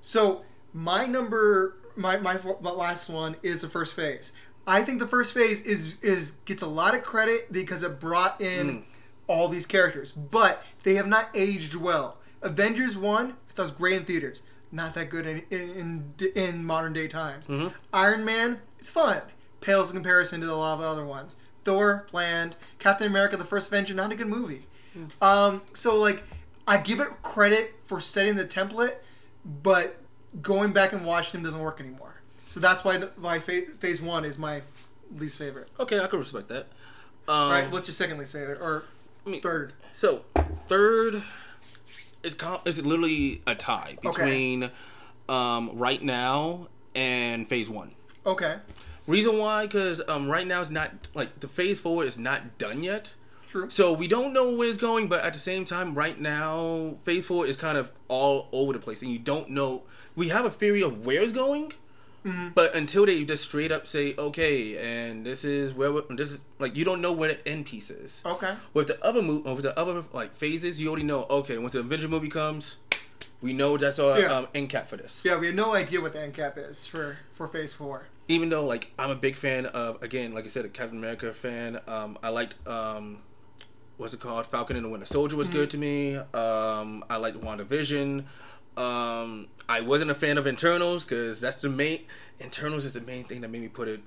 so my number, my, my my last one is the first phase. I think the first phase is is gets a lot of credit because it brought in all these characters, but they have not aged well. Avengers one, I thought was great in theaters, not that good in in in, in modern day times. Iron Man, it's fun, pales in comparison to a lot of other ones. Thor, bland. Captain America: The First Avenger, not a good movie. Um, so like, I give it credit for setting the template, but going back and watching them doesn't work anymore. So that's why why Phase, phase One is my least favorite. Okay, I can respect that. Um, All right, what's your second least favorite or mean- third? So third is com- is literally a tie between um, right now and phase one. Okay, Reason why? Because um, right now is not like the phase four is not done yet. true. So we don't know where it's going, but at the same time, right now, phase four is kind of all over the place, and you don't know. We have a theory of where it's going, but until they just straight up say, "Okay," and this is where we're, this is like you don't know where the end piece is. Okay, With the other move, with the other like phases, you already know. Okay, once the Avenger movie comes, we know that's our Yeah. um, end cap for this. yeah, we have no idea what the end cap is for for Phase Four. Even though like I'm a big fan of again, like I said, a Captain America fan. Um, I liked um, what's it called? Falcon and the Winter Soldier was good to me. Um, I liked WandaVision. Um, I wasn't a fan of Eternals because that's the main. Eternals is the main thing that made me put it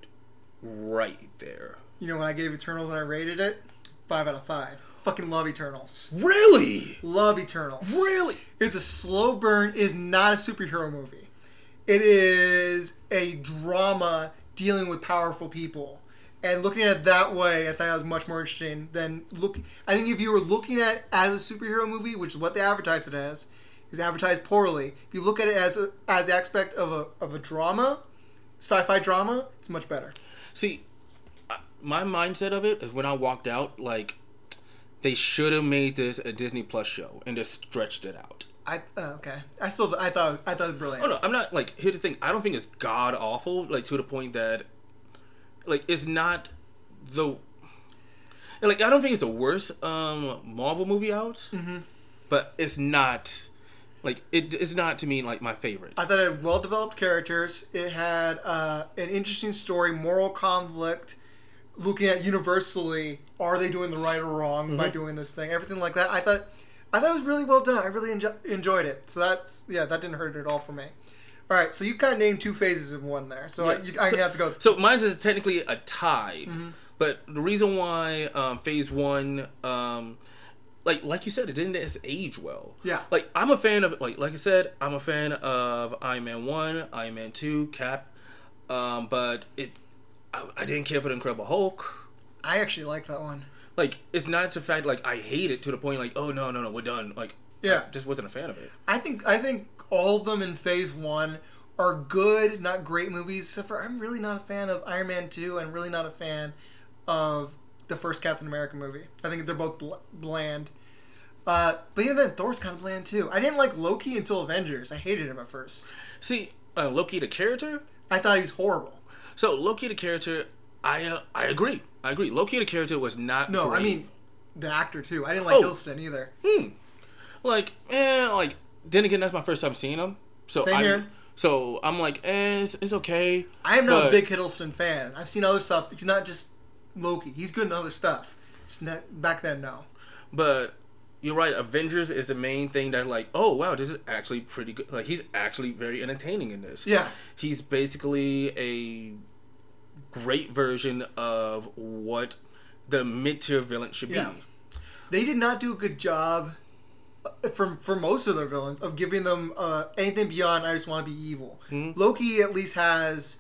right there. You know when I gave Eternals and I rated it, five out of five. Fucking love Eternals. Really, Love Eternals. really. It's a slow burn. It is not a superhero movie. It is a drama dealing with powerful people. And looking at it that way, I thought that was much more interesting than look. I think if you were looking at it as a superhero movie, which is what they advertised it as, is advertised poorly. If you look at it as a, as aspect of a of a drama, sci-fi drama, it's much better. See, my mindset of it is when I walked out, like they should have made this a Disney Plus show and just stretched it out. I uh, okay. I still I thought I thought it was brilliant. Oh no, I'm not like here's the thing. I don't think it's god awful, like to the point that like it's not the like I don't think it's the worst um Marvel movie out, mm-hmm. but it's not like it's not to me like my favorite. I thought it had well developed characters. It had uh, an interesting story, moral conflict, looking at universally, are they doing the right or wrong by doing this thing? Everything like that. I thought, I thought it was really well done. I really enjo- enjoyed it. So that's yeah, that didn't hurt at all for me. All right, so you kind of named two phases in one there. So I, Yeah. you, I'm So- have to go. So mine's is technically a tie, but the reason why um, Phase One, um, like like you said, it didn't age well. Yeah. Like I'm a fan of like like I said, I'm a fan of Iron Man One, Iron Man Two, Cap, um, but it I, I didn't care for the Incredible Hulk. I actually like that one. Like it's not the fact like I hate it to the point like oh no no no we're done like Yeah. I just wasn't a fan of it. I think I think all of them in Phase One are good, not great movies. Except for I'm really not a fan of Iron Man Two, and really not a fan of the first Captain America movie. I think they're both bl- bland. Uh, but even then, Thor's kind of bland too. I didn't like Loki until Avengers. I hated him at first. See, uh, Loki the character. I thought he's horrible. So Loki the character, I uh, I agree. I agree. Loki the character was not. No, I mean the actor too. I didn't like Oh. Hiddleston either. Hmm. like eh, like then again, that's my first time seeing him. So Same I'm, here. So I'm like, eh, it's, it's okay. I am not but- a big Hiddleston fan. I've seen other stuff. He's not just Loki. He's good in other stuff. Not, back then, no. But you're right. Avengers is the main thing that like, oh wow, this is actually pretty good. Like he's actually very entertaining in this. Yeah. He's basically a great version of what the mid tier villain should Yeah. be. they did not do a good job from for most of their villains of giving them uh, anything beyond I just want to be evil. Hmm. Loki at least has.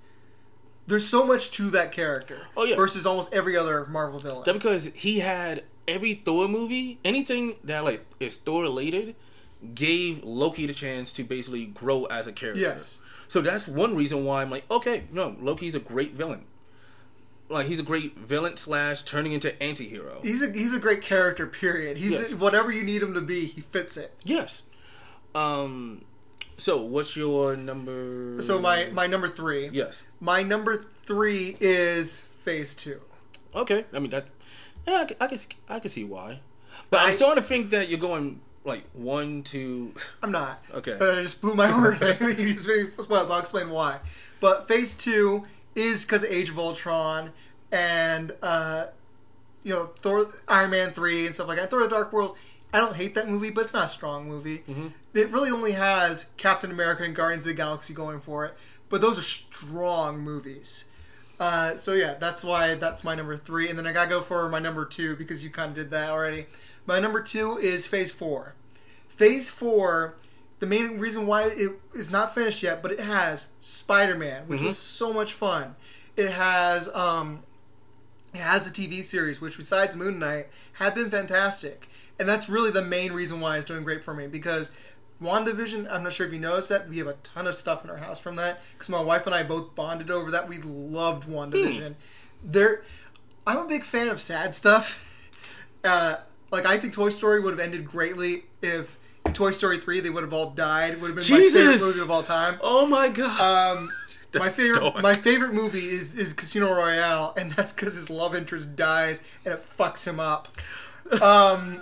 There's so much to that character. Oh, yeah. Versus almost every other Marvel villain. That because he had every Thor movie, anything that like is Thor related, gave Loki the chance to basically grow as a character. Yes. So that's one reason why I'm like, okay, no, Loki's a great villain. Like he's a great villain slash turning into anti-hero. He's a he's a great character. Period. He's Yes. whatever you need him to be. He fits it. Yes. Um. So what's your number? So my my number three. yes. My number three is Phase Two. Okay. I mean that. Yeah, I can I can, I can see why. But I- I'm starting to think that you're going like one, two. I'm not. Okay. Uh, I just blew my word. just made me spoil. but I'll explain why. But Phase Two is because Age of Ultron and uh, you know Thor, Iron Man three and stuff like that. Thor: The Dark World. I don't hate that movie, but it's not a strong movie. It really only has Captain America and Guardians of the Galaxy going for it, but those are strong movies. Uh, so yeah, that's why that's my number three, and then I gotta go for my number two because you kind of did that already. My number two is Phase Four. Phase four, the main reason why it is not finished yet, but it has Spider Man, which was so much fun. It has um, it has a TV series, which besides Moon Knight had been fantastic, and that's really the main reason why it's doing great for me because. WandaVision, I'm not sure if you noticed that. We have a ton of stuff in our house from that because my wife and I both bonded over that. We loved WandaVision. There, I'm a big fan of sad stuff. Uh, like I think Toy Story would have ended greatly if in Toy Story three they would have all died. It would have been my favorite movie of all time. Oh my god. Um, my favorite dark. my favorite movie is, is Casino Royale, and that's because his love interest dies and it fucks him up. Um,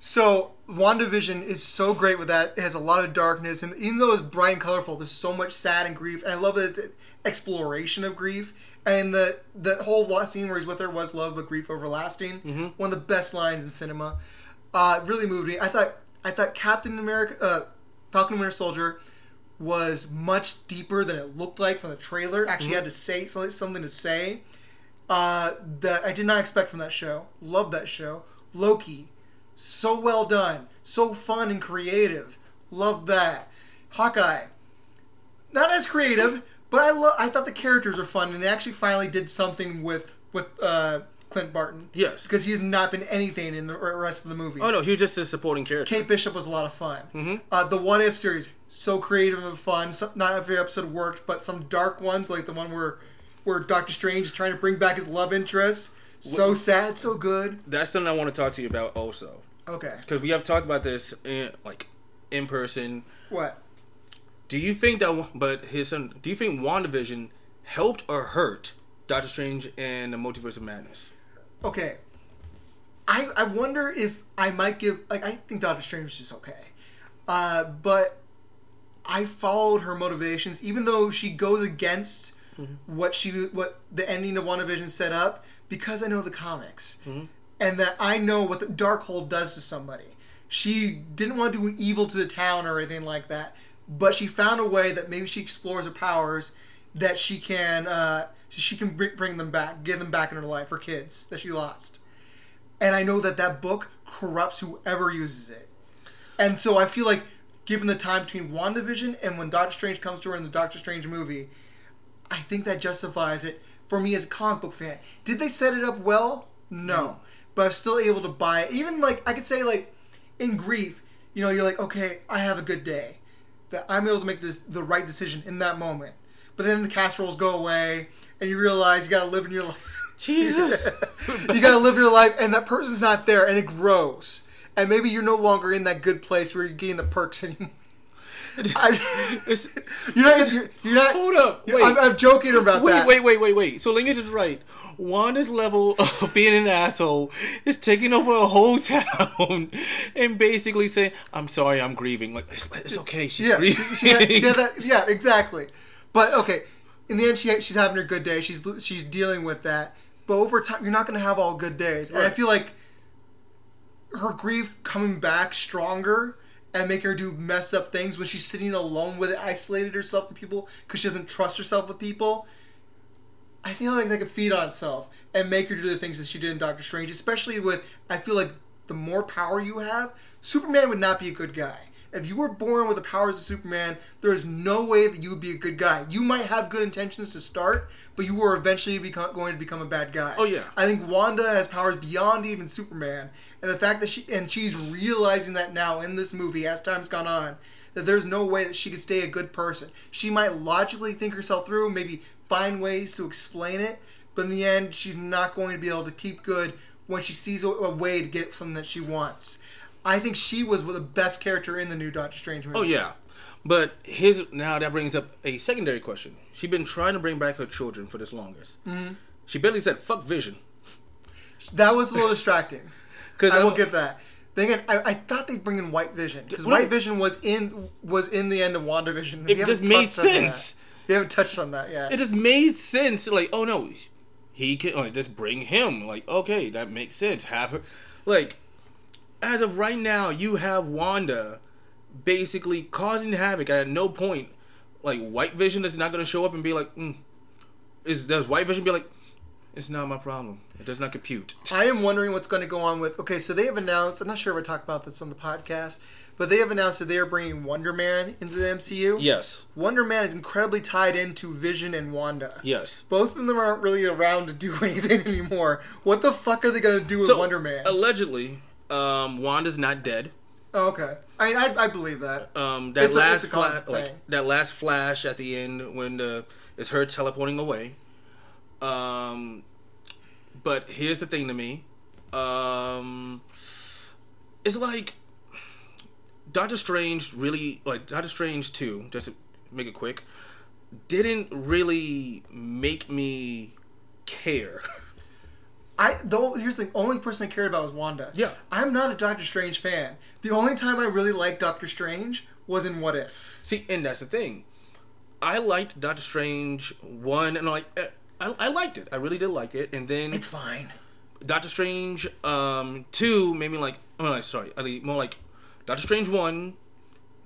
so WandaVision is so great with that. It has a lot of darkness, and even though it's bright and colorful, there's so much sad and grief. And I love that it's an exploration of grief. And the the whole scene where he's with her was love but grief everlasting. Mm-hmm. One of the best lines in cinema. Uh, really moved me. I thought I thought Captain America, uh, Falcon Winter Soldier, was much deeper than it looked like from the trailer. Actually, Mm-hmm. had to say something, something to say uh, that I did not expect from that show. Love that show. Loki, so well done, so fun and creative. Love that. Hawkeye, not as creative, but I lo- I thought the characters were fun, and they actually finally did something with with uh, Clint Barton. Yes. because he has not been anything in the rest of the movie. oh no, he was just a supporting character. Kate Bishop was a lot of fun. Uh, the What If series, so creative and fun. So, not every episode worked, but some dark ones, like the one where where Doctor Strange is trying to bring back his love interest. So sad, so good. That's something I want to talk to you about also, Okay, because we have talked about this in like in person. what? Do you think that? But his some. Do you think WandaVision helped or hurt Doctor Strange and the Multiverse of Madness? Okay, I I wonder if I might give like I think Doctor Strange is just okay, uh, but I followed her motivations, even though she goes against what she what the ending of WandaVision set up, because I know the comics, and that I know what the dark Darkhold does to somebody. She didn't want to do evil to the town or anything like that, but she found a way that maybe she explores her powers that she can uh, she can bring them back, give them back in her life, her kids that she lost. And I know that that book corrupts whoever uses it. And so I feel like, given the time between WandaVision and when Doctor Strange comes to her in the Doctor Strange movie, I think that justifies it for me as a comic book fan. Did they set it up well? No. But I'm still able to buy it. Even like, I could say, like, in grief, you know, you're like, okay, I have a good day. That I'm able to make this the right decision in that moment. But then the casseroles go away, and you realize you gotta live in your life. Jesus. you gotta live your life, and that person's not there, and it grows. And maybe you're no longer in that good place where you're getting the perks anymore. I, you're not. You're, you're not. Hold up, wait. I'm, I'm joking about wait, that. wait, wait, wait, wait. So get this right. Wanda's level of being an asshole is taking over a whole town and basically saying, "I'm sorry, I'm grieving." Like it's, it's okay, she's Yeah, grieving. she, she had, she had that, yeah, exactly. But okay, in the end, she she's having her good day. She's she's dealing with that. But over time, you're not going to have all good days. And I feel like her grief coming back stronger and make her do mess up things when she's sitting alone with it, isolated herself from people because she doesn't trust herself with people. I feel like that could feed on itself and make her do the things that she did in Doctor Strange, especially with I feel like the more power you have, Superman would not be a good guy. If you were born with the powers of Superman, there is no way that you would be a good guy. You might have good intentions to start, but you are eventually become, going to become a bad guy. Oh, yeah. I think Wanda has powers beyond even Superman, and the fact that she and she's realizing that now in this movie as time's gone on, that there's no way that she could stay a good person. She might logically think herself through, maybe find ways to explain it, but in the end, she's not going to be able to keep good when she sees a, a way to get something that she wants. I think she was the best character in the new Doctor Strange movie. Oh yeah, but his now that brings up a secondary question. She's been trying to bring back her children for this longest. Mm-hmm. She barely said "fuck Vision." That was a little distracting. Because I will get that. Again, I, I thought they'd bring in White Vision because White Vision was in was in the end of WandaVision. It just made touched on that. sense. We haven't touched on that yet. it just made sense. Like, oh no, he can like just bring him. Like, okay, that makes sense. Have her, like, as of right now, you have Wanda basically causing havoc. At no point, like White Vision is not going to show up and be like, mm. is does White Vision be like, it's not my problem. It does not compute. I am wondering what's going to go on with. Okay, so they have announced. I'm not sure if I talked about this on the podcast, but they have announced that they are bringing Wonder Man into the MCU. Yes. Wonder Man is incredibly tied into Vision and Wanda. Yes. Both of them aren't really around to do anything anymore. What the fuck are they gonna do with So Wonder Man? allegedly, um, Wanda's not dead. oh, okay, I mean, I, I believe that. Um, that It's last a flash, like that last flash at the end when the it's her teleporting away. Um, but here's the thing to me, um, it's like Doctor Strange really like Doctor Strange two. Just to make it quick, didn't really make me care. I the here's the only person I cared about was Wanda. Yeah. I'm not a Doctor Strange fan. The only time I really liked Doctor Strange was in What If. See, and that's the thing. I liked Doctor Strange one, and like I, I liked it. I really did like it. And then It's fine. Doctor Strange um two made me like I'm like sorry, I mean, more like Doctor Strange one.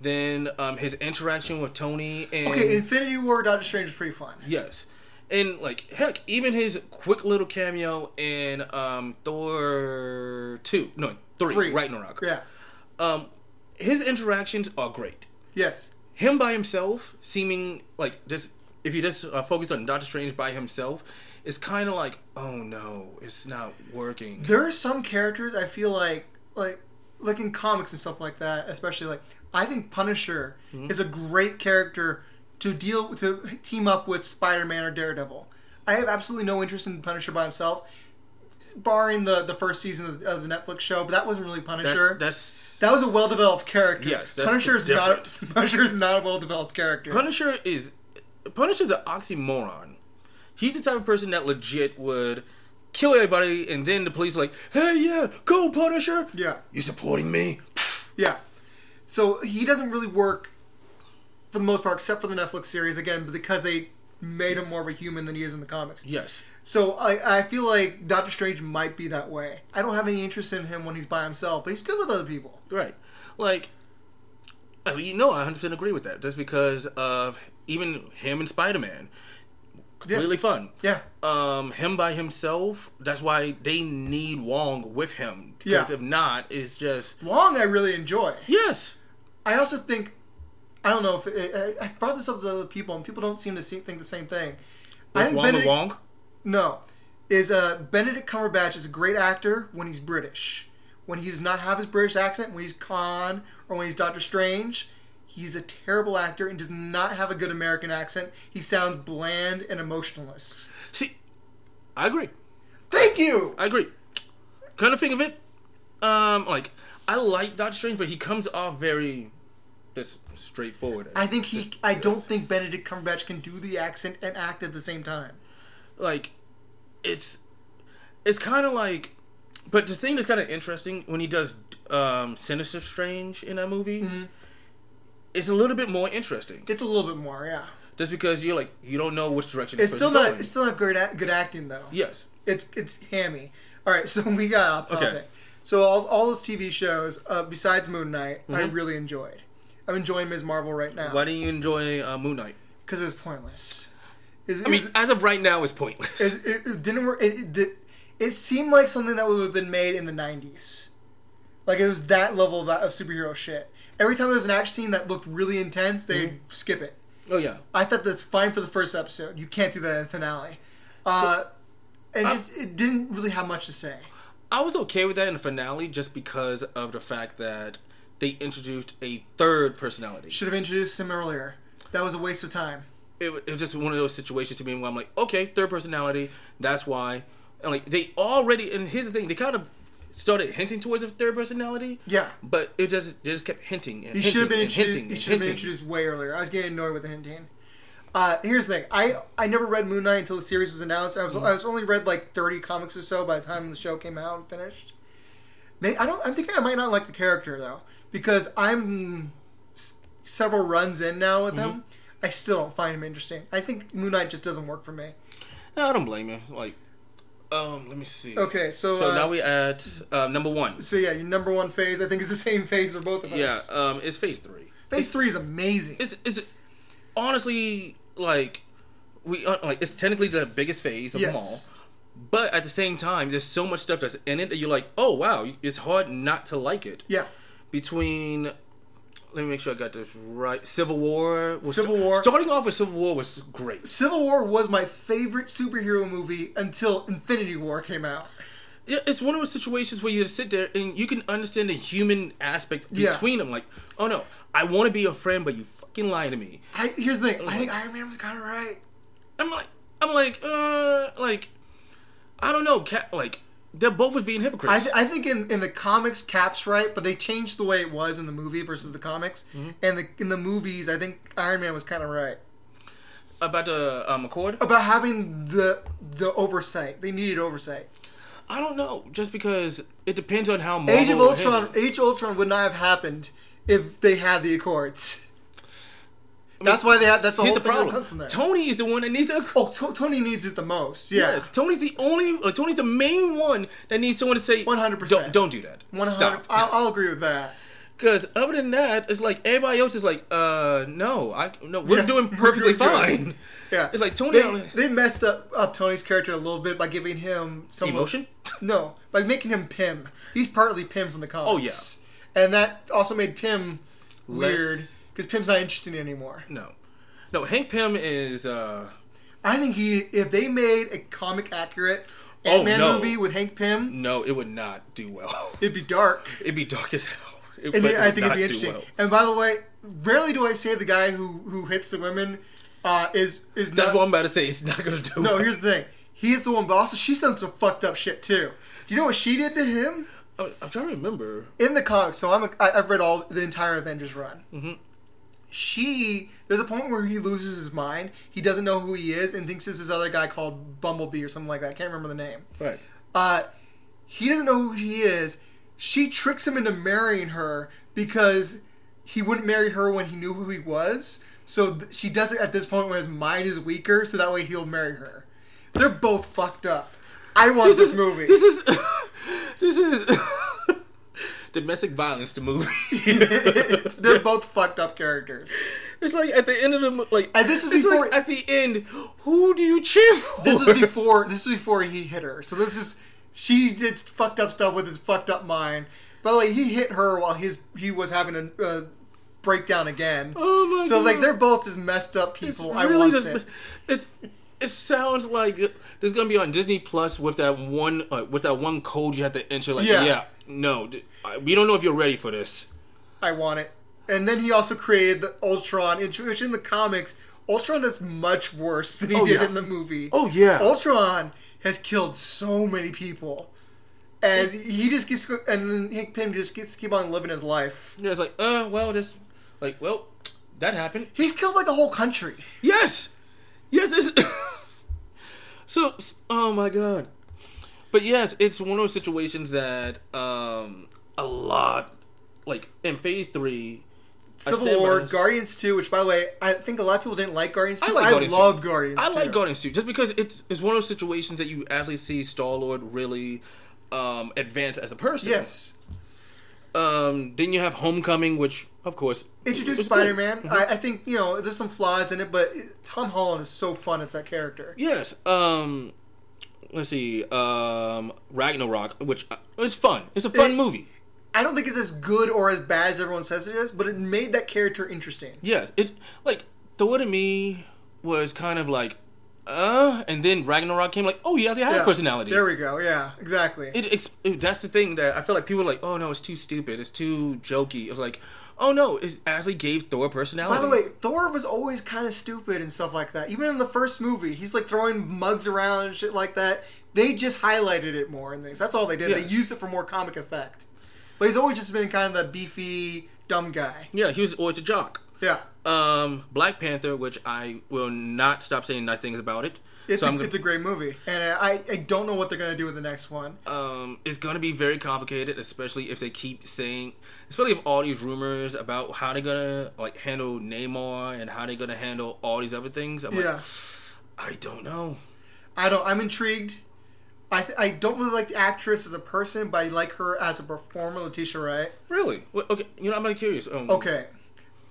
Then um his interaction with Tony and Okay, Infinity War Doctor Strange was pretty fun. yes, and like heck, even his quick little cameo in um Thor two, no three, Three. Ragnarok. Yeah. Um, his interactions are great. Yes. him by himself seeming like just if you just uh, focus on Doctor Strange by himself, it's kind of like oh no, it's not working. There are some characters I feel like like like in comics and stuff like that, especially like I think Punisher Mm-hmm. is a great character to deal to team up with Spider-Man or Daredevil. I have absolutely no interest in Punisher by himself, barring the the first season of the, of the Netflix show. But that wasn't really Punisher. that's that was a well-developed character. Yes, that's Punisher is not. Punisher is not a well-developed character. Punisher is Punisher is an oxymoron. He's the type of person that legit would kill everybody, and then the police are like, hey yeah, go Punisher. yeah, You supporting me? yeah. So he doesn't really work for the most part, except for the Netflix series again, because they made him more of a human than he is in the comics. Yes. So I, I feel like Doctor Strange might be that way. I don't have any interest in him when he's by himself, but he's good with other people. Right. Like, I mean, no, I 100% agree with that. Just because of even him and Spider Man. Completely fun. Yeah. Um, him by himself, that's why they need Wong with him. Because Yeah. if not, it's just. Wong, I really enjoy. Yes! I also think, I don't know if it, I, I brought this up to other people, and people don't seem to see, think the same thing. I With think Wong Benedict, Wong? no, is uh, Benedict Cumberbatch is a great actor when he's British. When he does not have his British accent, when he's Khan or when he's Doctor Strange, he's a terrible actor and does not have a good American accent. He sounds bland and emotionless. See, I agree. Thank you. I agree. Kind of think of it, um, like, I like Doctor Strange, but he comes off very just straightforward. I think he. I don't think Benedict Cumberbatch can do the accent and act at the same time. like it's it's kind of like but the thing that's kind of interesting when he does um sinister strange in that movie Mm-hmm. it's a little bit more interesting It's a little bit more, yeah. just because you're like you don't know which direction It's still not. going. It's still not good. Act, good acting though. yes It's it's hammy. All right, so we got off topic. Okay. So all, all those TV shows uh, besides Moon Knight, I Mhm. really enjoyed. I'm enjoying Ms. Marvel right now why didn't you enjoy uh, moon knight because it was pointless. It, it i mean was- as of right now it's pointless it, it, it didn't work. It, it, it seemed like something that would have been made in the '90s. Like it was that level of, of superhero shit. Every time there was an action scene that looked really intense, they'd Mm-hmm. skip it. oh yeah I thought that's fine for the first episode. You can't do that in the finale. Uh, and I- just, it didn't really have much to say. i was okay with that in the finale just because of the fact that they introduced a third personality Should have introduced him earlier. That was a waste of time. it, it was just one of those situations to me where I'm like, okay, third personality. That's why. And like they already. And here's the thing: they kind of started hinting towards a third personality. Yeah. But it just they just kept hinting and He should have been introduced. hinting He should have been introduced way earlier. I was getting annoyed with the hinting. Uh, here's the thing. I I never read Moon Knight until the series was announced. I was I was only read like 30 comics or so by the time the show came out and finished. May I don't. I'm thinking I might not like the character though because I'm s- several runs in now with him. I still don't find him interesting. I think Moon Knight just doesn't work for me. No, I don't blame you. Like, um, let me see. Okay, so So uh, now we at uh, number one. so yeah, your number one phase I think is the same phase for both of us. Yeah, um, it's phase three. phase three is amazing. It's it's honestly like we uh, like it's technically the biggest phase of them all. But at the same time, there's so much stuff that's in it that you're like, oh wow, it's hard not to like it. Yeah, Between let me make sure I got this right. Civil War. Was Civil War. Starting off with Civil War was great. Civil War was my favorite superhero movie until Infinity War came out. Yeah, it's one of those situations where you just sit there and you can understand the human aspect Yeah. between them. Like, oh no, I want to be a friend, but you fucking lie to me. I here's the thing. I think Iron Man was kind of right. I'm like, I'm like, uh, like, I don't know, Cap, like, they're both as being I, hypocrites. th- I think in, in the comics, Cap's right, but they changed the way it was in the movie versus the comics. Mm-hmm. And the, in the movies, I think Iron Man was kind of right About the um, Accord, about having the the oversight. They needed oversight. I don't know, just because it depends on how Marvel Age of Ultron. Age of Ultron would not have happened if they had the Accords. That's why they had. That's the whole the thing that comes problem: from there. Tony is the one that needs to. Oh, To- Tony needs it the most. Yeah. Yes, Tony's the only. Uh, Tony's the main one that needs someone to say, 100%. Don't, don't that. 100 Stop." I'll, I'll agree with that. Because other than that, it's like everybody else is like, uh, no, I no, we're Yeah, doing we're perfectly good. fine. Yeah. It's like Tony They, they messed up, up Tony's character a little bit by giving him some Emotion? No, by making him Pym. He's partly Pym from the comics. Oh, yeah. And that also made Pym weird Less- because Pym's not interesting anymore. No, no. Hank Pym is. uh I think he, if they made a comic accurate Oh, Ant Man no. movie with Hank Pym, No, it would not do well. it'd be dark. It'd be dark as hell. It And would I think it'd be interesting. well. And by the way, rarely do I say the guy who who hits the women uh, is is That's not. what I'm about to say. It's not gonna do. no, well. here's the thing. He is the one, but also she's done some fucked up shit too. Do you know what she did to him Oh, I'm trying to remember. in the comics? So I'm a, I, I've read all the entire Avengers run. Mm-hmm. She there's a point where he loses his mind. He doesn't know who he is and thinks this is other guy called Bumblebee or something like that. I can't remember the name. Right. Uh, he doesn't know who he is. She tricks him into marrying her because he wouldn't marry her when he knew who he was. So th- she does it at this point when his mind is weaker, so that way he'll marry her. They're both fucked up. I want this, movie. This is. this is. domestic violence. The movie. They're both fucked up characters. It's like at the end of the mo- like. And this is before- like at the end. Who do you cheer for? This is before. This is before he hit her. So this is she did fucked up stuff with his fucked up mind. By the way, he hit her while his he was having a uh, breakdown again. Oh my So like they're both just messed up people. I really want just, it. It's. It sounds like this is gonna be on Disney Plus with that one uh, with that one code you have to enter. Like, Yeah. yeah, no, we don't know if you're ready for this. I want it. And then he also created the Ultron, which in the comics, Ultron is much worse than he Oh, did yeah. in the movie. Oh, yeah. Ultron has killed so many people, and he just keeps and then Hank Pym just gets keep on living his life. Yeah, it's like, uh, well, just like, well, that happened. He's killed like a whole country. Yes, yes. It's so, oh my god. But yes, it's one of those situations that um a lot, like in Phase Three, Civil War. Guardians 2, which by the way, I think a lot of people didn't like Guardians 2. I like I Guardians love 2. Guardians I like 2. Guardians too, just because it's it's one of those situations that you actually see Star Lord really um advance as a person. Yes. Um. Then you have Homecoming, which of course introduced. Spider Man. I, I think, you know, there's some flaws in it, but Tom Holland is so fun as that character. Yes. Um. Let's see. Um. Ragnarok, which uh, it's fun. It's a fun It- movie. I don't think it's as good or as bad as everyone says it is, but it made that character interesting. Yes. It like the Thor to me was kind of like, uh, and then Ragnarok came like, oh yeah, they have Yeah. personality. There we go. Yeah, exactly. it, ex- it that's the thing that I feel like people are like, oh no, it's too stupid, it's too jokey. It's like, oh no, it actually gave Thor personality. By the way, Thor was always kind of stupid and stuff like that. Even in the first movie, he's like throwing mugs around and shit like that. They just highlighted it more in this. That's all they did. They Yes. used it for more comic effect. But he's always just been kind of the beefy, dumb guy. yeah, he was always a jock. Yeah. Um, Black Panther, which I will not stop saying nice things about it. It's, so a, gonna, it's a great movie. And I, I don't know what they're going to do with the next one. um, it's gonna be very complicated, especially if they keep saying, especially if all these rumors about how they're gonna like handle Namor and how they're gonna handle all these other things. I'm Yeah. like, I don't know. I don't. I'm intrigued. I, th- I don't really like the actress as a person, but I like her as a performer, Letitia Wright. Really? Well, okay, you know, I'm really curious. Um, Okay.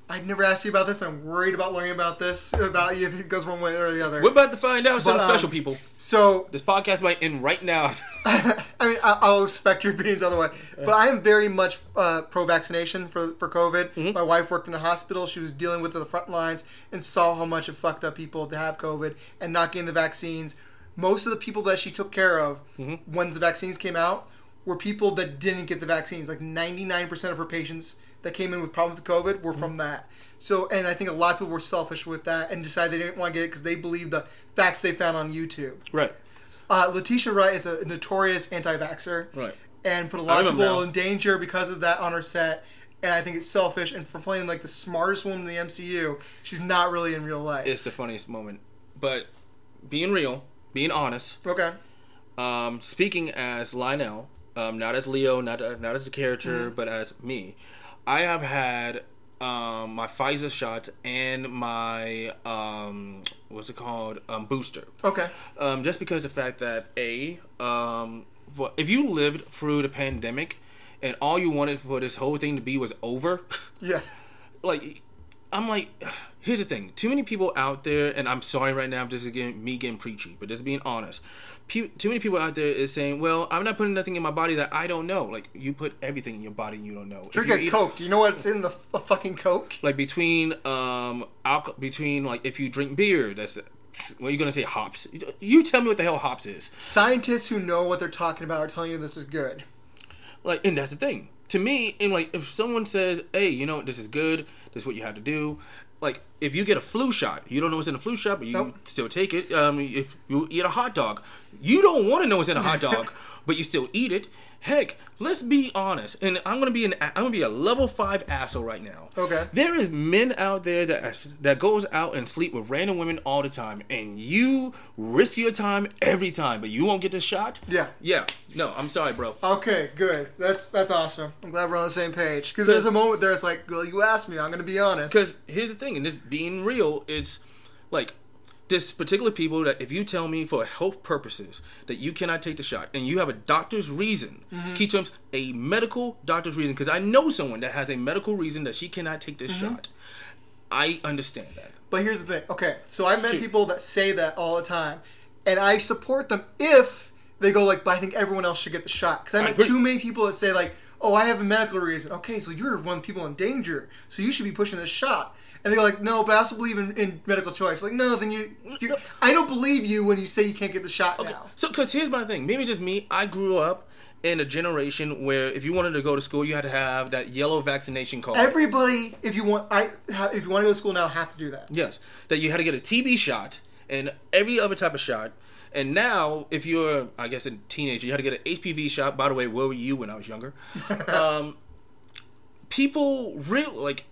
I'd never asked you about this. I'm worried about learning about this about you if it goes one way or the other. We're about to find out, some um, special people. So This podcast might end right now. I mean, I- I'll expect your opinions otherwise, but I am very much uh, pro-vaccination for for COVID. Mm-hmm. My wife worked in a hospital; she was dealing with the front lines and saw how much it fucked up people to have COVID and not getting the vaccines. Most of the people that she took care of Mm-hmm. when the vaccines came out were people that didn't get the vaccines. Like ninety nine percent of her patients that came in with problems with COVID were Mm-hmm. from that. So, and I think a lot of people were selfish with that and decided they didn't want to get it because they believed the facts they found on YouTube. right. Uh, Letitia Wright is a notorious anti-vaxxer, Right. and put a lot of people in danger because of that on her set. And I think it's selfish. And for playing like the smartest woman in the MCU, she's not really in real life. It's the funniest moment. But being real, being honest, okay. um, speaking as Lionel, um, not as Leo, not not as a character, Mm-hmm. but as me, I have had um, my Pfizer shots and my um, what's it called um, booster. Okay. Um, just because the fact that a um, if you lived through the pandemic and all you wanted for this whole thing to be was over, Yeah. like I'm like, here's the thing. Too many people out there, and I'm sorry right now. This is getting me getting preachy, but just being honest. Pe- too many people out there is saying, "Well, I'm not putting nothing in my body that I don't know." Like you put everything in your body and you don't know. Drink a eat- Coke. Do you know what's in the f- a fucking Coke? Like between um alcohol, between like if you drink beer, that's what are you gonna say hops. You tell me what the hell hops is. Scientists who know what they're talking about are telling you this is good. Like, and that's the thing. To me, and like, if someone says, "Hey, you know, this is good. This is what you have to do." Like, if you get a flu shot, you don't know what's in the flu shot, but you Nope. still take it. Um, if you eat a hot dog, you don't want to know what's in a hot dog, but you still eat it. Heck, let's be honest, and I'm gonna be an I'm gonna be a level five asshole right now. Okay. There is men out there that that goes out and sleep with random women all the time, and you risk your time every time, but you won't get the shot. Yeah. Yeah. No, I'm sorry, bro. Okay, good. That's that's awesome. I'm glad we're on the same page. Because there's a moment there. It's like, well, you asked me. I'm gonna be honest. Because here's the thing, and this being real, it's like this particular people that if you tell me for health purposes that you cannot take the shot and you have a doctor's reason, Mm-hmm. key terms, a medical doctor's reason, because I know someone that has a medical reason that she cannot take this Mm-hmm. shot. I understand that. But here's the thing. Okay, so I've met Shoot. people that say that all the time, and I support them if they go like, "But I think everyone else should get the shot." Because I met agree. too many people that say like, "Oh, I have a medical reason." Okay, so you're one of the people in danger, so you should be pushing this shot. And they're like, "No, but I also believe in, in medical choice." Like, no, then you, I don't believe you when you say you can't get the shot now. So, because here's my thing. Maybe just me. I grew up in a generation where if you wanted to go to school, you had to have that yellow vaccination card. Everybody, if you want, I if you want to go to school now, have to do that. Yes, that you had to get a TB shot and every other type of shot. And now, if you're, I guess, a teenager, you had to get an HPV shot. By the way, where were you when I was younger? um, people real like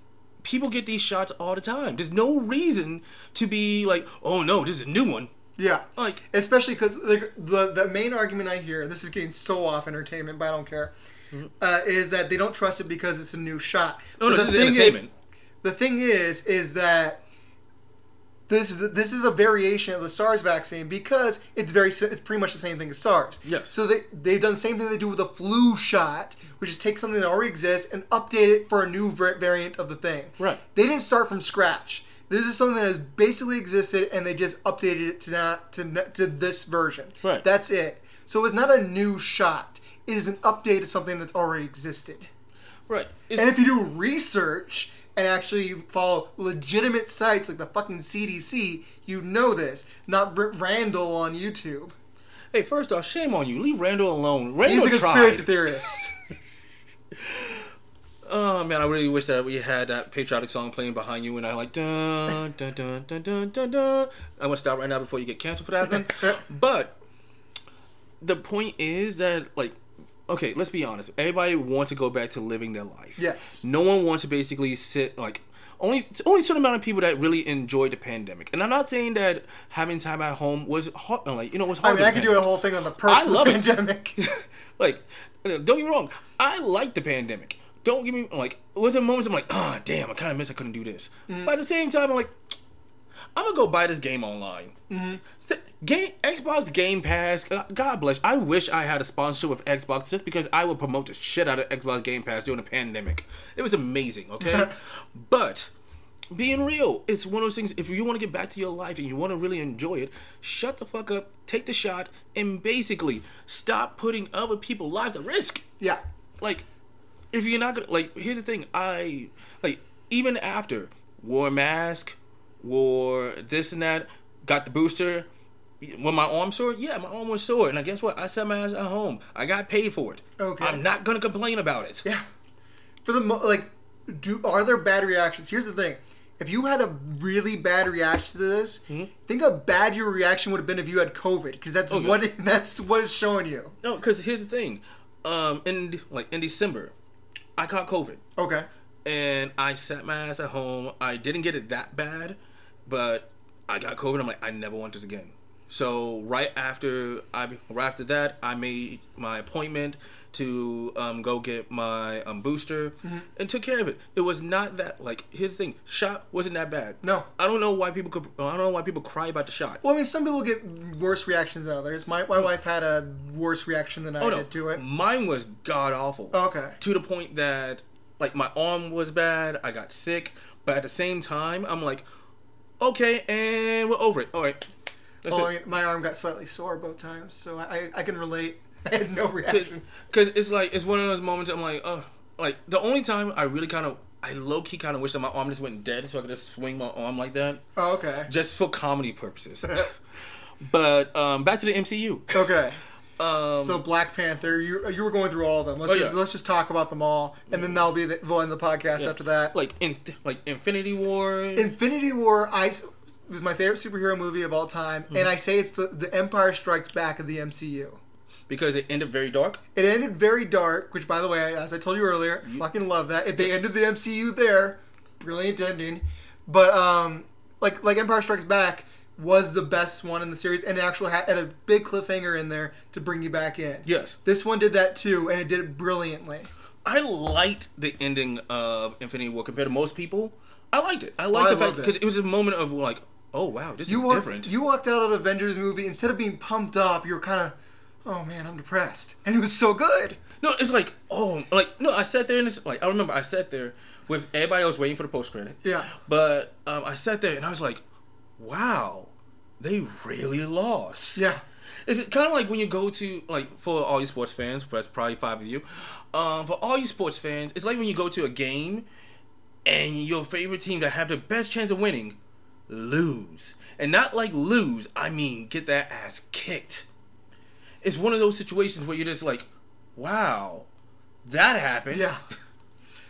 people get these shots all the time. There's no reason to be like, oh no, this is a new one. Yeah, Like- especially because the, the the main argument I hear, this is getting so off entertainment, but I don't care, uh, is that they don't trust it because it's a new shot. Oh no, But this is entertainment. the thing is, is that this this is a variation of the SARS vaccine because it's very it's pretty much the same thing as SARS. Yes. So they they've done the same thing they do with the flu shot, which is take something that already exists and update it for a new variant of the thing. Right. They didn't start from scratch. This is something that has basically existed, and they just updated it to not to to this version. Right. That's it. So it's not a new shot. It is an update of something that's already existed. Right. It's, And if you do research and actually follow legitimate sites like the fucking CDC, you know this. Not R- Randall on YouTube. hey, first off, shame on you. Leave Randall alone. Randall He's a conspiracy tried. theorist. Oh man, I really wish that we had that patriotic song playing behind you, and I like dun dun dun dun dun dun dun. I'm gonna stop right now before you get canceled for that. Then. but the point is that like, okay, let's be honest. Everybody wants to go back to living their life. Yes. No one wants to basically sit like. Only, only certain amount of people that really enjoyed the pandemic, and I'm not saying that having time at home was hard. Like you know, was I hard. mean, I could do a whole thing on the perks I love pandemic. like, don't get me wrong. I like the pandemic. Don't get me like. Was there moments I'm like, oh damn, I kind of miss I couldn't do this. Mm-hmm. But at the same time, I'm like, I'm gonna go buy this game online. Mm-hmm. Game Xbox Game Pass. God- God bless. I wish I had a sponsorship with Xbox just because I would promote the shit out of Xbox Game Pass during the pandemic. It was amazing. Okay, but being real. It's one of those things. If you want to get back to your life and you want to really enjoy it, shut the fuck up, take the shot, and basically stop putting other people's lives at risk. Yeah. Like, if you're not gonna like, here's the thing. I like even after wore mask, wore this and that, got the booster. When my arm sore, yeah, my arm was sore, and I guess what? I set my ass at home. I got paid for it. Okay. I'm not gonna complain about it. Yeah. For the mo- like, do are there bad reactions? Here's the thing: if you had a really bad reaction to this, think how bad your reaction would have been if you had COVID, because that's Okay. what it, that's what it's showing you. No, because here's the thing. Um, in like in December, I caught COVID. Okay. and I sat my ass at home. I didn't get it that bad, but I got COVID. I'm like, I never want this again. So right after I right after that, I made my appointment to um, go get my um, booster and took care of it. It was not that like here's the thing, shot wasn't that bad. No. I don't know why people could. I don't know why people cry about the shot. Well, I mean, some people get worse reactions than others. My my wife had a worse reaction than I Oh no, did to it. mine was god awful. Okay. To the point that like my arm was bad, I got sick, but at the same time, I'm like, okay, and we're over it. All right. That's Oh, I mean, my arm got slightly sore both times, so I I can relate. I had no reaction. Because it's like it's one of those moments. I'm like, oh, like the only time I really kind of, I low key kind of wish that my arm just went dead, so I could just swing my arm like that, Oh, okay. just for comedy purposes. but um, back to the MCU. Okay. Um, So Black Panther, you you were going through all of them. Let's Oh, just yeah. let's just talk about them all, and then that'll be the we'll end the podcast after that. like in like Infinity War. Infinity War, I was my favorite superhero movie of all time, Mm-hmm. and I say it's the, the Empire Strikes Back of the MCU. because it ended very dark. It ended very dark, which, by the way, as I told you earlier, I fucking love that. If they ended the MCU there, brilliant ending. But um, like like Empire Strikes Back was the best one in the series, and it actually had, had a big cliffhanger in there to bring you back in. Yes. This one did that too, and it did it brilliantly. I liked the ending of Infinity War compared to most people. I liked it. I liked I the fact loved it. because it was a moment of like, oh wow, this You is walked, different. you walked out of an Avengers movie instead of being pumped up, you were kind of, oh man, I'm depressed, and it was so good. no, it's like oh, like no, I sat there and it's like I remember I sat there with everybody else waiting for the post credit. Yeah. But um, I sat there and I was like, wow, they really lost. Yeah. It's kind of like when you go to like for all you sports fans, that's probably five of you. Um, for all you sports fans, it's like when you go to a game and your favorite team that have the best chance of winning lose, and not like lose, I mean get that ass kicked. It's one of those situations where you're just like, wow, that happened. Yeah.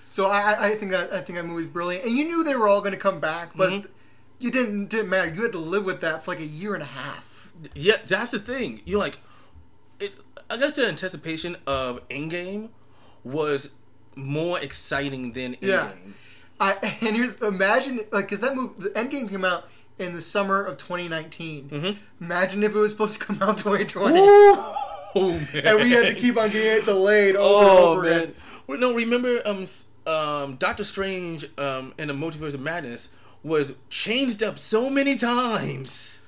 So I, I- think that I think that movie's brilliant, and you knew they were all going to come back, but Mm-hmm. You didn't didn't matter. You had to live with that for like a year and a half. Yeah, that's the thing. You're like, it. I guess the anticipation of Endgame was more exciting than Endgame. Yeah. I and here's imagine like because that movie, the Endgame came out in the summer of 2019. Mm-hmm. Imagine if it was supposed to come out 2020, Oh and we had to keep on getting it delayed over and Oh over man! again. Well, no, remember um um Doctor Strange um in the Multiverse of Madness was changed up so many times.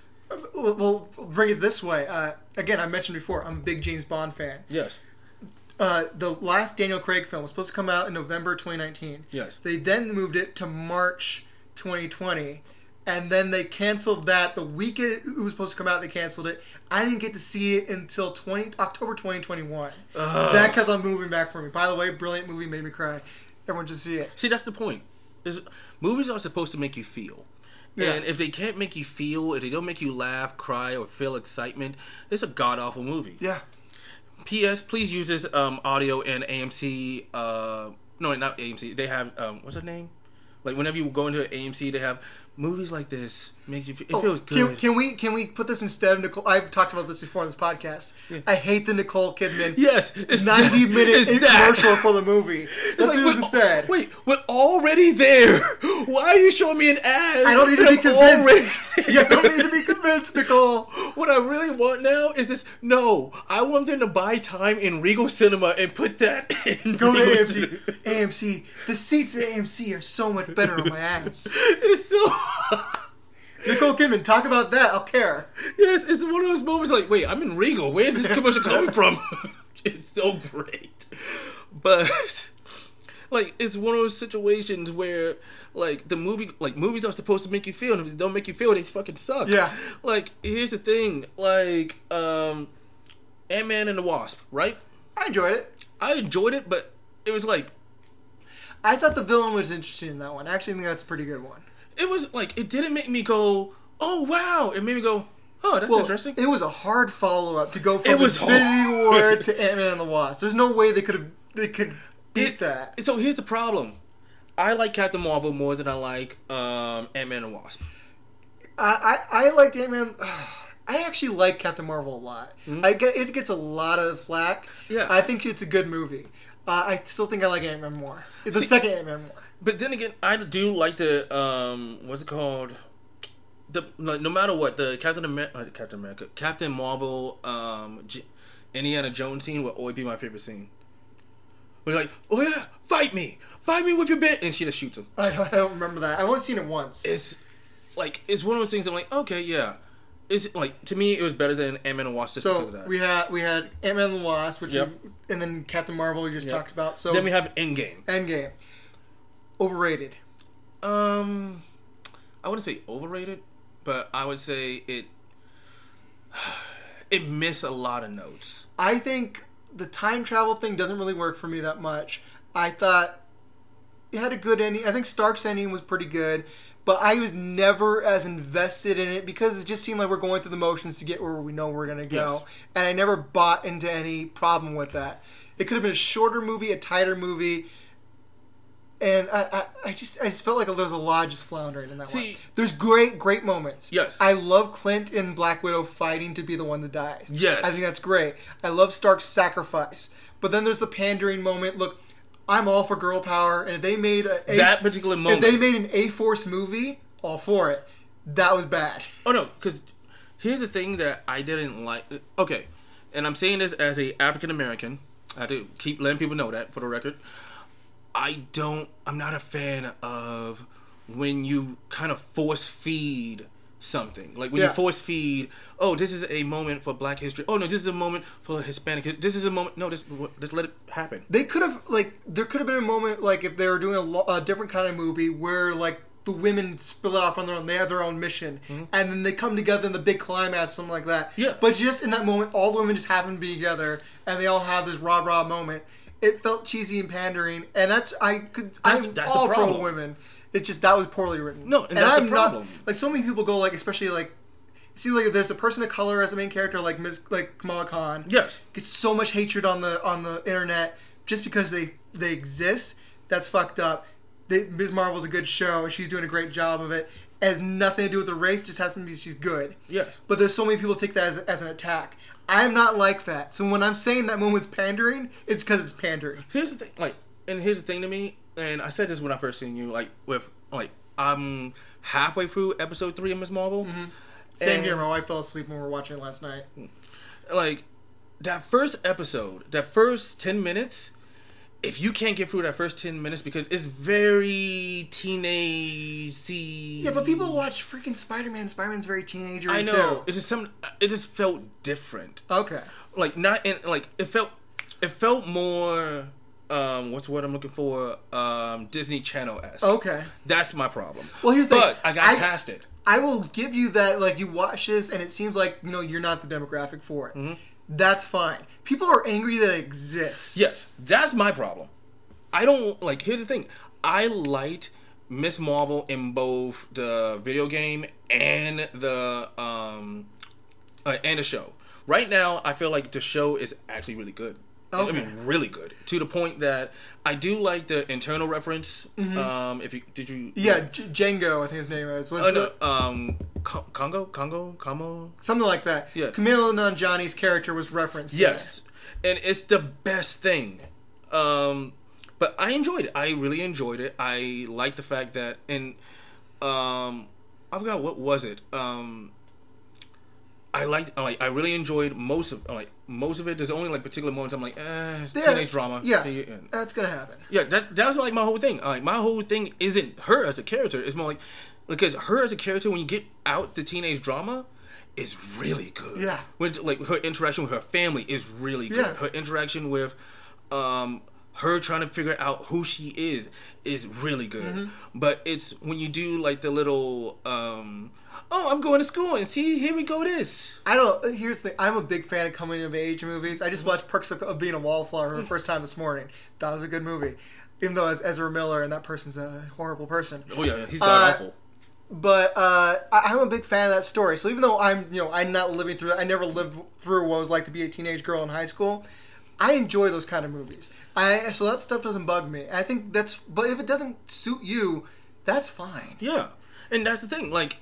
We'll bring it this way. Uh, again, I mentioned before, I'm a big James Bond fan. Yes. Uh, the last Daniel Craig film was supposed to come out in November 2019. Yes. They then moved it to March 2020, and then they canceled that the week it was supposed to come out. They canceled it. I didn't get to see it until 20 October 2021. That kept on moving back for me. By the way, brilliant movie, made me cry. Everyone should see it. See, that's the point. Is movies are supposed to make you feel. Yeah. And if they can't make you feel, if they don't make you laugh, cry, or feel excitement, it's a god awful movie. Yeah. P.S. Please use this um, audio in AMC. Uh, no, not AMC. They have um, what's her name? Like whenever you go into AMC, they have movies like this. Makes you. Feel, it oh, feels good. Oh, Can, can we can we put this instead of Nicole? I've talked about this before on this podcast. I hate the Nicole Kidman. yes, it's 90 minute it's that. commercial for the movie. Let's like, do this we're- instead. Wait, we're already there. Why are you showing me an ad? I don't need to be convinced. you don't need to be convinced, Nicole. What I really want now is this. No, I want them to buy time in Regal Cinema and put that in. Go to Regal AMC. Cinema. AMC. The seats at AMC are so much better on my ass. It's so. Nicole Kidman, talk about that. I'll care. yes, it's one of those moments like, wait, I'm in Regal. Where's this commercial coming from? it's so great, but like it's one of those situations where like the movie like movies are supposed to make you feel and if they don't make you feel they fucking suck Yeah. like here's the thing like um ant-man and the wasp right I enjoyed it. i enjoyed it but it was like I thought the villain was interesting in that one. I actually think that's a pretty good one. It was like it didn't make me go oh wow it made me go oh that's Well, interesting it was a hard follow up to go from It was Infinity hard. War to Ant Man and the Wasp. There's no way they could have they could beat It- that. so here's the problem i like captain marvel more than i like um ant-man and wasp I I, I liked Ant Man. I actually like Captain Marvel a lot. I get it gets a lot of flack. Mm-hmm. Yeah. I think it's a good movie. Uh, I still think I like Ant Man more. The See- second Ant Man more. But then again, I do like the um, what's it called? The like, no matter what the Captain America, uh, Captain America, Captain Marvel, um, J- Indiana Jones scene will always be my favorite scene. Where it's like, oh yeah, fight me, fight me with your bit, and she just shoots him. I don't, I don't remember that. I've only seen it once. It's like it's one of those things. I'm like, okay, yeah. It's like to me, it was better than Ant Man and Wasp just because so of that. we had we had Ant Man and the Wasp, which Yep. we- and then Captain Marvel we just Yep. talked about. So then we have Endgame. Endgame. Overrated. Um, I wouldn't say overrated, but I would say it. It missed a lot of notes. I think the time travel thing doesn't really work for me that much. I thought it had a good ending. I think Stark's ending was pretty good, but I was never as invested in it because it just seemed like we're going through the motions to get where we know we're going to go. Yes. And I never bought into any problem with that. It could have been a shorter movie, a tighter movie. And I, I, I just I just felt like there was a lot just floundering in that See- one. There's great, great moments. Yes. I love Clint and Black Widow fighting to be the one that dies. Yes. I think that's great. I love Stark's sacrifice. But then there's the pandering moment. Look, I'm all for girl power, and if they made a, a That particular moment. if they made an A Force movie, all for it. That was bad. Oh no, because here's the thing that I didn't like. Okay, and I'm saying this as a African American. I do keep letting people know that for the record. I don't. I'm not a fan of when you kind of force feed something. Like when Yeah. you force feed. Oh, this is a moment for Black history. Oh no, this is a moment for Hispanic. This is a moment. No, just just let it happen. They could have like there could have been a moment like if they were doing a, lo- a different kind of movie where like the women spill off on their own, they have their own mission, and then they come together in the big climax, something like that. Mm-hmm. Yeah. But just in that moment, all the women just happen to be together, and they all have this rah rah moment. It felt cheesy and pandering, and that's I could That's- I'm that's the all pro problem. women. It just that was poorly written. No, and that's the I'm problem. Not, like so many people go like, especially like. It seems like there's a person of color as a main character, like Ms. like Kamala Khan, Yes. gets so much hatred on the on the internet just because they they exist. That's fucked up. They, Ms. Marvel's a good show and she's doing a great job of it. It has nothing to do with the race. Just has to be she's good. Yes. But there's so many people take that as, as an attack. I'm not like that. So when I'm saying that moment's pandering, it's because it's pandering. here's the thing like and here's the thing to me and i said this when i first seen you like with like i'm halfway through episode three of miss marvel mm-hmm. Same And- here. My wife fell asleep when we were watching it last night. like that first episode that first 10 minutes if you can't get through that first 10 minutes because it's very teenage Yeah, but people watch freaking Spider-Man. Spider-Man's very teenager. i know Too. it just some it just felt different Okay. like not in like it felt it felt more um what's what i'm looking for um disney channel esque Okay. that's my problem Well, here's the but thing. i got I- past it I will give you that. Like you watch this, and it seems like you know you're not the demographic for it. That's fine. People are angry that it exists. Yes, that's my problem. I don't like. Here's the thing. I liked Miss Marvel in both the video game and the um uh, and the show. Right now, I feel like the show is actually really good. I mean, really good to the point that I do like the internal reference. Um, if you did you Yeah, J- Django, I think his name is. Was Oh, the- no, um, Co- Congo, Congo, Como. something like that. Yeah. Kumail Nanjiani's character was referenced. Yes, and it's the best thing. Um, but I enjoyed it. I really enjoyed it. I like the fact that, and um, I forgot what was it. Um, I liked, like, I really enjoyed most of, like, most of it. There's only like particular moments I'm like, eh, it's Yeah, teenage drama. Yeah, that's gonna happen. yeah, that's that's like my whole thing. Like my whole thing isn't her as a character. It's more like because her as a character when you get out the teenage drama is really good. Yeah. When like her interaction with her family is really good. Yeah. Her interaction with um her trying to figure out who she is is really good. Mm-hmm. But it's when you do like the little um oh I'm going to school and see here we go this. I don't. Here's the. I'm a big fan of coming of age movies. I just watched Perks of, of Being a Wallflower for the first time this morning. That was a good movie, even though it's Ezra Miller and that person's a horrible person. Oh yeah, he's god Uh, awful. But uh, I- I'm a big fan of that story. So even though I'm, you know, I'm not living through, I never lived through what it was like to be a teenage girl in high school. I enjoy those kind of movies. I so that stuff doesn't bug me. I think that's, but if it doesn't suit you, that's fine. Yeah, and that's the thing. Like,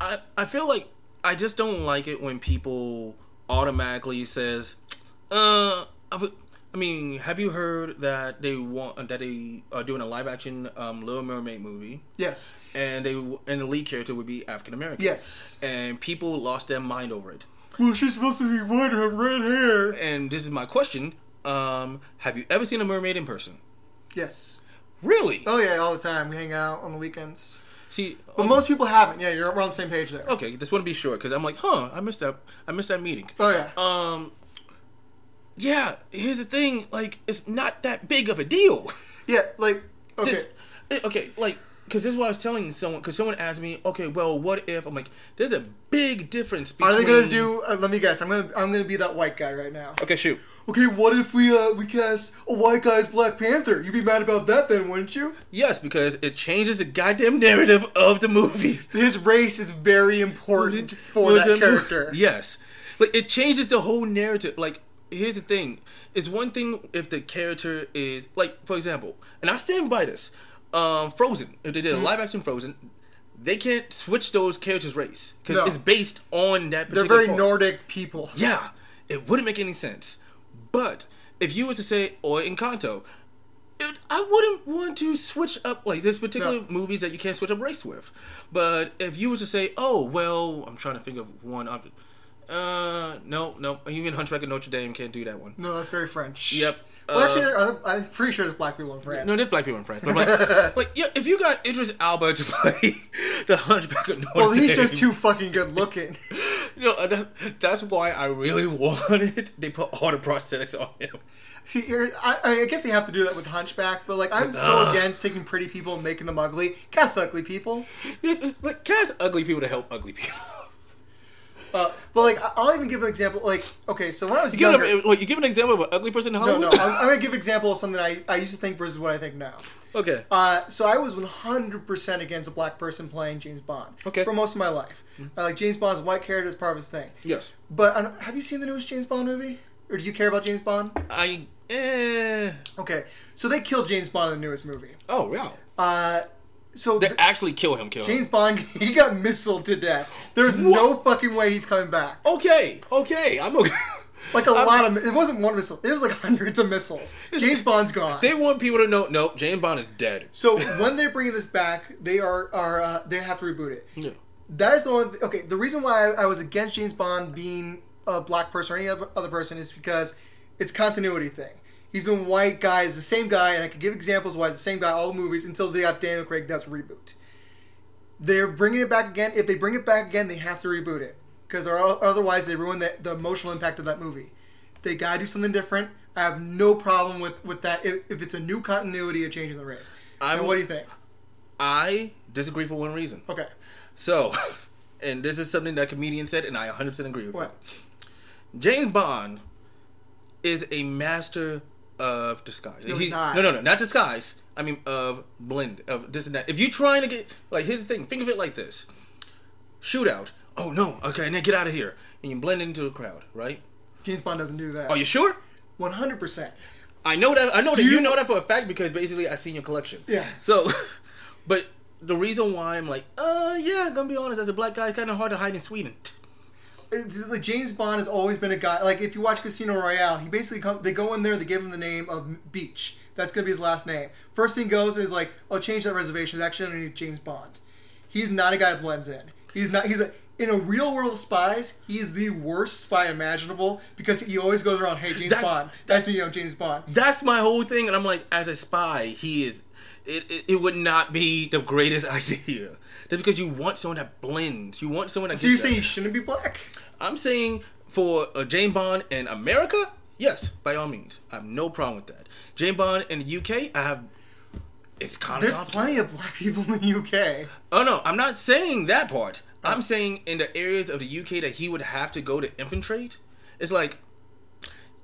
I I feel like I just don't like it when people automatically says, uh, I mean, have you heard that they want that they are doing a live action um, Little Mermaid movie, Yes. and they and the lead character would be African American. Yes. and people lost their mind over it. Well, she's supposed to be white and have red hair. And this is my question: um, Have you ever seen a mermaid in person? Yes. Really? Oh yeah, all the time. We hang out on the weekends. See, But most people haven't. Yeah, you're we're on the same page there. okay, this to be short because I'm like, huh, I missed that. I missed that meeting. Oh yeah. Um, yeah. Here's the thing. Like, it's not that big of a deal. Yeah, like okay. Just, eh, okay, like, because this is what I was telling someone. Because someone asked me, okay, well, what if? I'm like, there's a big difference between. Are they gonna do? Uh, let me guess. I'm gonna I'm gonna be that white guy right now. Okay, shoot. Okay, what if we uh we cast a white guy as Black Panther? You'd be mad about that then, wouldn't you? Yes, because it changes the goddamn narrative of the movie. His race is very important for that character. Yes, like it changes the whole narrative. Like, here's the thing: it's one thing if the character is like, for example, and I stand by this. Um, Frozen. If they did Mm-hmm. a live action Frozen, they can't switch those characters' race because No. it's based on that. They're very part. Nordic people. Yeah, it wouldn't make any sense. But if you were to say, or Encanto, it, I wouldn't want to switch up like there's particular No. movies that you can't switch up race with. But if you were to say, oh well, I'm trying to think of one. Up, uh, no, no, even Hunchback of Notre Dame can't do that one. No, that's very French. Yep. Well, Uh, actually, there are, I'm pretty sure there's black people in France. No, there's black people in France. But like, like, yeah, if you got Idris Elba to play the Hunchback of Notre well, Dame, well, he's just too fucking good looking. You know, that, that's why I really wanted. They put all the prosthetics on him. See, I, I guess they have to do that with Hunchback, but like, I'm still against taking pretty people and making them ugly. Cast ugly people. Yeah, just, like cast ugly people to help ugly people. Uh, but like, I'll even give an example. Like, okay, so when I was Give younger, an, wait, you give an example of an ugly person in no, Hollywood? no, I'm, I'm gonna give an example of something I, I used to think versus what I think now. okay. Uh, so I was 100% against a black person playing James Bond. Okay. For most of my life, uh, like James Bond's white character is part of his thing. yes. But have you seen the newest James Bond movie, or do you care about James Bond? I. Eh. Okay, so they killed James Bond in the newest movie. Oh wow. Uh, so They th- actually kill him. Kill him. James him. Bond, he got missiled to death. There's no fucking way he's coming back. Okay. Okay. I'm okay. Like a I'm- lot of, it wasn't one missile. It was like hundreds of missiles. James Bond's gone. They want people to know. Nope. James Bond is dead. so when they're bringing this back, they are are uh, they have to reboot it. Yeah. That is the only. Okay, the reason why I, I was against James Bond being a black person or any other other person is because it's continuity thing. He's been white guy, is the same guy, and I could give examples why it's the same guy all the movies until they got Daniel Craig. That's reboot. They're bringing it back again. If they bring it back again, they have to reboot it because otherwise they ruin the, the emotional impact of that movie. They gotta do something different. I have no problem with with that if, if it's a new continuity of changing the race. I And what do you think? I disagree for one reason. Okay, So, and this is something that a comedian said, and I 100% agree with what? it. James Bond is a master of disguise. No, He- not. no, no, no, not disguise. I mean, of blend, of this and that. If you're trying to get, like, here's the thing. Think of it like this: shootout. Oh no, okay, now get out of here, and you blend into the crowd, right? James Bond doesn't do that. Are you sure? One hundred percent. I know that. I know that you- you know that for a fact because basically I've seen your collection. Yeah. So, but the reason why I'm like, uh, yeah, gonna be honest, as a black guy, it's kind of hard to hide in Sweden. It's like James Bond has always been a guy. Like if you watch Casino Royale, he basically come. They go in there, they give him the name of Beech. That's gonna be his last name. First thing goes is like, I'll change that reservation. It's actually underneath James Bond. He's not a guy that blends in. He's not. He's a in a real world of spies. He is the worst spy imaginable because he always goes around, "Hey, James That's- Bond." That's me, I'm James Bond. That's my whole thing, and I'm like, as a spy, he is. It, it, it would not be the greatest idea. Just because you want someone that blends, you want someone that. So you're gets that. saying he shouldn't be black? I'm saying for a James Bond in America, Yes, by all means, I have no problem with that. James Bond in the UK, I have. It's kind of. There's of plenty of black people in the UK. Oh no, I'm not saying that part. Oh. I'm saying in the areas of the UK that he would have to go to infiltrate. It's like,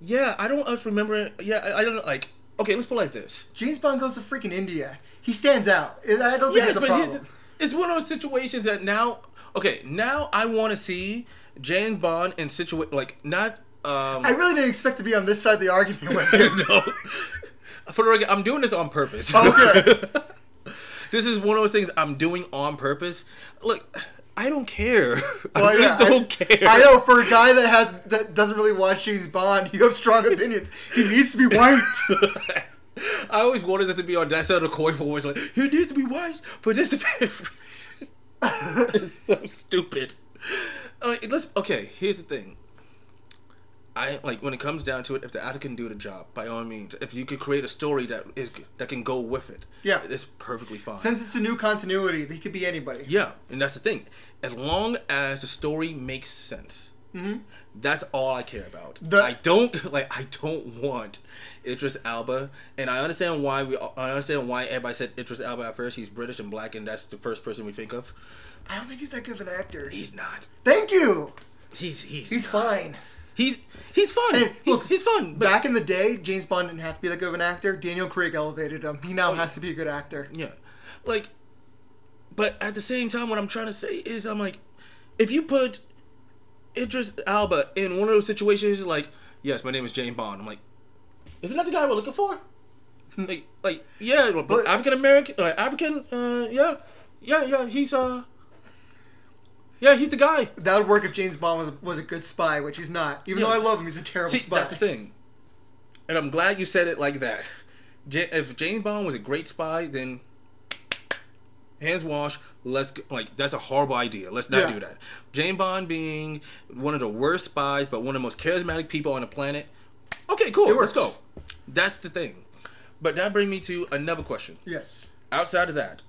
yeah, I don't else remember. Yeah, I, I don't like. Okay, let's put it like this. James Bond goes to freaking India. He stands out. I don't think Yes, it's a problem. it's, one of those situations that now. Okay, now I want to see James Bond in situa like not. Um, I really didn't expect to be on this side of the argument with you. no. For the record, I'm doing this on purpose. Okay. this is one of those things I'm doing on purpose. Look, I don't care. I really yeah, don't I, care. I know for a guy that has that doesn't really watch James Bond, you have strong opinions. He needs to be white. I always wanted this to be on that side of the coin for always like he needs to be white for this. it's so stupid. Uh, let's okay. Here's the thing. I like when it comes down to it. If the actor can do the job, by all means, if you could create a story that is that can go with it, Yeah. it's perfectly fine. Since it's a new continuity, he could be anybody. Yeah, and that's the thing. As long as the story makes sense, that's all I care about. The- I don't like. I don't want Idris Elba, and I understand why we. I understand why everybody said Idris Elba at first. He's British and black, and that's the first person we think of. I don't think he's that good of an actor. He's not. Thank you. He's he's He's fine. he's he's fun. He's, look, he's fun. But Back in the day, James Bond didn't have to be that good of an actor. Daniel Craig elevated him. He Oh, now has to be a good actor. Yeah. Like, but at the same time, what I'm trying to say is, I'm like, if you put Idris Elba in one of those situations, like, yes, my name is James Bond. I'm like, isn't that the guy we're looking for? like, like, yeah, but But- African American, uh, African, uh, yeah, yeah, yeah, he's uh, yeah, he's the guy. That would work if James Bond was a, was a good spy, which he's not. Even Yeah. though I love him, he's a terrible See, spy. that's the thing. And I'm glad you said it like that. Ja- If James Bond was a great spy, then hands wash. Let's go. like that's a horrible idea. Let's not Yeah. do that. James Bond being one of the worst spies, but one of the most charismatic people on the planet. Okay, cool. Let's go. That's the thing. But that brings me to another question. Yes. Outside of that,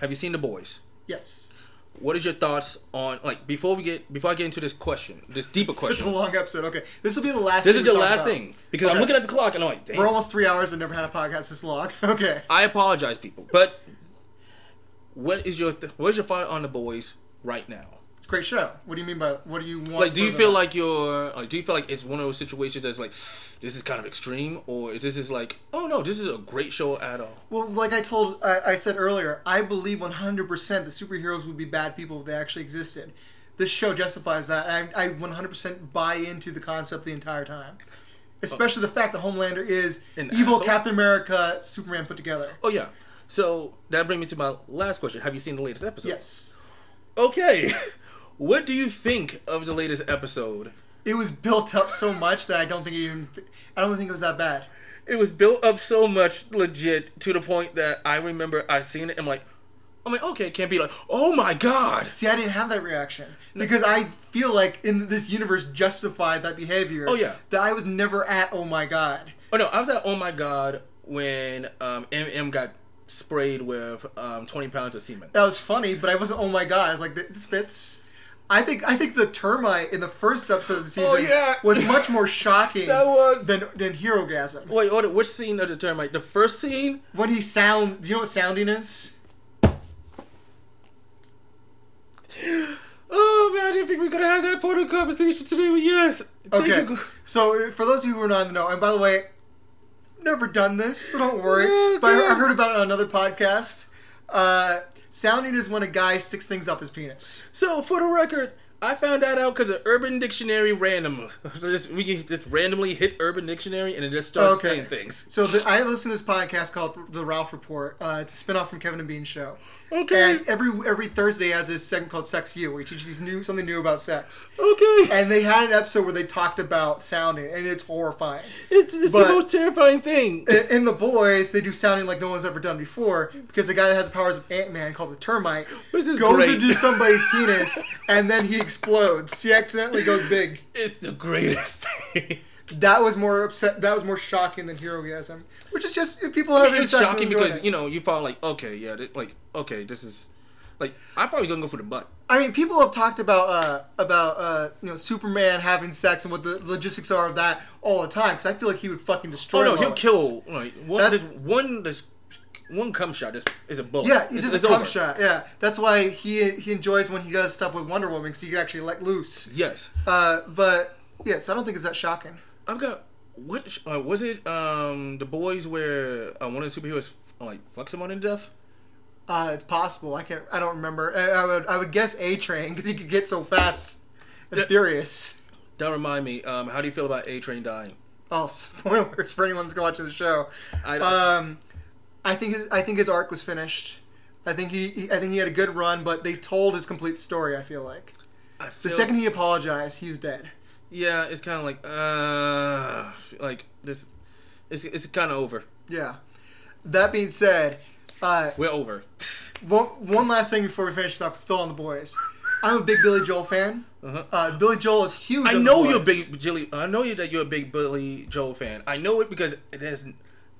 have you seen the boys? Yes. What is your thoughts on like before we get before I get into this question, this deeper question. Such a long episode. Okay, this will be the last. This is the last about. thing because I'm looking at the clock and I'm like, damn. We're almost three hours and never had a podcast this long. Okay. I apologize, people, but what is your th- what is your thought on the boys right now? It's a great show. What do you mean by what do you want? Like, do you feel like you're like, do you feel like it's one of those situations that's like, this is kind of extreme, or this is like, oh no, this is a great show at all? Well, like I told, I, I said earlier, I believe 100% that superheroes would be bad people if they actually existed. This show justifies that. I, I 100% buy into the concept the entire time. Especially the fact that Homelander is An evil asshole? Captain America, Superman put together. Oh yeah. So that brings me to my last question. Have you seen the latest episode? Yes. Okay. what do you think of the latest episode? It was built up so much that I don't think it even. I don't think it was that bad. It was built up so much, legit, to the point that I remember I seen it. I'm like, I'm like, okay, it can't be like, oh my god. See, I didn't have that reaction because I feel like in this universe justified that behavior. Oh, yeah. That I was never at. Oh my god. Oh no, I was at oh my god when um, MM got sprayed with um, 20 pounds of semen. That was funny, but I wasn't. Oh my god! I was like, this fits. I think I think the termite in the first episode of the season Oh, yeah. was much more shocking That was- than than Herogasm. Wait, what, which scene of the termite? The first scene? When he sound, do you know what sounding is? Oh man, I didn't think we were gonna have that part of conversation today, but yes. Thank Okay. you. So for those of you who are not in the know, and by the way, never done this, so don't worry. Yeah, but I. I heard about it on another podcast. Uh, sounding is when a guy sticks things up his penis. So for the record, I found that out because of Urban Dictionary random. So just, we can just randomly hit Urban Dictionary and it just starts Okay. saying things. So the, I listen to this podcast called The Ralph Report. Uh, it's a spinoff from Kevin and Bean show. Okay. And every every Thursday has this segment called Sex You, where he teaches you new something new about sex. Okay. And they had an episode where they talked about sounding, and it's horrifying. it's it's but- the most terrifying thing. In, in the boys, they do sounding like no one's ever done before because the guy that has the powers of Ant Man, called the termite, goes great. into somebody's penis and then he explodes. He accidentally goes big. It's the greatest thing. That was more upset. That was more shocking than Herogasm, which is just people have it's sex and shocking because it. you know you thought like okay yeah th- like okay this is Like I thought he gonna go for the butt. I mean, people have talked about uh, about uh, you know Superman having sex and what the logistics are of that all the time. Because I feel like he would fucking destroy. Oh no, he'll kill like one. That- There's one. There's one cum shot. This is a bullet. Yeah, It's- just it's a cum over. shot. Yeah, that's why he he enjoys when he does stuff with Wonder Woman because he can actually let loose. Yes, Uh, but yeah, so I don't think it's that shocking. I've got. What uh, was it? Um, the boys where uh, one of the superheroes like fucks someone to death. Uh, it's possible. I can't. I don't remember. I, I would. I would guess A Train because he could get so fast and Yeah. furious. Don't remind me. Um, how do you feel about A Train dying? Oh, spoilers for anyone that's watching the show. I- um, I think his. I think his arc was finished. I think he, he. I think he had a good run, but they told his complete story. I feel like I the second he apologized, he's dead. Yeah, it's kind of like uh, like this. It's it's kind of over. Yeah. That being said, uh, We're over. one, one last thing before we finish up, still on the boys. I'm a big Billy Joel fan. Uh huh. Billy Joel is huge. Uh-huh. I know you're a big Jilly. I know you that you're a big Billy Joel fan. I know it because it has.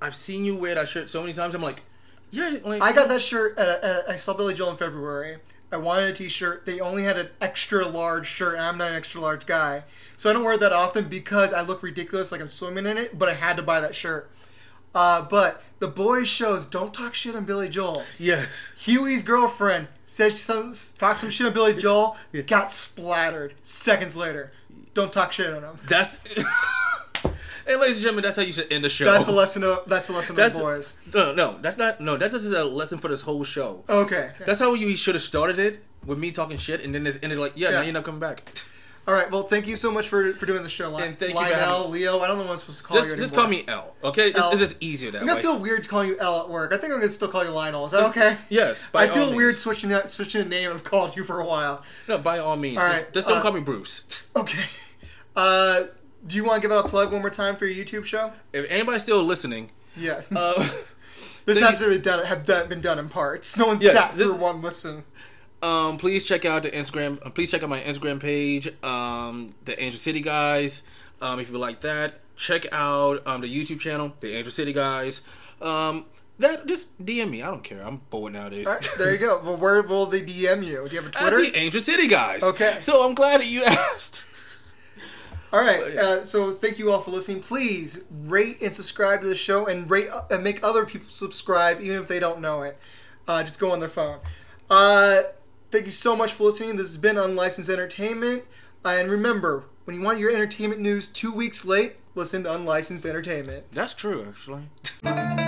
I've seen you wear that shirt so many times. I'm like, yeah, like I got that shirt. At, at, I saw Billy Joel in February. I wanted a T-shirt. They only had an extra large shirt, and I'm not an extra large guy, so I don't wear that often because I look ridiculous, like I'm swimming in it. But I had to buy that shirt. Uh, but the boys shows don't talk shit on Billy Joel. yes. Hughie's girlfriend said some talk some shit on Billy Joel, got splattered seconds later. Don't talk shit on him. That's. and ladies and gentlemen, that's how you should end the show. That's a lesson. Of, that's a lesson That's of no, no, that's not. No, that's just a lesson for this whole show. Okay. That's how you should have started it with me talking shit, and then it's ended like, yeah, Yeah. now you're not coming back. All right. Well, thank you so much for for doing the show. Li- And thank you Lionel, having- Leo. I don't know what I'm supposed to call Just, you just call me L, okay? L. it's just easier that I'm gonna way. feel weird calling you L at work. I think I'm gonna still call you Lionel. Is that okay? Yes, by I feel weird means. switching out, switching the name I've called you for a while. no, by all means. All just- just, don't uh, call me Bruce. Okay. Uh, do you want to give out a plug one more time for your YouTube show? If anybody's still listening, Yeah. uh, this has to be done. Have done, been done in parts. No one Yeah, sat this- through one listen. um, please check out the Instagram. Uh, please check out my Instagram page, um, the Angel City Guys. Um, if you like that, check out um, the YouTube channel, the Angel City Guys. Um, that just DM me. I don't care. I'm bored nowadays. All right, there you go. Well, where will they DM you? Do you have a At Twitter? the Angel City Guys. Okay. So I'm glad that you asked. All right. Uh, so thank you all for listening. Please rate and subscribe to the show, and rate uh, and make other people subscribe, even if they don't know it. Uh, just go on their phone. Uh, thank you so much for listening. This has been Unlicensed Entertainment. Uh, and remember, when you want your entertainment news two weeks late, listen to Unlicensed Entertainment. That's true, actually.